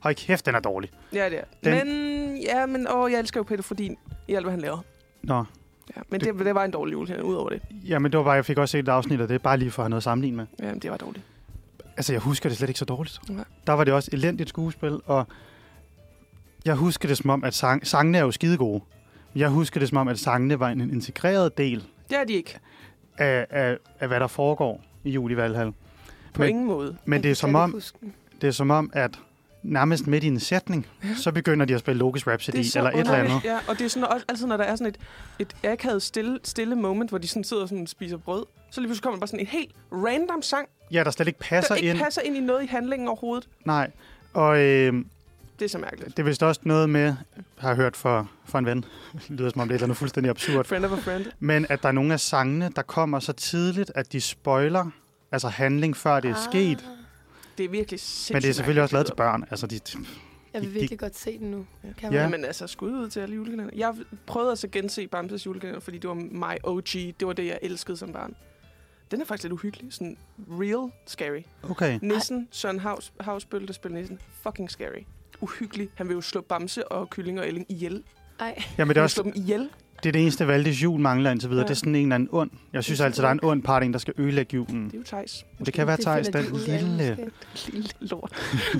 Hold kæft, den er dårlig. Ja, det er. Den- Men, ja, men åh, jeg elsker jo Peter Fordin i alt, hvad han laver. Nå, Ja, men det, det var en dårlig julekalender, ud over det. jamen det var bare, jeg fik også set et afsnit af det, bare lige for at have noget at sammenligne med. Ja, men det var dårligt. Altså, jeg husker det slet ikke så dårligt. Nej. Der var det også elendigt skuespil, og jeg husker det som om, at sang, sangene er jo skide gode. Jeg husker det som om, at sangene var en integreret del Det er de ikke. af, af, af hvad der foregår i Jul i Valhall. På Men- ingen måde. Men det er, som om, det er som om, at nærmest midt i en sætning, Ja. så begynder de at spille Logisk Rhapsody så eller et eller underligt. andet. Ja, og det er sådan også, altid, når der er sådan et, et akavet stille, stille moment, hvor de sådan sidder og sådan spiser brød, så lige pludselig kommer der bare sådan en helt random sang, Ja, der slet ikke passer der ikke ind. passer ind i noget i handlingen overhovedet. Nej, og øh, Det er så mærkeligt. det er vist også noget med, har jeg hørt for, for en ven, (laughs) det lyder som om det er noget fuldstændig absurd, Friend of a friend. men at der er nogle af sangene, der kommer så tidligt, at de spoiler altså handling, før det er Ah. sket. Det er virkelig sindssygt Men det er selvfølgelig også lavet til børn. Altså, de, Jeg vil de- virkelig godt se den nu. Ja. Kan Ja. man? Men altså, skud ud til alle julekalender. Jeg prøvede altså at gense Bamses julekalender, fordi det var my OG. Det var det, jeg elskede som barn. Den er faktisk lidt uhyggelig. Sådan real scary. okay. Nissen, Søren Havs, Havsbøl, der spiller Nissen. Fucking scary. Uhyggelig. Han vil jo slå Bamse og Kylling og Elling ihjel. Ej, Jamen, det Han er vil slå også dem ihjel. det, er det eneste, Valdes jul mangler indtil videre. Ja. Ja. Det er sådan en eller anden ond. Jeg synes altid, der er en ond part, en, der skal ødelægge julen. Det er jo Thijs. Det kan være det Thijs, den de lille. Lille lort.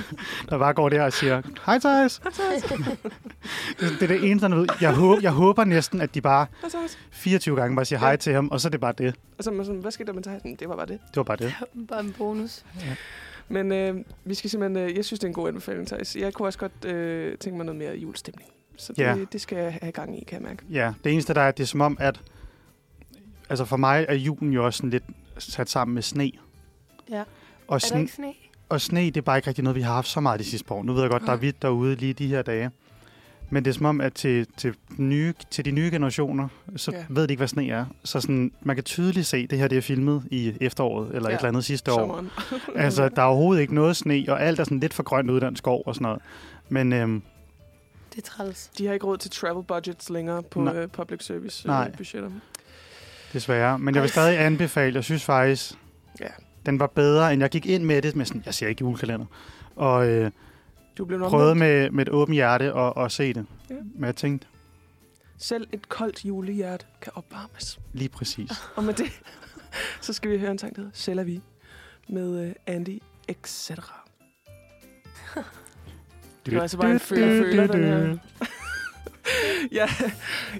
(laughs) der bare går der og siger, hej Thijs. (laughs) det, det er det eneste, han ved. Jeg håber, jeg håber næsten, at de bare Hvad så også? 24 gange bare siger hej til ham, og så er det bare det. Og så er man sådan, hvad skete der med Thijs? Men Det var bare det. Det var bare det. (laughs) Bare en bonus. Men øh, vi skal simpelthen... Øh, jeg synes, det er en god anbefaling, Thijs. Jeg kunne også godt øh, tænke mig noget mere julestemning. Så det, Ja. det skal jeg have gang i, kan jeg mærke. Ja, det eneste der er, det er som om, at altså for mig er julen jo også sådan lidt sat sammen med sne. Ja. Og, Er der sne, ikke sne? og sne, det er bare ikke rigtig noget, vi har haft så meget de sidste par år. Nu ved jeg godt, der er hvidt derude lige de her dage. Men det er som om, at til, til, nye, til de nye generationer, så Ja. ved de ikke, hvad sne er. Så sådan, man kan tydeligt se, at det her det er filmet i efteråret, eller Ja. et eller andet sidste år. (laughs) Altså, der er overhovedet ikke noget sne, og alt er sådan lidt for grønt i den skov og sådan noget. Men øhm, Det er træls. De har ikke råd til travel budgets længere på Nej. øh, public service Nej. øh, budgetter. desværre. Men jeg vil stadig anbefale, jeg synes faktisk, Ja. den var bedre, end jeg gik ind med det med sådan, jeg ser ikke julekalender. Og øh, Du blev prøvede med, med et åbent hjerte at, at se det. Ja. Men jeg tænkte, Selv et koldt julehjerte kan opvarmes. lige præcis. (laughs) Og med det, så skal vi høre en sang, der hedder Selv er vi, med øh, Andy etc. Det var altså bare en føler føler, den her. (laughs) ja,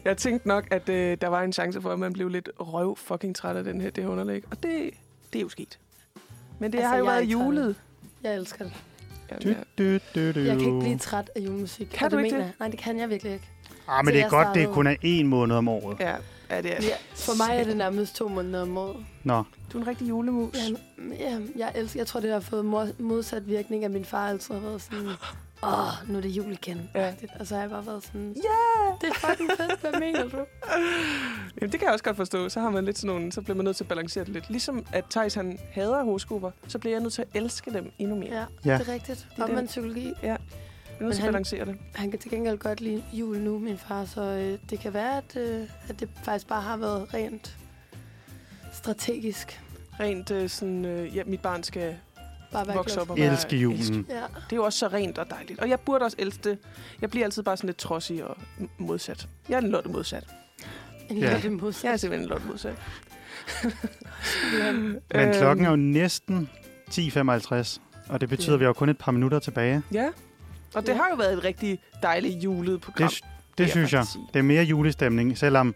jeg tænkte nok, at øh, der var en chance for, at man blev lidt røv fucking træt af den her, det her underlæg. Og det, det er jo sket. Men det Altså, har jo været julet. Jeg elsker det. Jamen, Du, ja. du, du, du. Jeg kan ikke blive træt af julemusik. Kan du det ikke mener det? jeg. Nej, det kan jeg virkelig ikke. Ah, men Så det er jeg godt, det startede- kun er en måned om året. Ja, ja, det er det. Ja, for mig er det nærmest to måneder om året. Nå, Du er en rigtig julemus. Ja, ja, jeg, elsker, jeg tror, det har fået modsat virkning, at min far altid har været sådan, åh, nu er det jul igen. Ja. Ja. Og så har jeg bare været sådan, Ja! det er fucking fedt, hvad mener du? (laughs) Jamen, det kan jeg også godt forstå. Så har man lidt sådan nogle, så bliver man nødt til at balancere det lidt. Ligesom at Thijs han hader horoskoper, så bliver jeg nødt til at elske dem endnu mere. Ja, Ja. Ja. det er rigtigt. er Og det. man psykologi. Er til at han- balancere det. Han kan til gengæld godt lide jul nu, min far, så øh, det kan være, at, øh, at det faktisk bare har været rent strategisk. Rent øh, sådan, øh, ja, mit barn skal Bare være vokse op og være elske julen. Ja, Det er jo også så rent og dejligt. Og jeg burde også elske det. Jeg bliver altid bare sådan lidt trodsig og modsat. Jeg er en lotte modsat. en Ja. lille modsat. Jeg er simpelthen en lotte modsat. (laughs) Men Øhm, klokken er jo næsten 10.55, og det betyder, Ja. at vi har kun et par minutter tilbage. Ja. Og det Ja. har jo været et rigtig dejligt julet program. Det, det jeg synes jeg. sige. Det er mere julestemning, selvom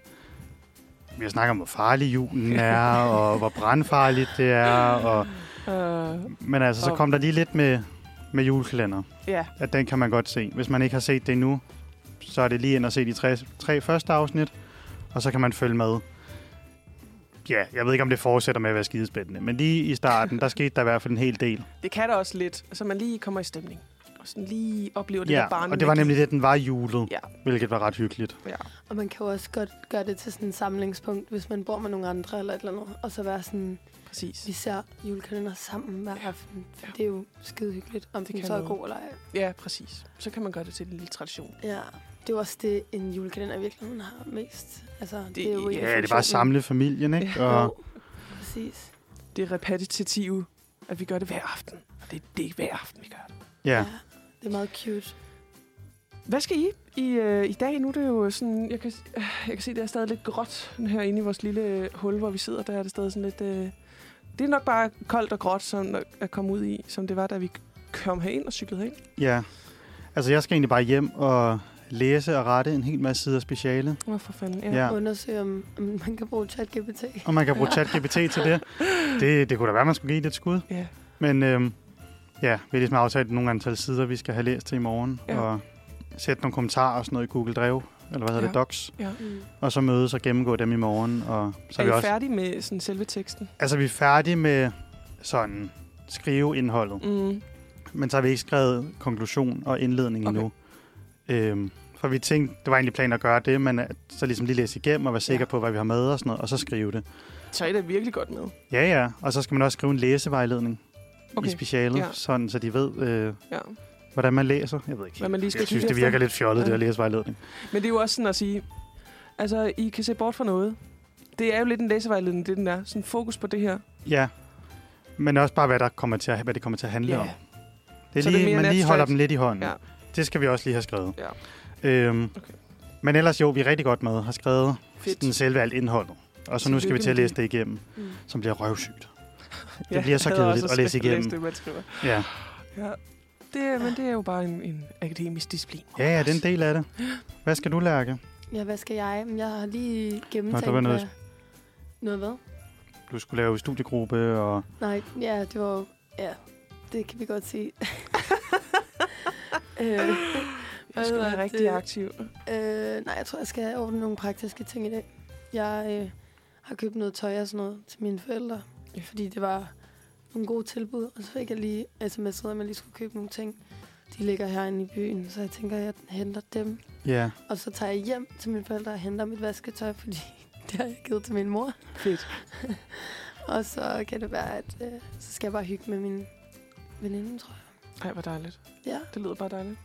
vi har snakket om, hvor farlig julen er, og hvor brandfarligt det er. Og, Øh, men altså, så Og- kom der lige lidt med, med julekalender. ja, At den kan man godt se. Hvis man ikke har set det endnu, så er det lige ind og se de tre, tre første afsnit, og så kan man følge med. Ja, jeg ved ikke, om det fortsætter med at være skidespændende, men lige i starten, der skete der i hvert fald en hel del. (laughs) det kan der også lidt, så man lige kommer i stemning. Og sådan lige oplever det der Ja, barn. og det var nemlig det, den var julet, Ja. hvilket var ret hyggeligt. Ja. Og man kan jo også godt gøre det til sådan en samlingspunkt, hvis man bor med nogle andre eller et eller andet. Og så være sådan, Præcis. vi ser julekalender sammen hver aften. For Ja. det er jo skide hyggeligt, om Det den kan så er god eller ej. Ja, præcis. Så kan man gøre det til en lille tradition. Ja, det er jo også det, en julekalender i virkeligheden har mest. Altså, det, det er jo ja, Ja, det er bare at samle familien, ikke? Og, Jo, præcis. Det er repetitive, at vi gør det hver aften. Og det er, det er hver aften, vi gør det. ja. Det er meget cute. Hvad skal I i, øh, i dag? Nu er det jo sådan, jeg kan, øh, jeg kan se, det er stadig lidt gråt herinde i vores lille øh, hul, hvor vi sidder. Der er det stadig sådan lidt... Øh, det er nok bare koldt og gråt sådan at, komme ud i, som det var, da vi kom herind og cyklede herind. Ja. Altså, jeg skal egentlig bare hjem og læse og rette en hel masse sider speciale. Åh, oh, for fanden. Ja. Ja. Undersøge, om, om man kan bruge ChatGPT. Og man kan bruge (laughs) ChatGPT til det. det. Det kunne da være, man skulle give det et skud. ja. Men øhm, ja, vi har ligesom aftalt nogle antal sider, vi skal have læst til i morgen. Ja. Og sætte nogle kommentarer og sådan noget i Google Drive, eller hvad hedder Ja. det, Docs. ja. Mm. Og så mødes og gennemgå dem i morgen. Og så Er er vi I også... færdige med sådan selve teksten? Altså, vi er færdige med sådan skriveindholdet. Mm. Men så har vi ikke skrevet konklusion og indledning Okay. endnu. Øhm, for vi tænkte, det var egentlig planen at gøre det, men at så ligesom lige læse igennem og være sikker Ja. på, hvad vi har med og sådan noget, og så skrive det. Så er det virkelig godt med. Ja, ja. Og så skal man også skrive en læsevejledning okay. i specialet, Ja. ja. sådan så de ved, øh, Ja. Hvordan man læser. Jeg ved ikke. Hvad man lige skal jeg synes, det virker efter. lidt fjollet, det Ja. at læsevejledning. Men det er jo også sådan at sige, altså, I kan se bort fra noget. Det er jo lidt en læsevejledning, det den er. Sådan fokus på det her. Ja. Men også bare, hvad, der kommer til at, hvad det kommer til at handle Ja. om. Det er Så det er lige, man lige holder dem lidt i hånden. Ja. Det skal vi også lige have skrevet. Ja. Øhm, Okay. Men ellers jo, vi er rigtig godt med. Har skrevet Fedt. den selve alt indholdet. Og så nu skal vi til at læse det igennem, Mm. som bliver røvsygt. Ja, Det bliver (laughs) så kedeligt at læse igennem. det, man skriver. Ja. Ja. Det, men det er jo bare en, en akademisk disciplin. ja, ja, det er en del af det. Hvad skal du, Lærke? Ja, hvad skal jeg? Men Jeg har lige gennemtænkt, Nå, der var noget- hvad... Noget hvad? Du skulle lave studiegruppe, og Nej, ja, det var jo- ja, det kan vi godt sige. (laughs) øh, Jeg skal være rigtig det? aktiv. Øh, nej, jeg tror, jeg skal ordne nogle praktiske ting i dag. Jeg øh, har købt noget tøj og sådan noget til mine forældre, Ja. fordi det var nogle gode tilbud. Og så fik jeg lige sms'et, at man lige skulle købe nogle ting. De ligger herinde i byen, så jeg tænker, at jeg henter dem. Ja, Og så tager jeg hjem til mine forældre og henter mit vasketøj, fordi (laughs) det har jeg givet til min mor. Fedt. (laughs) Og så kan det være, at øh, så skal jeg bare hygge med min veninde, tror jeg. Ej, hvor dejligt. Ja. Det lyder bare dejligt.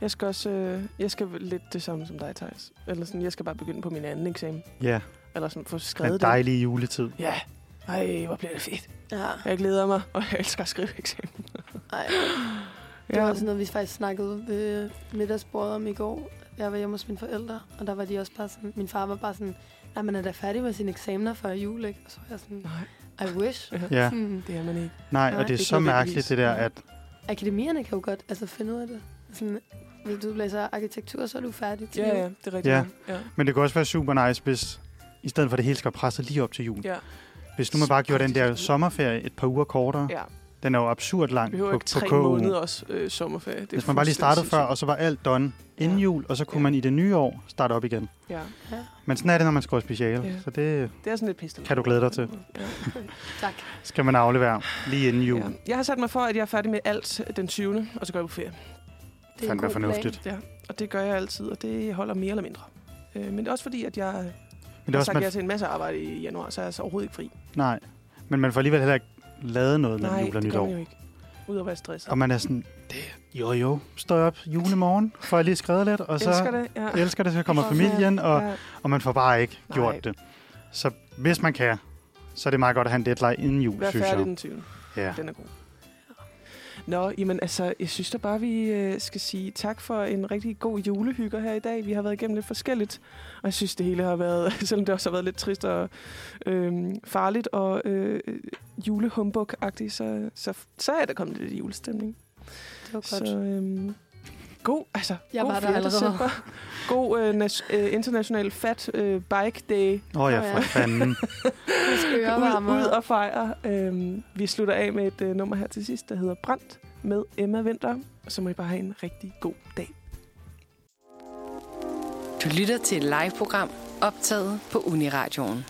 Jeg skal også øh, jeg skal lidt det samme som dig, Thijs. Eller sådan, jeg skal bare begynde på min anden eksamen. ja. Eller sådan få skrevet En det. dejlig juletid. Ja. Ej, hvor bliver det fedt. Ja, Jeg glæder mig, og jeg elsker at skrive (laughs) eksamen. ej. Det var også noget, vi faktisk snakkede ved middagsbordet om i går. Jeg var hjemme hos mine forældre, og der var de også bare sådan... Min far var bare sådan, nej, man er da færdig med sine eksamener før jul, ikke? Og så var jeg sådan, Nej, I wish. Ja, Hmm. det er man ikke. nej, Nej, og det er ikke så mærkeligt det der, at Akademierne kan jo godt altså, finde ud af det. Sådan, hvis du læser arkitektur, så er du færdig til Ja, jul. ja, det er rigtigt. Ja. ja. Men det kunne også være super nice, hvis i stedet for at det hele skal presse lige op til jul. ja. Hvis nu man bare gjorde den der sommerferie et par uger kortere. ja. Den er jo absurd lang på, ikke på tre KU. måneder også øh, sommerferie. Det Hvis man bare lige startede før, og så var alt done inden Ja. jul, og så kunne Ja. man i det nye år starte op igen. Ja, Ja. Men sådan er det, når man skriver speciale. Ja. Så det det er sådan lidt piste. kan du glæde dig til. Ja. (laughs) Tak. Skal man aflevere lige inden jul. Ja. Jeg har sat mig for, at jeg er færdig med alt den 20. Og så går jeg på ferie. Det er god fornuftigt. Ja, og det gør jeg altid, og det holder mere eller mindre. Øh, men det er også fordi, at jeg Men det er også, man, ja til en masse arbejde i januar, så er jeg så overhovedet ikke fri. nej. Men man får alligevel heller ikke lavet noget mellem Nej, jul og det nytår. jo ikke. Ud at være stresset. Og man er sådan, det, jo jo, står jeg op julemorgen, får jeg lige skrevet lidt, og så elsker det. Ja. elsker det, så kommer familien, og, ja. og man får bare ikke Nej. gjort det. Så hvis man kan, så er det meget godt at have en deadline inden jul, Vær synes jeg. den 20. Ja. Den er god. Nå, jamen altså, jeg synes da bare, vi øh, skal sige tak for en rigtig god julehygge her i dag. Vi har været igennem lidt forskelligt, og jeg synes, det hele har været, (laughs) selvom det også har været lidt trist og øh, farligt og øh, julehumbug-agtigt, så, så, så er der kommet lidt julestemning. Det var godt. Så øhm, god, altså, Jeg god var der 4. allerede. december. God øh, nas- øh, international fat øh, bike day. Åh oh, ja, for fanden. Ud, ud og fejre. Øhm, vi slutter af med et øh, nummer her til sidst, der hedder Brændt med Emma Vinter. Og så må I bare have en rigtig god dag. Du lytter til et live-program optaget på Uniradioen.